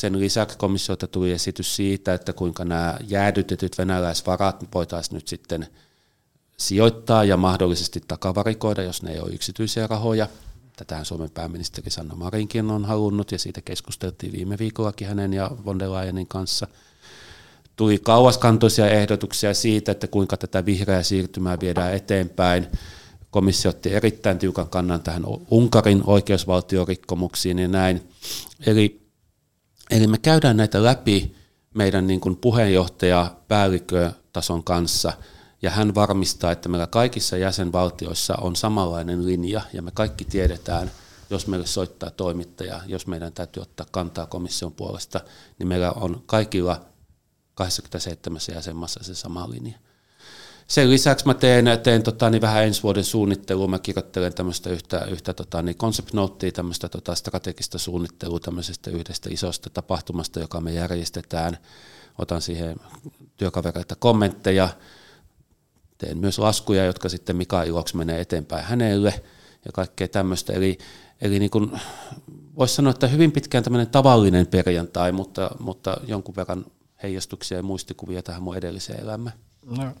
Sen lisäksi komissiolta tuli esitys siitä, että kuinka nämä jäädytetyt venäläisvarat voitaisiin nyt sitten sijoittaa ja mahdollisesti takavarikoida, jos ne ei ole yksityisiä rahoja. Tätähän Suomen pääministeri Sanna Marinkin on halunnut ja siitä keskusteltiin viime viikollakin hänen ja von der Leyenin kanssa. Tuli kauaskantoisia ehdotuksia siitä, että kuinka tätä vihreää siirtymää viedään eteenpäin. Komissio otti erittäin tiukan kannan tähän Unkarin oikeusvaltiorikkomuksiin ja näin. Eli, eli me käydään näitä läpi meidän niin kuin puheenjohtaja päällikkötason kanssa – ja hän varmistaa, että meillä kaikissa jäsenvaltioissa on samanlainen linja, ja me kaikki tiedetään, jos meille soittaa toimittaja, jos meidän täytyy ottaa kantaa komission puolesta, niin meillä on kaikilla 27 jäsenmaassa se sama linja. Sen lisäksi mä teen, teen tota, niin vähän ensi vuoden suunnittelua, mä kirjoittelen tämmöistä yhtä, yhtä tota, niin concept notea, tämmöistä tota, strategista suunnittelua tämmöisestä yhdestä isosta tapahtumasta, joka me järjestetään. Otan siihen työkavereita kommentteja, teen myös laskuja, jotka sitten Mika iloksi menee eteenpäin hänelle ja kaikkea tämmöistä. Eli, eli niin kuin voisi sanoa, että hyvin pitkään tämmöinen tavallinen perjantai, mutta, mutta jonkun verran heijastuksia ja muistikuvia tähän mun edelliseen elämään. No,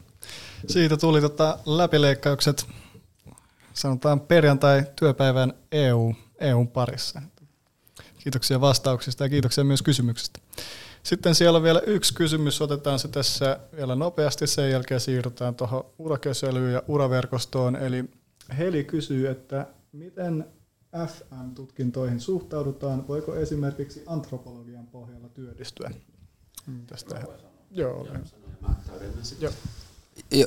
siitä tuli tota läpileikkaukset, sanotaan perjantai-työpäivän EU, EUn parissa. Kiitoksia vastauksista ja kiitoksia myös kysymyksistä. Sitten siellä on vielä yksi kysymys, otetaan se tässä vielä nopeasti, sen jälkeen siirrytään tuohon urakyselyyn ja uraverkostoon. Eli Heli kysyy, että miten FM-tutkintoihin suhtaudutaan, voiko esimerkiksi antropologian pohjalla työllistyä? Tästä Joo, Joo.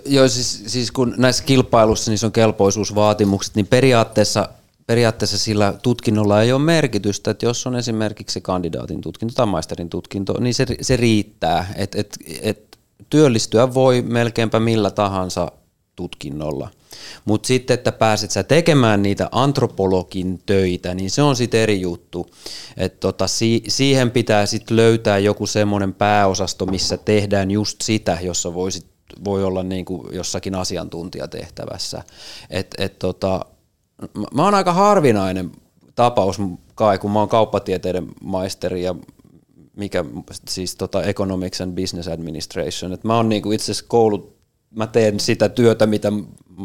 Joo, siis, siis kun näissä kilpailussa niin on kelpoisuusvaatimukset, niin periaatteessa periaatteessa sillä tutkinnolla ei ole merkitystä, että jos on esimerkiksi kandidaatin tutkinto tai maisterin tutkinto, niin se, se riittää, että et, et työllistyä voi melkeinpä millä tahansa tutkinnolla. Mutta sitten, että pääset sä tekemään niitä antropologin töitä, niin se on sitten eri juttu. Et tota, si- siihen pitää sitten löytää joku semmoinen pääosasto, missä tehdään just sitä, jossa voisit, voi olla niinku jossakin asiantuntijatehtävässä. Et, et tota, mä oon aika harvinainen tapaus kai, kun mä oon kauppatieteiden maisteri ja mikä siis tota Economics and Business Administration. Et mä oon niinku itse asiassa koulut, mä teen sitä työtä, mitä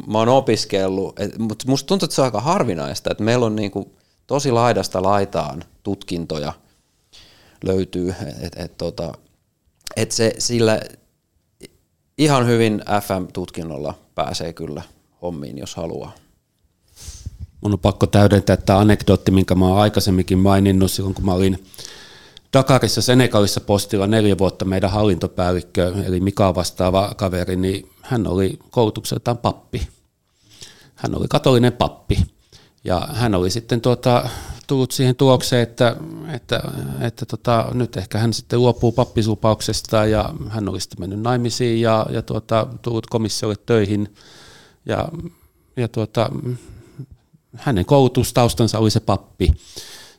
mä oon opiskellut, mutta musta tuntuu, että se on aika harvinaista, että meillä on niinku tosi laidasta laitaan tutkintoja löytyy, että et, tota, et se sillä ihan hyvin FM-tutkinnolla pääsee kyllä hommiin, jos haluaa. Mun on pakko täydentää tämä anekdootti, minkä mä oon aikaisemminkin maininnut silloin, kun mä olin Dakarissa Senegalissa postilla neljä vuotta meidän hallintopäällikkö, eli Mika vastaava kaveri, niin hän oli koulutukseltaan pappi. Hän oli katolinen pappi. Ja hän oli sitten tuota, tullut siihen tulokseen, että, että, että tota, nyt ehkä hän sitten luopuu pappislupauksesta ja hän oli sitten mennyt naimisiin ja, ja tuota, tullut komissiolle töihin. Ja, ja tuota, hänen koulutustaustansa oli se pappi.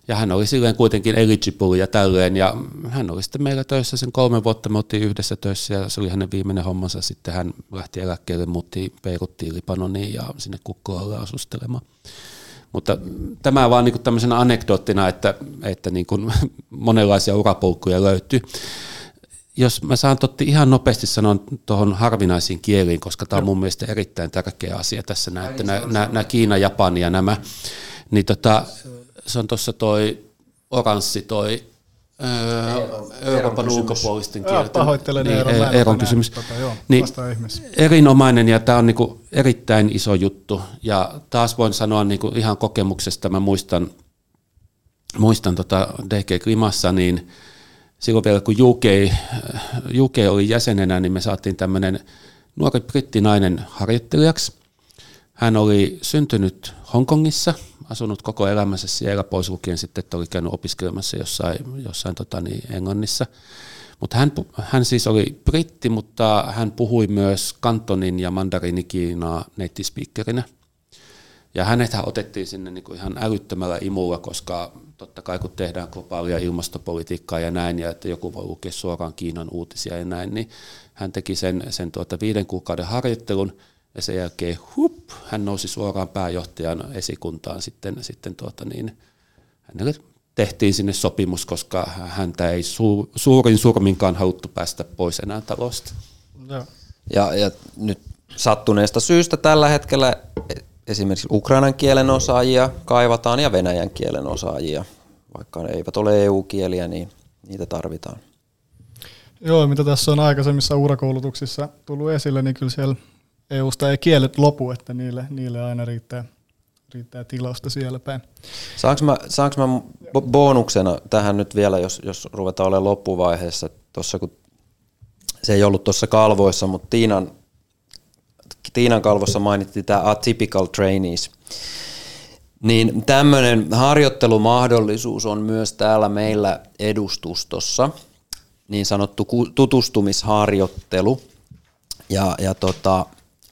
Ja hän oli silleen kuitenkin eligible ja tälleen, ja hän oli sitten meillä töissä sen kolme vuotta, me oltiin yhdessä töissä, ja se oli hänen viimeinen hommansa. Sitten hän lähti eläkkeelle, muutti Beiruttiin Libanoniin ja sinne Kukkolalle asustelemaan. Mutta tämä vaan niin tämmöisenä anekdoottina, että, että niin kuin monenlaisia urapolkuja löytyy. Jos mä saan totti ihan nopeasti sanoa tuohon harvinaisiin kieliin, koska tämä on mun mielestä erittäin tärkeä asia tässä, nämä, että nämä, nämä, nämä Kiina, Japani ja nämä, niin tota, se on tuossa toi oranssi toi Euroopan ulkopuolisten kielten. Pahoittelen niin, Eeron, Eeron kysymys. Tota, joo, niin, erinomainen ja tämä on niinku erittäin iso juttu. Ja taas voin sanoa niinku ihan kokemuksesta, mä muistan, muistan tota DG Klimassa, niin silloin vielä kun UK, UK oli jäsenenä, niin me saatiin tämmöinen nuori brittinainen harjoittelijaksi. Hän oli syntynyt Hongkongissa – asunut koko elämänsä siellä, pois lukien sitten, että oli käynyt opiskelemassa jossain, jossain tota niin, Englannissa. Mutta hän, hän siis oli britti, mutta hän puhui myös kantonin ja mandariinikiinaa nettispiikkerinä. Ja hänet otettiin sinne niin kuin ihan älyttömällä imulla, koska totta kai kun tehdään globaalia ilmastopolitiikkaa ja näin, ja että joku voi lukea suoraan Kiinan uutisia ja näin, niin hän teki sen, sen tuota viiden kuukauden harjoittelun, ja sen jälkeen hup, hän nousi suoraan pääjohtajan esikuntaan sitten, sitten tuota niin, hänelle tehtiin sinne sopimus, koska häntä ei su, suurin surminkaan haluttu päästä pois enää talosta. Ja. Ja, ja nyt sattuneesta syystä tällä hetkellä esimerkiksi ukrainan kielen osaajia kaivataan ja venäjän kielen osaajia. Vaikka ne eivät ole EU-kieliä, niin niitä tarvitaan. Joo, mitä tässä on aikaisemmissa urakoulutuksissa tullut esille, niin kyllä siellä EUsta ei kielet lopu, että niille, niille aina riittää, riittää tilausta siellä päin. Saanko mä, saanko mä bonuksena tähän nyt vielä, jos, jos ruvetaan olemaan loppuvaiheessa, tuossa kun se ei ollut tuossa kalvoissa, mutta Tiinan, Tiinan kalvossa mainittiin tämä atypical trainees. Niin tämmöinen harjoittelumahdollisuus on myös täällä meillä edustustossa, niin sanottu tutustumisharjoittelu. Ja, ja tota,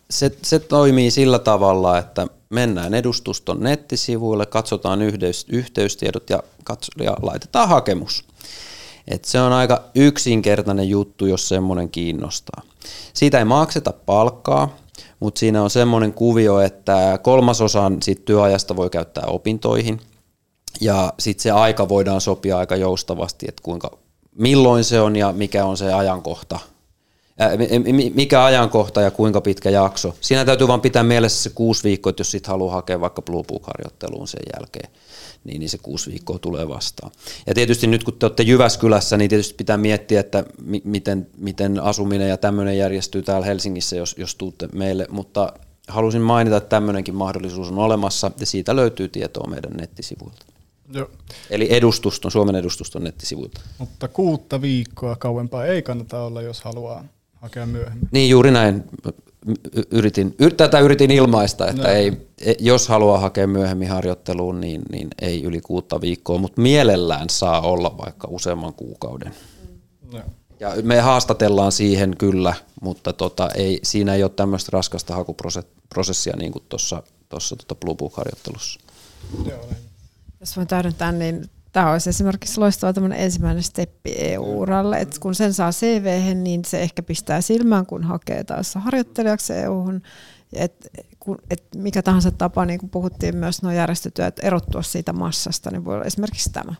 se, se toimii sillä tavalla, että mennään edustuston nettisivuille, katsotaan yhteys, yhteystiedot ja, katso, ja laitetaan hakemus. Et se on aika yksinkertainen juttu, jos semmoinen kiinnostaa. Siitä ei makseta palkkaa, mutta siinä on semmoinen kuvio, että kolmasosan siitä työajasta voi käyttää opintoihin. Ja sitten se aika voidaan sopia aika joustavasti, että kuinka, milloin se on ja mikä on se ajankohta, mikä ajankohta ja kuinka pitkä jakso. Siinä täytyy vaan pitää mielessä se kuusi viikkoa, että jos sit haluaa hakea vaikka Blue Book-harjoitteluun sen jälkeen, niin, niin se kuusi viikkoa tulee vastaan. Ja tietysti nyt kun te olette Jyväskylässä, niin tietysti pitää miettiä, että mi- miten, miten asuminen ja tämmöinen järjestyy täällä Helsingissä, jos, jos tuutte meille, mutta halusin mainita, että tämmöinenkin mahdollisuus on olemassa ja siitä löytyy tietoa meidän nettisivuilta. Joo. Eli edustuston, Suomen edustuston nettisivuilta. Mutta kuutta viikkoa kauempaa ei kannata olla, jos haluaa hakea myöhemmin. Niin juuri näin yritin, tätä yritin ilmaista, että ei, e, jos haluaa hakea myöhemmin harjoitteluun, niin, niin ei yli kuutta viikkoa, mutta mielellään saa olla vaikka useamman kuukauden. No. Ja me haastatellaan siihen kyllä, mutta tota, ei, siinä ei ole tämmöistä raskasta hakuprosessia niin kuin tuossa tota Blue Book-harjoittelussa. Jos voin täydentää, niin tämä olisi esimerkiksi loistava ensimmäinen steppi EU-uralle, että kun sen saa cv niin se ehkä pistää silmään, kun hakee taas harjoittelijaksi EU-hun. Et, et mikä tahansa tapa, niin kuin puhuttiin myös nuo järjestötyöt, erottua siitä massasta, niin voi olla esimerkiksi tämä.